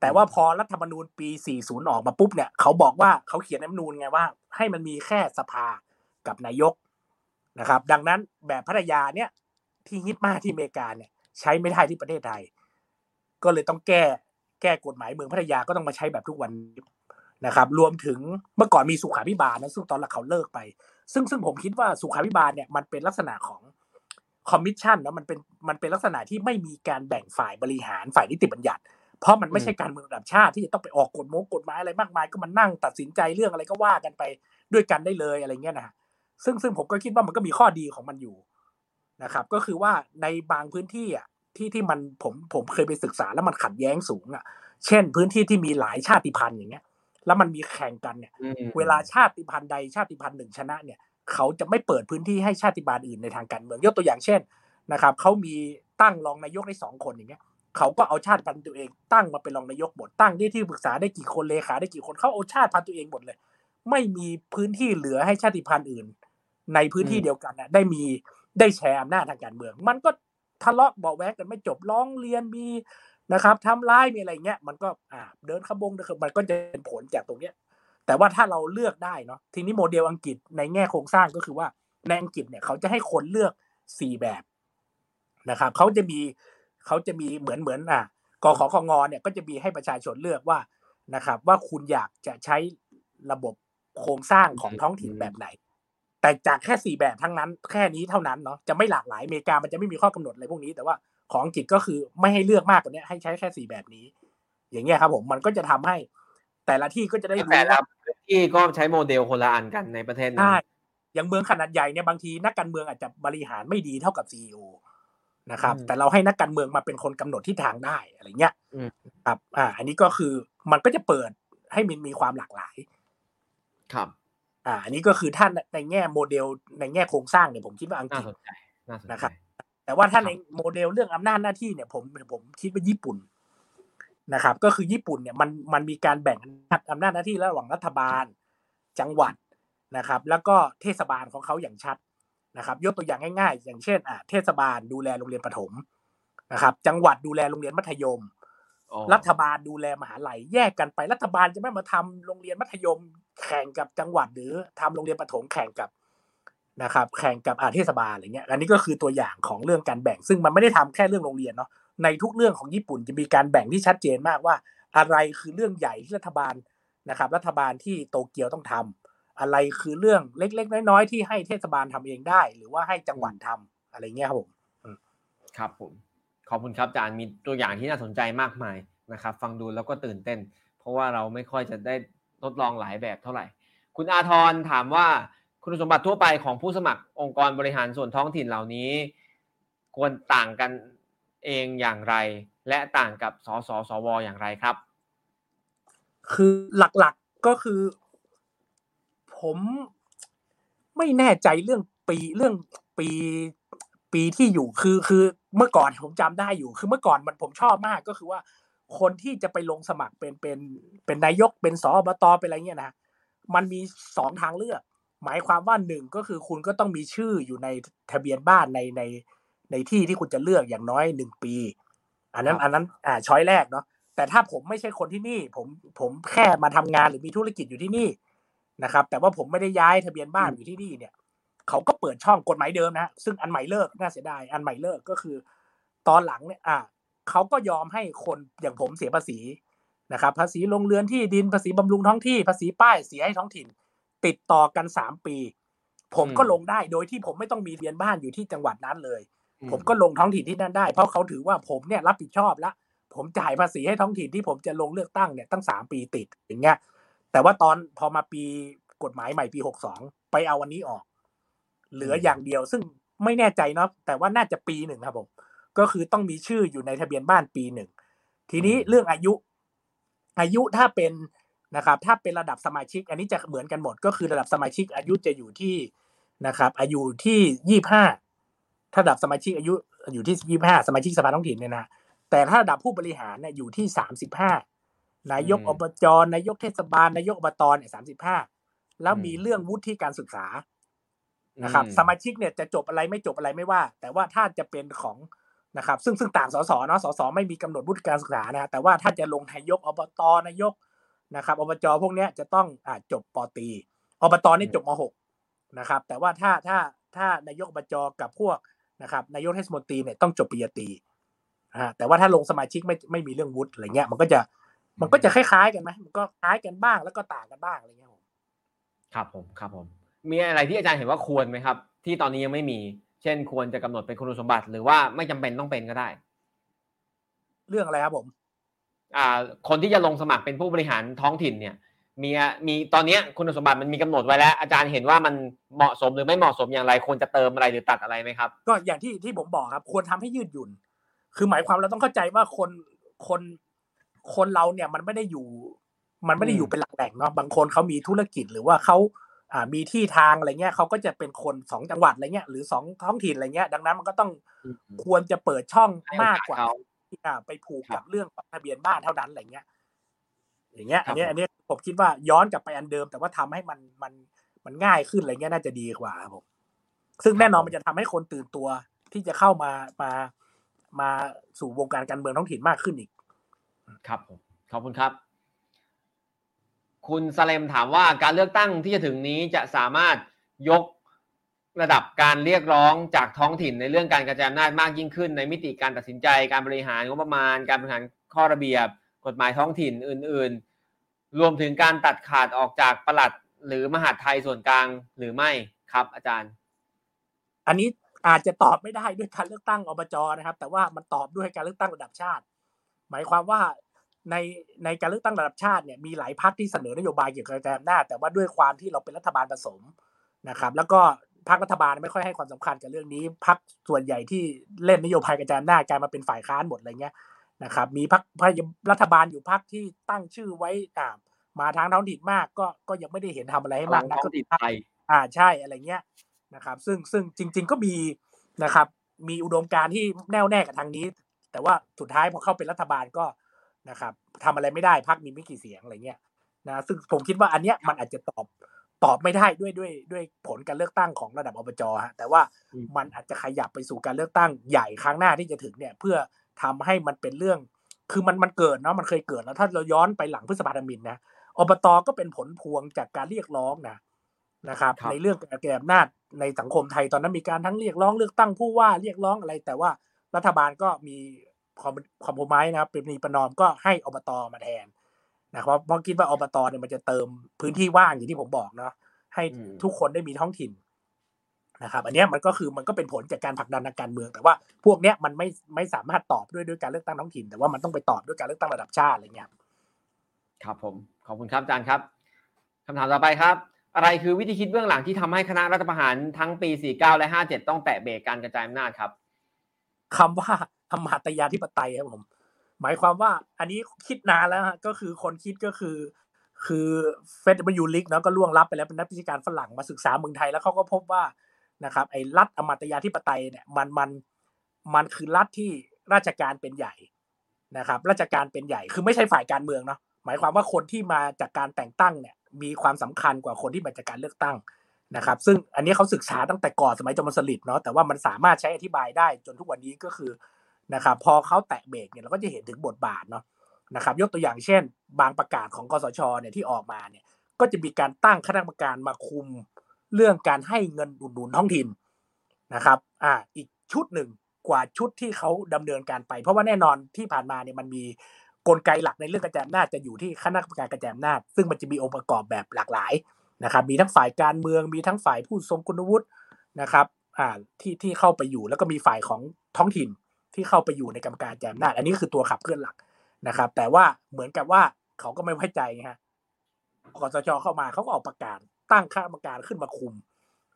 แต่ว่าพอรัฐธรรมนูญปี 40 ออกมาปุ๊บเนี่ย เขาบอกว่าเขาเขียนรัฐธรรมนูญไงว่า ให้มันมีแค่สภากับนายกนะครับ ดังนั้นแบบพัทยาเนี่ยที่ฮิตมากที่อเมริกาเนี่ยใช้ไม่ได้ที่ประเทศไทย ก็เลยต้องแก้แก้กฎหมายเมืองพัทยาก็ต้องมาใช้แบบทุกวันนี้นะครับ รวมถึงเมื่อก่อนมีสุขาพิบาลนะซึ่งตอนหลังเขาเลิกไป ซึ่งซึ่งผมคิดว่าสุขาพิบาลเนี่ยมันเป็นลักษณะของ คอมมิชชั่นนะมันเป็นมันเป็นลักษณะที่ไม่มีการแบ่งฝ่ายบริหารฝ่ายนิติบัญญัติ เพราะมันไม่ใช่การเมืองระดับชาติที่จะต้องไปออกกฎมงกฎหมายอะไรมากมาย ก็มานั่งตัดสินใจเรื่องอะไรก็ว่ากันไปด้วยกันได้เลยอะไรเงี้ยนะฮะซึ่งซึ่งผมก็คิดว่ามันก็มีข้อดีของมันอยู่นะครับ ก็คือว่าในบางพื้นที่อะที่ที่มันผมผมเคยไปศึกษาแล้วมันขัดแย้งสูงอะ เช่น พื้นที่ที่มีหลายชาติพันธุ์อย่างเงี้ย แล้วมันมีแข่งกันเนี่ยอืมเวลาชาติพันธุ์ใดชาติพันธุ์หนึ่งชนะเนี่ย เขาจะไม่เปิดพื้นที่ให้ชาติพันธุ์อื่นในทางการเมือง ยกตัวอย่างเช่นนะครับเขามีตั้งรองนายกได้สองคนอย่างเงี้ยเขาก็เอาชาติพันธุ์ตัวเอง ตั้งมาเป็นรองนายกหมดตั้งได้ที่ปรึกษาได้กี่คนเลขาได้กี่คนเขาเอาชาติพันธุ์ตัวเองหมดเลย ไม่มีพื้นที่เหลือให้ชาติพันธุ์อื่น ในพื้นที่เดียวกันนะได้มีได้แชร์อำนาจทางการเมือง มันก็ทะเลาะเบาะแว้งกันไม่จบร้องเรียนมีนะครับทำร้ายมีอะไรเงี้ย มันก็อ่าเดินขบงเดินขบมันก็จะเป็นผลจากตรงเนี้ย แต่ว่าถ้าเราเลือกได้เนาะทีนี้โมเดลอังกฤษในแง่โครงสร้างก็คือว่าในอังกฤษเนี่ยเขาจะให้คนเลือกสี่แบบนะครับเขาจะมีเขาจะมีเหมือนเหมือนอะกขคงเนี่ยก็จะมีให้ประชาชนเลือกว่านะครับ ว่าคุณอยากจะใช้ระบบโครงสร้างของท้องถิ่นแบบไหน แต่จากแค่สี่แบบทั้งนั้น แค่นี้เท่านั้นเนาะจะไม่หลากหลายอเมริกามันจะไม่มีข้อกำหนดอะไรพวกนี้ แต่ว่าของอังกฤษก็คือไม่ให้เลือกมากกว่านี้ให้ใช้แค่สี่แบบนี้ อย่างเงี้ยครับผมมันก็จะทำให้ แต่ละที่ก็จะได้รู้แต่ละว่าพื้นที่ก็ใช้โมเดลคนละอันกันในประเทศนั้นใช่อย่างเมืองขนาดใหญ่เนี่ยบางทีนักการเมืองอาจจะบริหารไม่ดีเท่ากับซีอนะครับอืมแต่เราให้นักการเมืองมาเป็นคนกำหนดทิศทางได้อะไรเงี้ยอืมครับอ่า อันนี้ก็คือมันก็จะเปิดให้มันมีความหลากหลาย ครับ อ่า อันนี้ก็คือถ้าในแง่โมเดลในแง่โครงสร้างเนี่ยผมคิดว่าอังกน่าฤษสนใจน่าสนใจนะครับแต่ว่าถ้าครับในโมเดลเรื่องอำนาจหน้าที่เนี่ยผมผมคิดว่าญี่ปุ่น นะครับ ก็คือญี่ปุ่นเนี่ยมันมันมีการแบ่งอำนาจหน้าที่ระหว่างรัฐบาลจังหวัดนะครับ แล้วก็เทศบาลของเขาอย่างชัดนะครับ ยกตัวอย่างง่าย ๆ อย่างเช่นอ่าเทศบาลดูแลโรงเรียนประถมนะครับ จังหวัดดูแลโรงเรียนมัธยมอ๋อรัฐบาลดูแลมหาลัยแยกกันไปรัฐบาลจะไม่มาทำโรงเรียนมัธยม แข่งกับจังหวัดหรือทำโรงเรียนประถมแข่งกับนะครับ แข่งกับอาเทศบาลอะไรเงี้ย อันนี้ก็คือตัวอย่างของเรื่องการแบ่งซึ่งมันไม่ได้ทำแค่เรื่องโรงเรียนเนาะ ในทุกเรื่องของญี่ปุ่นจะมีการแบ่งที่ชัดเจนมากว่า อะไรคือเรื่องใหญ่ที่รัฐบาลนะครับ รัฐบาลที่โตเกียวต้องทำอะไรคือเรื่องเล็ก ๆ น้อยๆที่ให้เทศบาลทำเองได้ หรือว่าให้จังหวัดทำอะไรเงี้ยครับผมครับผมขอบคุณครับอาจารย์มีตัวอย่างที่น่าสนใจมากมายนะครับ ฟังดูแล้วก็ตื่นเต้น เพราะว่าเราไม่ค่อยจะได้ทดลองหลายแบบเท่าไหร่ คุณอาทรถามว่าคุณสมบัติทั่วไปของผู้สมัครองค์กรบริหารส่วนท้องถิ่นเหล่านี้ ควรต่างกัน เองอย่างไร และต่างกับสสสวอย่างไรครับ คือหลักๆก็คือ ผมไม่แน่ใจเรื่องปีเรื่องปีปีที่อยู่คือคือเมื่อก่อนผมจำได้อยู่ คือเมื่อก่อนมันผมชอบมากก็คือว่า คนที่จะไปลงสมัครเป็นเป็นเป็นนายกเป็นสอบตเป็นอะไรเงี้ยนะมันมีสองทางเลือก หมายความว่าหนึ่งก็คือคุณก็ต้องมีชื่ออยู่ในทะเบียนบ้านในใน ในที่ที่คุณจะเลือกอย่างน้อยหนึ่งปี อันนั้นครับอันนั้นอ่าช้อยแรกเนาะแต่ถ้าผมไม่ใช่คนที่นี่ ผมผมแค่มาทำงานหรือมีธุรกิจอยู่ที่นี่นะครับ แต่ว่าผมไม่ได้ย้ายทะเบียนบ้านอยู่ที่นี่เนี่ยเขาก็เปิดช่องกฎหมายเดิมนะซึ่งอันใหม่เลิกน่าเสียดายอันใหม่เลิกก็คือ ตอนหลังเนี่ยอ่าเขาก็ยอมให้คนอย่างผมเสียภาษีนะครับ ภาษีลงเรือนที่ดินภาษีบำรุงท้องที่ภาษีป้ายเสียให้ท้องถิ่น ติดต่อกันสามปี ผมก็ลงได้โดยที่ผมไม่ต้องมีทะเบียนบ้านอยู่ที่จังหวัดนั้นเลย ผมก็ลงท้องถิ่นที่นั่นได้ เพราะเขาถือว่าผมเนี่ยรับผิดชอบแล้วผมจ่ายภาษีให้ท้องถิ่นที่ผมจะลงเลือกตั้งเนี่ยตั้งสามปีติดอย่างเงี้ย แต่ว่าตอนพอมาปีกฎหมายใหม่ปีหกสองไปเอาวันนี้ออก เหลืออย่างเดียวซึ่งไม่แน่ใจเนาะแต่ว่าน่าจะปีหนึ่งครับผม ก็คือต้องมีชื่ออยู่ในทะเบียนบ้านปีหนึ่งทีนี้เรื่องอายุ อายุถ้าเป็นนะครับ ถ้าเป็นระดับสมาชิก อันนี้จะเหมือนกันหมด ก็คือระดับสมาชิกอายุจะอยู่ที่นะครับ อายุที่ยี่ห้า ถ้าระดับสมาชิกอายุอยู่ที่ยี่ห้าสมาชิกสภาท้องถิ่นเนี่ยนะแต่ถ้าระดับผู้บริหารเนี่ยอยู่ที่สามสิบห้านายกอืมอบจนายกเทศบาลนายกอบตเนี่ยสามสิบห้าแล้วมีเรื่องวุฒิการศึกษานะครับอืมสมาชิกเนี่ยจะจบอะไรไม่จบอะไรไม่ว่า แต่ว่าถ้าจะเป็นของนะครับ ซึ่งซึ่งต่างสสเนาะสสไม่มีกำหนดวุฒิการศึกษานะฮะแต่ว่าถ้าจะลงนายกอบตนายกนะครับอบจพวกเนี้ยจะต้องอ่าจบปอตรีอบตนี่จบมหกนะครับ แต่ว่าถ้าถ้าถ้านายกอบจกับพวก นะครับนายกเทศมนตรีเนี่ยต้องจบปริญญาตรีอ่าแต่ว่าถ้าลงสมาชิกไม่ไม่มีเรื่องวุฒิอะไรเงี้ย มันก็จะมันก็จะคล้ายๆกันไหมมันก็คล้ายกันบ้างแล้วก็ต่างกันบ้างอะไรเงี้ยผมครับผมครับผม มีอะไรที่อาจารย์เห็นว่าควรไหมครับ ที่ตอนนี้ยังไม่มี เช่น ควรจะกำหนดเป็นคุณสมบัติ หรือว่าไม่จำเป็นต้องเป็นก็ได้ เรื่องอะไรครับผม อ่า คนที่จะลงสมัครเป็นผู้บริหารท้องถิ่นเนี่ย มีมีตอนเนี้ยคุณสมบัติมันมีกำหนดไว้แล้ว อาจารย์เห็นว่ามันเหมาะสมหรือไม่เหมาะสมอย่างไรควรจะเติมอะไรหรือตัดอะไรไหมครับ ก็อย่างที่ที่ผมบอกครับ ควรทำให้ยืดหยุ่น คือหมายความเราต้องเข้าใจว่าคนคนคนเราเนี่ยมันไม่ได้อยู่ มันไม่ได้อยู่เป็นหลักแหล่งเนาะบางคนเขามีธุรกิจหรือว่าเขาอ่ามีที่ทางอะไรเงี้ยเขาก็จะเป็นคนสองจังหวัดอะไรเงี้ยหรือสองท้องถิ่นอะไรเงี้ย ดังนั้นมันก็ต้องควรจะเปิดช่องให้โอกาสมากกว่าเขาที่อ่าไปผูกครักับบเรื่องของทะเบียนบ้านเท่านั้นอะไรเงี้ย อย่างเงี้ยครัอับนเนี้ยผมอันเนี้ยผมคิดว่าย้อนกลับไปอันเดิม แต่ว่าทำให้มันมันมันง่ายขึ้นอะไรเงี้ยน่าจะดีกว่าครับผมซึ่งแน่นอนมันจะทำให้คนตื่นตัวที่จะเข้ามามามาสู่วงการการเมืองท้องถิ่นมากขึ้นอีก ครับผมขอบคุณครับ คุณสเลมถามว่าการเลือกตั้งที่จะถึงนี้จะสามารถยกระดับการเรียกร้องจากท้องถิ่นในเรื่องการกระจายอำนาจมากยิ่งขึ้น ในมิติการตัดสินใจการบริหารงบประมาณ การบริหารข้อระเบียบ กฎหมายท้องถิ่นอื่น ๆ รวมถึงการตัดขาดออกจากประหลัด หรือมหาดไทยส่วนกลางหรือไม่ครับ อาจารย์ อันนี้อาจจะตอบไม่ได้ด้วยการเลือกตั้งอบจนะครับ แต่ว่ามันตอบด้วยการเลือกตั้งระดับชาติ หมายความว่าในในการเลือกตั้งระดับชาติเนี่ยมีหลายพรรคที่เสนอนโยบายเกี่ยวกับการกระจายอำนาจแต่ว่าด้วยความที่เราเป็นรัฐบาลผสมนะครับ แล้วก็พรรครัฐบาลไม่ค่อยให้ความสำคัญกับเรื่องนี้พรรคส่วนใหญ่ที่เล่นนโยบายกระจายอำนาจกลายมาเป็นฝ่ายค้านหมดอะไรเงี้ย นะครับ มีพรรครัฐบาลอยู่พรรคที่ตั้งชื่อไว้อ่ามาทางท้องถิ่นมากก็ก็ยังไม่ได้เห็นทำอะไรให้มากนักท้องถิ่นไทยอ่าใช่อะไรเงี้ยนะครับ ซึ่งซึ่งจริง ๆ ก็มีนะครับ มีอุดมการณ์ที่แน่วแน่กับทางนี้ แต่ว่าสุดท้ายพอเข้าเป็นรัฐบาลก็นะครับทำอะไรไม่ได้พักมีไม่กี่เสียงอะไรเงี้ยนะซึ่งผมคิดว่าอันเนี้ยมันอาจจะตอบตอบไม่ได้ด้วยด้วยด้วยผลการเลือกตั้งของระดับอบจฮะแต่ว่าอืมมันอาจจะขยับไปสู่การเลือกตั้งใหญ่ครั้งหน้าที่จะถึงเนี่ย เพื่อ ทำให้มันเป็นเรื่อง คือมันมันเกิดเนาะมันเคยเกิดแล้วถ้าเราย้อนไปหลังพฤษภาธมินนะอบตก็เป็นผลพวงจากการเรียกร้องนะนะครับครับ ในเรื่องการแก้อำนาจในสังคมไทยตอนนั้นมีการทั้งเรียกร้องเลือกตั้งผู้ว่าเรียกร้องอะไร แต่ว่ารัฐบาลก็มีคอมคอมโพไมนะครับเป็นมีประนอมก็ให้อบตมาแทนนะครับเพราะคิดว่าอบตเนี่ยมันจะเติมพื้นที่ว่างอย่างที่ผมบอกเนาะให้อืมทุกคนได้มีท้องถิ่น นะครับอันเนี้ยมันก็คือมันก็เป็นผลจากการผลักดันทางการเมือง แต่ว่าพวกเนี้ยมันไม่ไม่สามารถตอบด้วยด้วยการเลือกตั้งท้องถิ่น แต่ว่ามันต้องไปตอบด้วยการเลือกตั้งระดับชาติอะไรเงี้ยครับผมขอบคุณครับอาจารย์ครับคำถามต่อไปครับ อะไรคือวิธีคิดเบื้องหลังที่ทำให้คณะรัฐประหารทั้งปี 49 และ 57 ต้องแตะเบรกการกระจายอำนาจครับคำว่าธรรมาตยาธิปไตยครับผมหมายความว่าอันนี้คิดนานแล้วฮะก็คือคนคิดก็คือคือเฟดบยูลิกเนาะก็ล่วงลับไปแล้วเป็นนักวิชาการฝรั่งมาศึกษาเมืองไทยแล้วเขาก็พบว่า นะครับไอ้รัฐอมาตยาธิปไตยเนี่ยมันมันมันคือรัฐที่ราชการเป็นใหญ่นะครับ ราชการเป็นใหญ่คือไม่ใช่ฝ่ายการเมืองเนาะหมายความว่าคนที่มาจากการแต่งตั้งเนี่ยมีความสำคัญกว่าคนที่มาจากการเลือกตั้งนะครับ ซึ่งอันนี้เขาศึกษาตั้งแต่ก่อนสมัยจอมพลสฤษดิ์เนาะแต่ว่ามันสามารถใช้อธิบายได้จนทุกวันนี้ก็คือนะครับ พอเขาแตะเบรกเนี่ยเราก็จะเห็นถึงบทบาทเนาะนะครับ ยกตัวอย่างเช่น บางประกาศของกสชเนี่ยที่ออกมาเนี่ยก็จะมีการตั้งคณะกรรมการมาคุม เรื่องการให้เงินอุดหนุนท้องถิ่นนะครับ อ่า อีกชุดหนึ่งกว่าชุดที่เขาดำเนินการไป เพราะว่าแน่นอนที่ผ่านมาเนี่ยมันมีกลไกหลักในเรื่องกระจายอำนาจจะอยู่ที่คณะกรรมการกระจายอำนาจ ซึ่งมันจะมีองค์ประกอบแบบหลากหลายนะครับ มีทั้งฝ่ายการเมืองมีทั้งฝ่ายผู้ทรงคุณวุฒินะครับ อ่าที่ที่เข้าไปอยู่แล้วก็มีฝ่ายของท้องถิ่นที่เข้าไปอยู่ในกรรมการกระจายอำนาจ อันนี้คือตัวขับเคลื่อนหลักนะครับ แต่ว่าเหมือนกับว่าเขาก็ไม่ไว้ใจฮะกสชเข้ามาเขาก็ออกประกาศ ตั้งคณะกรรมการขึ้นมาคุม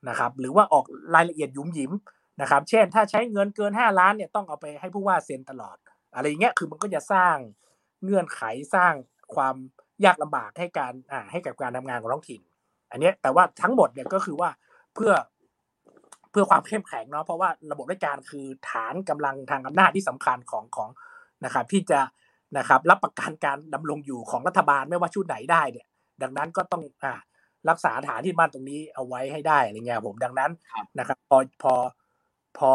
นะครับหรือว่าออกรายละเอียดยุ่มยิ้มนะครับ เช่น ถ้าใช้เงินเกินห้าล้านเนี่ยต้องเอาไปให้ผู้ว่าเซ็นตลอด อะไรอย่างเงี้ยคือมันก็จะสร้างเงื่อนไขสร้างความยากลำบากให้การอ่าให้กับการทำงานของท้องถิ่น อันเนี้ยแต่ว่าทั้งหมดเนี่ยก็คือว่าเพื่อเพื่อความเข้มแข็งเนาะเพราะว่าระบบราชการคือฐานกำลังทางอำนาจที่สำคัญของของนะครับ ที่จะนะครับรับประกันการดำรงอยู่ของรัฐบาลไม่ว่าชุดไหนได้เนี่ย ดังนั้นก็ต้องอ่า รักษาฐานที่บ้านตรงนี้เอาไว้ให้ได้อะไรเงี้ยผมดังนั้นนะครับ พอพอพอ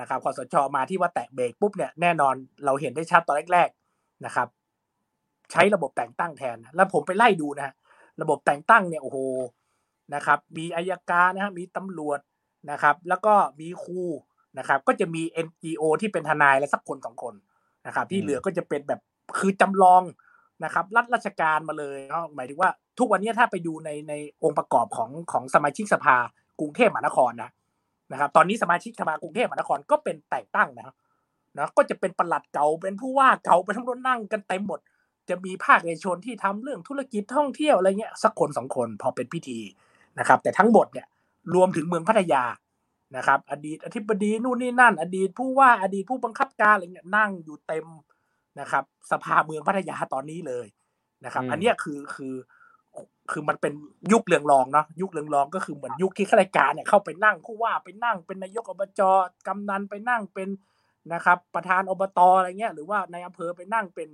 นะครับคอสชมาที่ว่าแตะเบรกปุ๊บเนี่ยแน่นอนเราเห็นได้ชัดตอนแรก ๆนะครับ ใช้ระบบแต่งตั้งแทน แล้วผมไปไล่ดูนะฮะระบบแต่งตั้งเนี่ยโอ้โหนะครับ มีอายการนะฮะมีตำรวจนะครับ แล้วก็มีครูนะครับ ก็จะมี NGO ที่เป็นทนายและสักคนสองคนนะครับ ที่เหลือก็จะเป็นแบบคือจำลองนะครับรัฐราชการมาเลยเนาะหมายถึงว่า ทุกวันนี้ถ้าไปดูในในองค์ประกอบของของสมาชิกสภากรุงเทพมหานครนะนะครับตอนนี้สมาชิกสภากรุงเทพมหานครก็เป็นแต่งตั้งนะนะก็จะเป็นประหลัดเก่าเป็นผู้ว่าเก่าไปทั้งรถนั่งกันเต็มหมด จะมีภาคเอกชนที่ทำเรื่องธุรกิจท่องเที่ยวอะไรเงี้ยสักคนสองคนพอเป็นพิธีนะครับ แต่ทั้งหมดเนี่ยรวมถึงเมืองพัทยานะครับ อดีตอธิบดีนู่นนี่นั่น อดีตผู้ว่าอดีตผู้บังคับการอะไรเงี้ยนั่งอยู่เต็มนะครับ สภาเมืองพัทยาตอนนี้เลยนะครับ อันนี้คือคือ คือมันเป็นยุคเรืองรองเนาะยุคเรืองรองก็คือเหมือนยุคที่ข้าราชการเนี่ยเข้าไปนั่งผู้ว่าไปนั่งเป็นนายกอบจกำนันไปนั่งเป็นนะครับ ประธานอบตอะไรเงี้ยหรือว่าในอำเภอไปนั่งเป็น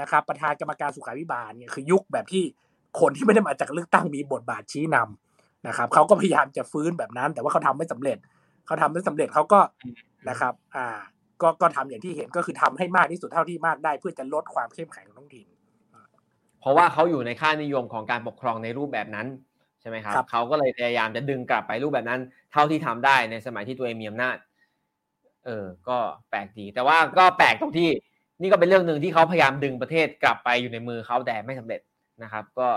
นะครับ ประธานกรรมการสุขาภิบาลเนี่ยคือยุคแบบที่คนที่ไม่ได้มาจากเลือกตั้งมีบทบาทชี้นำนะครับเขาก็พยายามจะฟื้นแบบนั้น แต่ว่าเขาทำไม่สำเร็จเขาทำไม่สำเร็จเขาก็นะครับ อ่า ก็ก็ทำอย่างที่เห็นก็คือทำให้มากที่สุดเท่าที่มากได้ เพื่อจะลดความเข้มแข็งของท้องถิ่น เพราะว่าเขาอยู่ในค่านิยมของการปกครองในรูปแบบนั้นใช่ไหมครับเขาก็เลยพยายามจะดึงกลับไปรูปแบบนั้น เท่าที่ทำได้ในสมัยที่ตัวเองมีอำนาจ เออ ก็แปลกดี แต่ว่าก็แปลกตรงที่ นี่ก็เป็นเรื่องหนึ่งที่เขาพยายามดึงประเทศกลับไปอยู่ในมือเขาแต่ไม่สำเร็จนะครับ ก็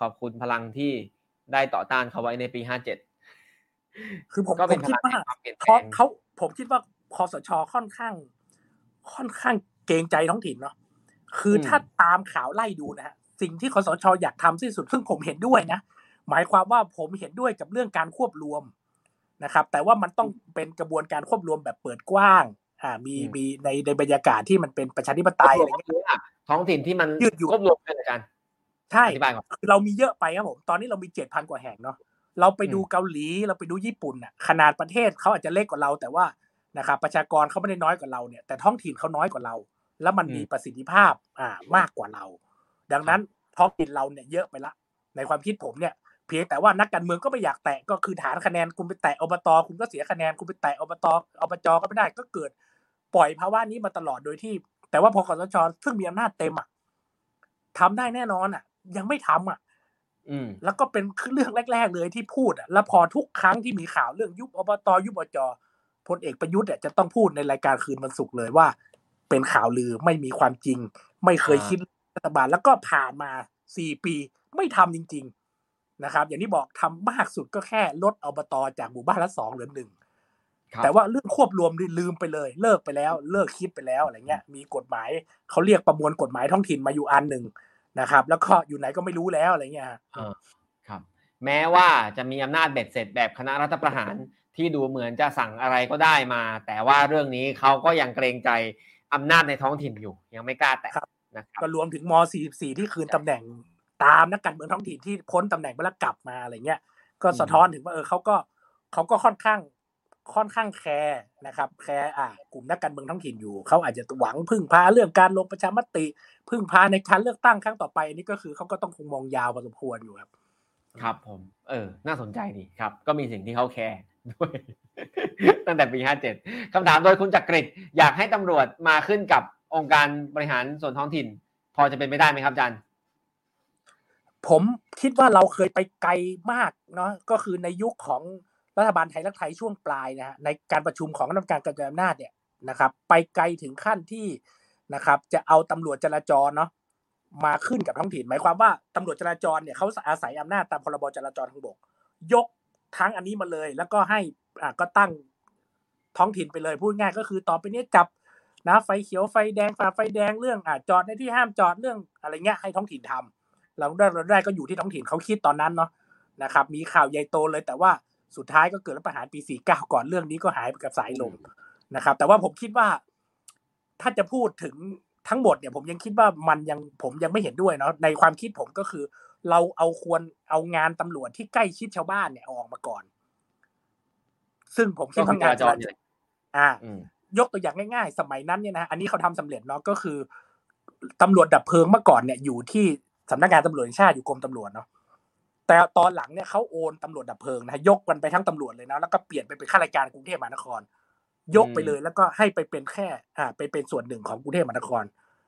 ขอบคุณพลังที่ได้ต่อต้านเขาไว้ในปีห้าเจ็ดคือผมก็ผเป็นมพคิดลังว่าแห่งความเปลี่ยนแปลเขางเขาผมคิดว่าคอสชค่อนข้าง ค่อนข้างเกรงใจท้องถิ่นเนาะคืออมถ้าตามข่าวไล่ดูนะฮะ สิ่งที่คอสชอยากทำที่สุดซึ่งผมเห็นด้วยนะ หมายความว่าผมเห็นด้วยกับเรื่องการควบรวมนะครับ แต่ว่ามันต้องเป็นกระบวนการควบรวมแบบเปิดกว้างอ่ามีอืมมีในในบรรยากาศที่มันเป็นประชาธิปไตยอะไรเงี้ยก็คือว่าท้องถิ่นที่มันยืดหยุ่นควบรวมกันอาจารย์ใช่อธิบายก่อนคือเรามีเยอะไปครับผมตอนนี้เรามีเจ็ดพันกว่าแห่งเนาะเราไปดูอืมเกาหลีเราไปดูญี่ปุ่นน่ะขนาดประเทศเขาอาจจะเล็กกว่าเรา แต่ว่านะครับประชากรเขาไม่ได้น้อยกว่าเราเนี่ยแต่ท้องถิ่นเขาน้อยกว่าเรา แล้วมันมีประสิทธิภาพอ่ามากกว่าเรา ดังนั้นท้องถิ่นเราเนี่ยเยอะไปละ ในความคิดผมเนี่ยเพียงแต่ว่านักการเมืองก็ไม่อยากแตะก็คือฐานคะแนนคุณไปแตะอบตคุณก็เสียคะแนนคุณไปแตะอบตอบจก็ไม่ได้ก็เกิด ปล่อยภาวะนี้มาตลอดโดยที่ แต่ว่าพอคอสชซึ่งมีอำนาจเต็มอะทำได้แน่นอนอะ ยังไม่ทำอะอืมแล้วก็เป็นเรื่องแรก ๆ เลยที่พูดอะแล้วพอทุกครั้งที่มีข่าวเรื่องยุบอบตยุบอบจพลเอกประยุทธ์เนี่ยจะต้องพูดในรายการคืนวันศุกร์เลยว่า เป็นข่าวลือไม่มีความจริง ไม่เคยอ่าคิด รัฐบาลแล้วก็ผ่านมาสี่ปีไม่ทำจริง ๆนะครับ อย่างที่บอกทำมากสุดก็แค่ลดอบตจากหมู่บ้านละสองเหลือหนึ่งครับแต่ว่าเรื่องควบรวมนี่ลืมไปเลย เลิกไปแล้ว เลิกคิดไปแล้วอะไรเงี้ย มีกฎหมายเขาเรียกประมวลกฎหมายท้องถิ่นมาอยู่อันหนึ่งนะครับ แล้วก็อยู่ไหนก็ไม่รู้แล้วอะไรเงี้ยอ่าครับ แม้ว่าจะมีอำนาจเบ็ดเสร็จแบบคณะรัฐประหารที่ดูเหมือนจะสั่งอะไรก็ได้มา แต่ว่าเรื่องนี้เขาก็ยังเกรงใจอำนาจในท้องถิ่นอยู่ ยังไม่กล้าแตะครับนะครับ ก็รวมถึงม 44 ที่คืนตำแหน่งตามนักการเมืองท้องถิ่นที่พ้นตำแหน่งไปแล้วกลับมาอะไรเงี้ย ก็สะท้อนถึงว่าเออเขาก็เขาก็ค่อนข้างค่อนข้างแคร์นะครับ แคร์อ่ากลุ่มนักการเมืองท้องถิ่นอยู่เขาอาจจะหวังพึ่งพาเรื่องการลงประชามติ พึ่งพาในการเลือกตั้งครั้งต่อไปอันนี้ก็คือเขาก็ต้องคงมองยาวพอสมควรอยู่ครับ ครับผม เออ น่าสนใจดีครับ ก็มีสิ่งที่เขาแคร์ด้วยตั้งแต่ปีห้าเจ็ดคำถามโดยคุณจักริดอยากให้ตำรวจมาขึ้นกับ องค์การบริหารส่วนท้องถิ่น พอจะเป็นไปได้ไหมครับอาจารย์ผมคิดว่าเราเคยไปไกลมากเนาะก็คือในยุคของรัฐบาลไทยรักไทยช่วงปลายนะฮะในการประชุมของคณะกรรมการกระจายอำนาจเนี่ยนะครับ ไปไกลถึงขั้นที่นะครับ จะเอาตำรวจจราจรเนาะมาขึ้นกับท้องถิ่น หมายความว่าตำรวจจราจรเนี่ยเขาอาศัยอำนาจตามพรบจราจรทางบก ยกทั้งอันนี้มาเลย แล้วก็ให้อ่าก็ตั้งท้องถิ่นไปเลยพูดง่ายก็คือต่อไปนี้จับ นะไฟเขียวไฟแดงฝ่าไฟแดงเรื่องอ่าจอดในที่ห้ามจอดเรื่องอะไรเงี้ยให้ท้องถิ่นทำเราได้เราได้ก็อยู่ที่ท้องถิ่นเขาคิดตอนนั้นเนาะนะครับ มีข่าวใหญ่โตเลย แต่ว่าสุดท้ายก็เกิดรัฐประหารปี 49 ก่อนเรื่องนี้ก็หายไปกับสายลมนะครับ แต่ว่าผมคิดว่าถ้าจะพูดถึงทั้งหมดเนี่ยผมยังคิดว่ามันยังผมยังไม่เห็นด้วยเนาะในความคิดผมก็คือ เราเอาควรเอางานตำรวจที่ใกล้ชิดชาวบ้านเนี่ยเอาออกมาก่อน ซึ่งผมคิดว่างานจราจรอ่าอืม ยกตัวอย่างง่ายๆ สมัยนั้นเนี่ยนะอันนี้เขาทำสำเร็จเนาะก็คือตำรวจดับเพลิงเมื่อก่อนเนี่ยอยู่ที่สำนักงานตำรวจแห่งชาติอยู่กรมตำรวจเนาะแต่ตอนหลังเนี่ยเขาโอนตำรวจดับเพลิงนะยกกันไปทั้งตำรวจเลยนะแล้วก็เปลี่ยนไปเป็นข้าราชการกรุงเทพมหานคร ยกไปเลยแล้วก็ให้ไปเป็นแค่อ่าไปเป็นส่วนหนึ่งของกรุงเทพมหานคร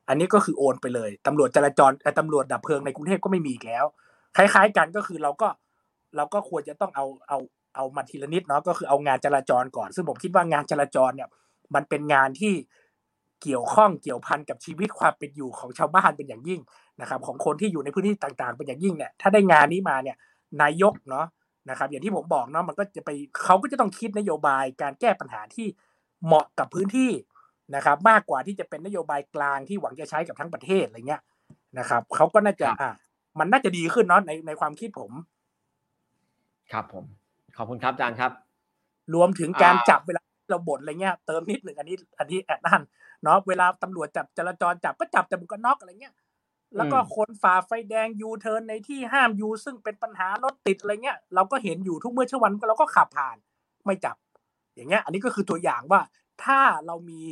อันนี้ก็คือโอนไปเลยตำรวจจราจรเอ่อตำรวจดับเพลิงในกรุงเทพก็ไม่มีอีกแล้ว คล้าย ๆ กันก็คือเราก็เราก็ควรจะต้องเอาเอาเอามาทีละนิดเนาะก็คือเอางานจราจรก่อน ซึ่งผมคิดว่างานจราจรเนี่ย มันเป็นงานที่เกี่ยวข้องเกี่ยวพันกับชีวิตความเป็นอยู่ของชาวบ้านเป็นอย่างยิ่งนะครับของคนที่อยู่ในพื้นที่ต่างๆ เป็นอย่างยิ่งเนี่ยถ้าได้งานนี้มาเนี่ยนายกเนาะนะครับอย่างที่ผมบอกเนาะมันก็จะไปเขาก็จะต้องคิดนโยบายการแก้ปัญหาที่เหมาะกับพื้นที่นะครับมากกว่าที่จะเป็นนโยบายกลางที่หวังจะใช้กับทั้งประเทศอะไรเงี้ยนะครับเขาก็น่าจะครับอ่ามันน่าจะดีขึ้นเนาะในในความคิดผม ครับผม ขอบคุณครับอาจารย์ครับ รวมถึงการอ่าจับเวลา เราบ่นอะไรเงี้ยเติมนิดหนึ่งอันนี้ อันนี้แอดนั่นเนาะเวลาตำรวจจับจราจรจับก็จับแต่หมวกกันน็อกอะไรเงี้ยแล้วก็คนฝ่าไฟแดงยูเทิร์นในที่ห้ามยูซึ่งเป็นปัญหารถติดอะไรเงี้ยเราก็เห็นอยู่ทุกเมื่อเช้าวันเราก็ขับผ่านไม่จับ อย่างเงี้ย อันนี้ก็คือตัวอย่างว่าถ้าเรามี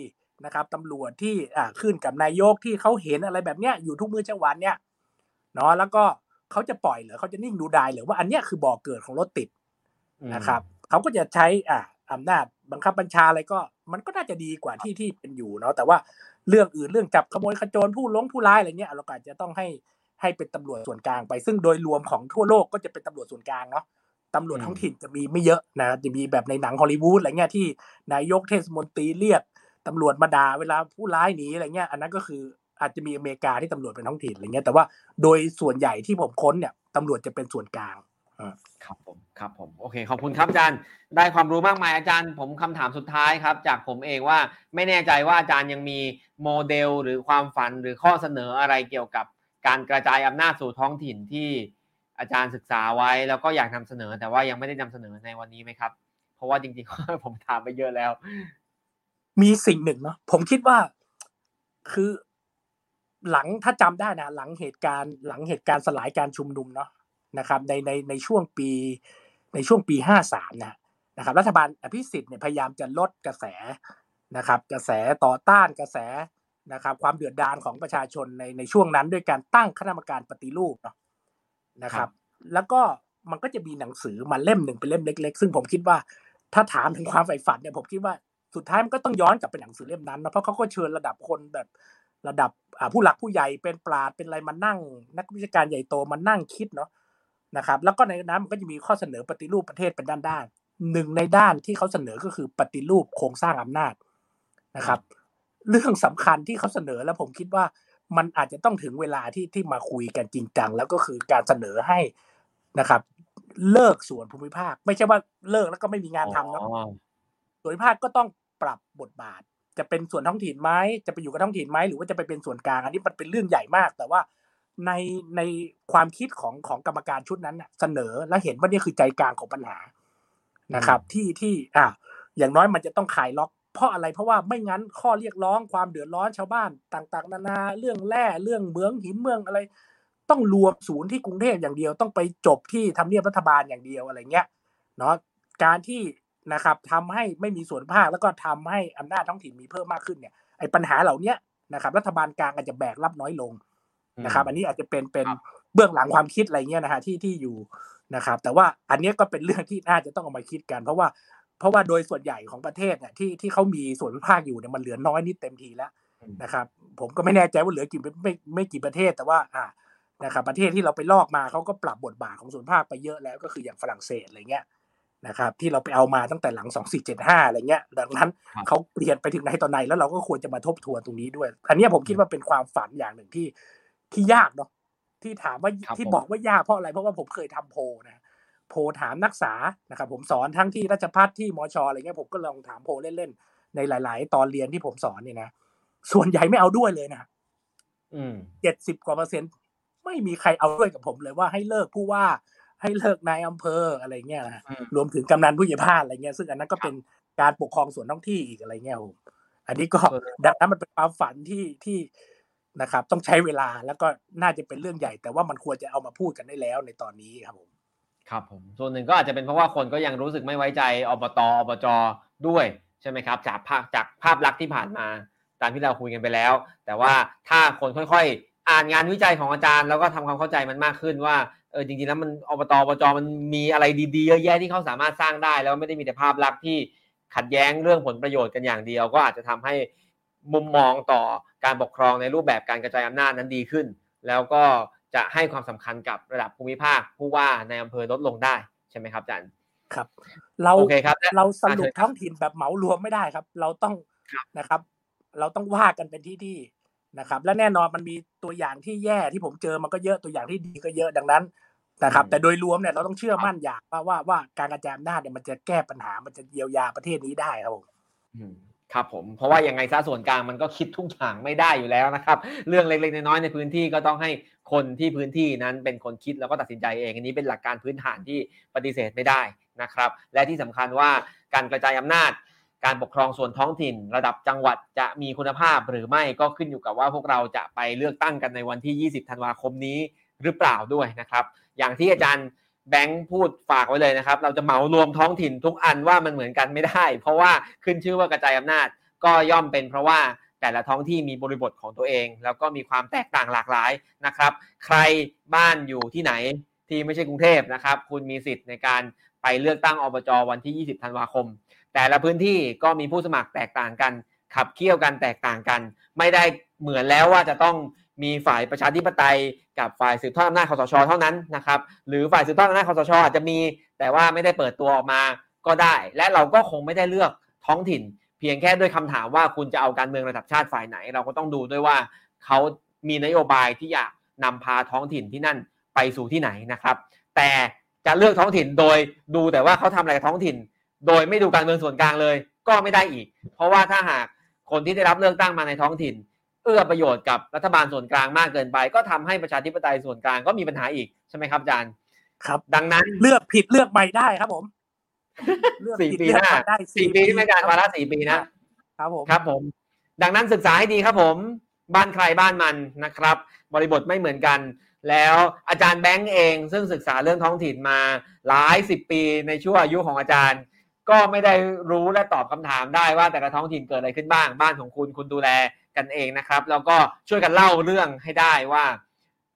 นะครับตำรวจที่อ่าขึ้นกับนายกที่เขาเห็นอะไรแบบเนี้ยอยู่ทุกมื้อเช้าวันเนี่ยเนาะแล้วก็เขาจะปล่อยเหรือเขาจะนิ่งดูดายเหรือว่าอันเนี้ยคือบ่อเกิดของรถติดนะครับเขาก็จะใช้อ่าอำนาจ บังคับบัญชาอะไรก็ มันก็น่าจะดีกว่าที่ที่เป็นอยู่เนาะแต่ว่าเรื่องอื่นเรื่องจับขโมยขโจรผู้ลงผู้ร้ายอะไรเงี้ยเราก็อาจจะต้องให้ให้เป็นตำรวจส่วนกลางไป ซึ่งโดยรวมของทั่วโลกก็จะเป็นตำรวจส่วนกลางเนาะตำรวจท้องถิ่นจะมีไม่เยอะนะจะมีแบบในหนังฮอลลีวูดอะไรเงี้ยที่นายกเทศมนตรีเรียกตำรวจมาด่าเวลาผู้ร้ายหนีอะไรเงี้ยอันนั้นก็คืออาจจะมีอเมริกาที่ตำรวจเป็นท้องถิ่นอะไรเงี้ยแต่ว่าโดยส่วนใหญ่ที่ผมค้นเนี่ยตำรวจจะเป็นส่วนกลาง ครับผมครับผมโอเคขอบคุณครับอาจารย์ได้ความรู้มากมายอาจารย์ ผมคำถามสุดท้ายครับ จากผมเองว่าไม่แน่ใจว่าอาจารย์ยังมีโมเดลหรือความฝันหรือข้อเสนออะไรเกี่ยวกับการกระจายอำนาจสู่ท้องถิ่นที่อาจารย์ศึกษาไว้แล้วก็อยากนำเสนอ แต่ว่ายังไม่ได้นำเสนอในวันนี้ไหมครับ เพราะว่าจริงๆผมถามไปเยอะแล้ว มีสิ่งหนึ่งเนาะผมคิดว่าคือหลังถ้าจำได้นะหลังเหตุการณ์ หลังเหตุการณ์สลายการชุมนุมเนาะ นะครับในในในช่วงปีในช่วงปีห้าสามนะนะครับรัฐบาลอภิสิทธิ์เนี่ยพยายามจะลดกระแสนะครับ กระแสต่อต้านกระแสนะครับ ความเดือดดาลของประชาชนในในช่วงนั้นด้วยการตั้งคณะกรรมการปฏิรูปเนาะนะครับ แล้วก็มันก็จะมีหนังสือมาเล่มหนึ่งเป็นเล่มเล็ก ๆ ซึ่งผมคิดว่าถ้าถามถึงความใฝ่ฝันเนี่ยผมคิดว่าสุดท้ายมันก็ต้องย้อนกลับไปหนังสือเล่มนั้นนะเพราะเขาก็เชิญระดับคนแบบระดับอ่าผู้หลักผู้ใหญ่เป็นปราดเป็นอะไรมานั่ง นักวิชาการใหญ่โตมานั่งคิดเนาะ นะครับแล้วก็ในนั้นมันก็จะมีข้อเสนอปฏิรูปประเทศเป็นด้านๆหนึ่งในด้านที่เขาเสนอก็คือปฏิรูปโครงสร้างอำนาจนะครับ เรื่องสำคัญที่เขาเสนอแล้วผมคิดว่ามันอาจจะต้องถึงเวลาที่ที่มาคุยกันจริงจังแล้วก็คือการเสนอให้นะครับ เลิกส่วนภูมิภาค ไม่ใช่ว่าเลิกแล้วก็ไม่มีงานทำเนาะอ๋อส่วนภูมิภาคก็ต้องปรับบทบาท จะเป็นส่วนท้องถิ่นไหมจะไปอยู่กับท้องถิ่นไหมหรือว่าจะไปเป็นส่วนกลางอันนี้มันเป็นเรื่องใหญ่มาก แต่ว่า ในในความคิดของของกรรมการชุดนั้นน่ะเสนอและเห็นว่านี่คือใจกลางของปัญหานะครับ ที่ที่อ่าอย่างน้อยมันจะต้องขายล็อกเพราะอะไรเพราะว่าไม่งั้นข้อเรียกร้องความเดือดร้อนชาวบ้านต่างๆ นานาเรื่องแร่เรื่องเหมืองหินเมืองอะไร ต้องรวมศูนย์ที่กรุงเทพอย่างเดียว ต้องไปจบที่ทำเนียบรัฐบาลอย่างเดียวอะไรเงี้ยเนาะการที่นะครับทำให้ไม่มีส่วนภาคแล้วก็ทำให้อำนาจท้องถิ่นมีเพิ่มมากขึ้นเนี่ยไอ้ปัญหาเหล่านี้นะครับรัฐบาลกลางอาจจะแบกรับน้อยลง นะครับ อันนี้อาจจะเป็นเป็นเบื้องหลังความคิดอะไรเงี้ยนะฮะที่ที่อยู่นะครับ แต่ว่าอันนี้ก็เป็นเรื่องที่น่าจะต้องเอามาคิดกัน เพราะว่าเพราะว่าโดยส่วนใหญ่ของประเทศเนี่ยที่ที่เขามีส่วนภาคอยู่เนี่ยมันเหลือน้อยนิดเต็มทีแล้วนะครับ ผมก็ไม่แน่ใจว่าเหลือกี่ไม่ไม่กี่ประเทศแต่ว่าอ่านะครับประเทศที่เราไปลอกมาเขาก็ปรับบทบาทของส่วนภาคไปเยอะแล้วก็คืออย่างฝรั่งเศสอะไรเงี้ยนะครับ ที่เราไปเอามาตั้งแต่หลังสองสี่เจ็ดห้าอะไรเงี้ย ดังนั้นเขาเปลี่ยนไปถึงไหนตอนไหนแล้วเราก็ควรจะมาทบทวนตรงนี้ด้วย อันนี้ผมคิดว่าเป็นความฝันอย่างหนึ่งที่ ที่ยากเนาะที่ถามว่าที่บอกว่ายากเพราะอะไร เพราะว่าผมเคยทำโพนะโพถามนักศึกษานะครับผมสอนทั้งที่ราชพัฒที่มชอะไรเงี้ยผมก็ลองถามโพเล่นๆในหลาย ๆ ตอนเรียนที่ผมสอนเนี่ยนะส่วนใหญ่ไม่เอาด้วยเลยนะเจ็ดสิบกว่าเปอร์เซ็นต์ไม่มีใครเอาด้วยกับผมเลยว่าให้เลิกผู้ว่าให้เลิกนายอำเภออะไรเงี้ยนะรวมถึงกำนันผู้ใหญ่บ้านอะไรเงี้ยซึ่งอันนั้นก็เป็นการปกครองส่วนท้องที่อีกอะไรเงี้ยผมอันนี้ก็ดังนั้นมันเป็นความฝันที่ที่ นะครับ ต้องใช้เวลาแล้วก็น่าจะเป็นเรื่องใหญ่ แต่ว่ามันควรจะเอามาพูดกันได้แล้วในตอนนี้ครับผมครับผมส่วนหนึ่งก็อาจจะเป็นเพราะว่าคนก็ยังรู้สึกไม่ไว้ใจอบตอบจด้วยใช่ไหมครับ จากภาพจากภาพลักษณ์ที่ผ่านมาตามที่เราคุยกันไปแล้ว แต่ว่าถ้าคนค่อยๆ อ่านงานวิจัยของอาจารย์ แล้วก็ทำความเข้าใจมันมากขึ้นว่าเออจริงๆแล้วมันอบตอบจมันมีอะไรดีๆเยอะแยะที่เขาสามารถสร้างได้ แล้วไม่ได้มีแต่ภาพลักษณ์ที่ขัดแย้งเรื่องผลประโยชน์กันอย่างเดียว ก็อาจจะทำให้ มุมมองต่อการปกครองในรูปแบบการกระจายอำนาจนั้นดีขึ้น แล้วก็จะให้ความสำคัญกับระดับภูมิภาคผู้ว่าในอำเภอลดลงได้ใช่ไหมครับอาจารย์ครับ เราโอเคครับเราสรุปท้องถิ่นแบบเหมารวมไม่ได้ครับ เราต้องนะครับ เราต้องว่ากันเป็นที่ที่นะครับ และแน่นอนมันมีตัวอย่างที่แย่ที่ผมเจอมันก็เยอะตัวอย่างที่ดีก็เยอะดังนั้นนะครับ แต่โดยรวมเนี่ยเราต้องเชื่อมั่นอย่างว่าว่าว่าการกระจายอำนาจเนี่ยมันจะแก้ปัญหามันจะเยียวยาประเทศนี้ได้ครับผม ครับผมเพราะว่ายังไงซะส่วนกลางมันก็คิดทุกอย่างไม่ได้อยู่แล้วนะครับ เรื่องเล็กๆน้อยๆในพื้นที่ก็ต้องให้คนที่พื้นที่นั้นเป็นคนคิดแล้วก็ตัดสินใจเองอันนี้เป็นหลักการพื้นฐานที่ปฏิเสธไม่ได้นะครับ และที่สำคัญว่าการกระจายอำนาจ การปกครองส่วนท้องถิ่น ระดับจังหวัดจะมีคุณภาพหรือไม่ก็ขึ้นอยู่กับว่าพวกเราจะไปเลือกตั้งกันในวันที่ 20 ธันวาคมนี้หรือเปล่าด้วยนะครับ อย่างที่อาจารย์ แบงค์พูดฝากไว้เลยนะครับ เราจะเหมารวมท้องถิ่นทุกอันว่ามันเหมือนกันไม่ได้ เพราะว่าขึ้นชื่อว่ากระจายอำนาจ ก็ย่อมเป็นเพราะว่าแต่ละท้องที่มีบริบทของตัวเอง แล้วก็มีความแตกต่างหลากหลายนะครับ ใครบ้านอยู่ที่ไหนที่ไม่ใช่กรุงเทพนะครับ คุณมีสิทธิ์ในการไปเลือกตั้งอบจวันที่ 20 ธันวาคม แต่ละพื้นที่ก็มีผู้สมัครแตกต่างกัน ขับเคี่ยวกันแตกต่างกัน ไม่ได้เหมือนแล้วว่าจะต้อง มีฝ่ายประชาธิปไตย กับฝ่ายสืบทอดอำนาจคอสชเท่านั้นนะครับ หรือฝ่ายสืบทอดอำนาจคอสชอาจจะมีแต่ว่าไม่ได้เปิดตัวออกมาก็ได้ และเราก็คงไม่ได้เลือกท้องถิ่น เพียงแค่ด้วยคำถามว่าคุณจะเอาการเมืองระดับชาติฝ่ายไหน เราก็ต้องดูด้วยว่าเขามีนโยบายที่อยากนำพาท้องถิ่นที่นั่นไปสู่ที่ไหนนะครับ แต่จะเลือกท้องถิ่นโดยดูแต่ว่าเขาทำอะไรท้องถิ่น โดยไม่ดูการเมืองส่วนกลางเลย ก็ไม่ได้อีก เพราะว่าถ้าหากคนที่ได้รับเลือกตั้งมาในท้องถิ่น เอื้อประโยชน์กับรัฐบาลส่วนกลางมากเกินไป ก็ทำให้ประชาธิปไตยส่วนกลางก็มีปัญหาอีกใช่ไหมครับอาจารย์ครับ ดังนั้นเลือกผิดเลือกใหม่ได้ครับผมสี่ปีหน้าสี่ปีที่ไม่การวาระสี่ปีนะครับผมครับผม ดังนั้นศึกษาให้ดีครับผม บ้านใครบ้านมันนะครับ บริบทไม่เหมือนกัน แล้วอาจารย์แบงค์เอง ซึ่งศึกษาเรื่องท้องถิ่นมาหลายสิบปีในช่วงอายุของอาจารย์ ก็ไม่ได้รู้และตอบคำถามได้ว่าแต่ละท้องถิ่นเกิดอะไรขึ้นบ้าง บ้านของคุณคุณดูแล กันเองนะครับ แล้วก็ช่วยกันเล่าเรื่องให้ได้ว่า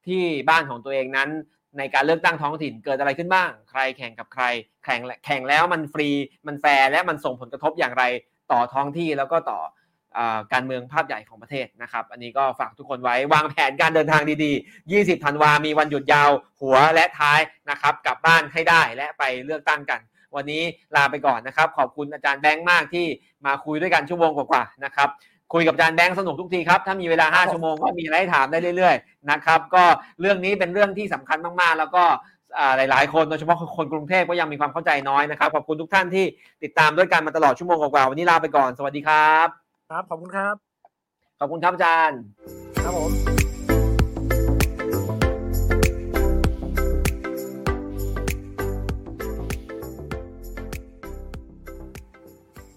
ที่บ้านของตัวเองนั้น ในการเลือกตั้งท้องถิ่นเกิดอะไรขึ้นบ้าง ใครแข่งกับใคร แข่งแข่งแล้วมันฟรีมันแฟร์และมันส่งผลกระทบอย่างไรต่อท้องที่แล้วก็ต่อการเมืองภาพใหญ่ของประเทศนะครับ อันนี้ก็ฝากทุกคนไว้วางแผนการเดินทางดีๆ 20 ธันวา มีวันหยุดยาวหัวและท้ายนะครับ กลับบ้านให้ได้และไปเลือกตั้งกัน วันนี้ลาไปก่อนนะครับ ขอบคุณอาจารย์แบงค์มากที่มาคุยด้วยกันชั่วโมงกว่าๆนะครับ คุยกับอาจารย์แบงค์สนุกทุกทีครับ ถ้ามีเวลา 5 ชั่วโมงก็มีอะไรให้ถามได้เรื่อยๆนะครับก็เรื่องนี้เป็นเรื่องที่สำคัญมากๆ แล้วก็หลายๆ คนโดยเฉพาะคนกรุงเทพก็ยังมีความเข้าใจน้อยนะครับ ขอบคุณทุกท่านที่ติดตามด้วยกันมาตลอดชั่วโมงกว่าวันนี้ลาไปก่อน สวัสดีครับ ครับ ขอบคุณครับ ขอบคุณครับอาจารย์ ครับผม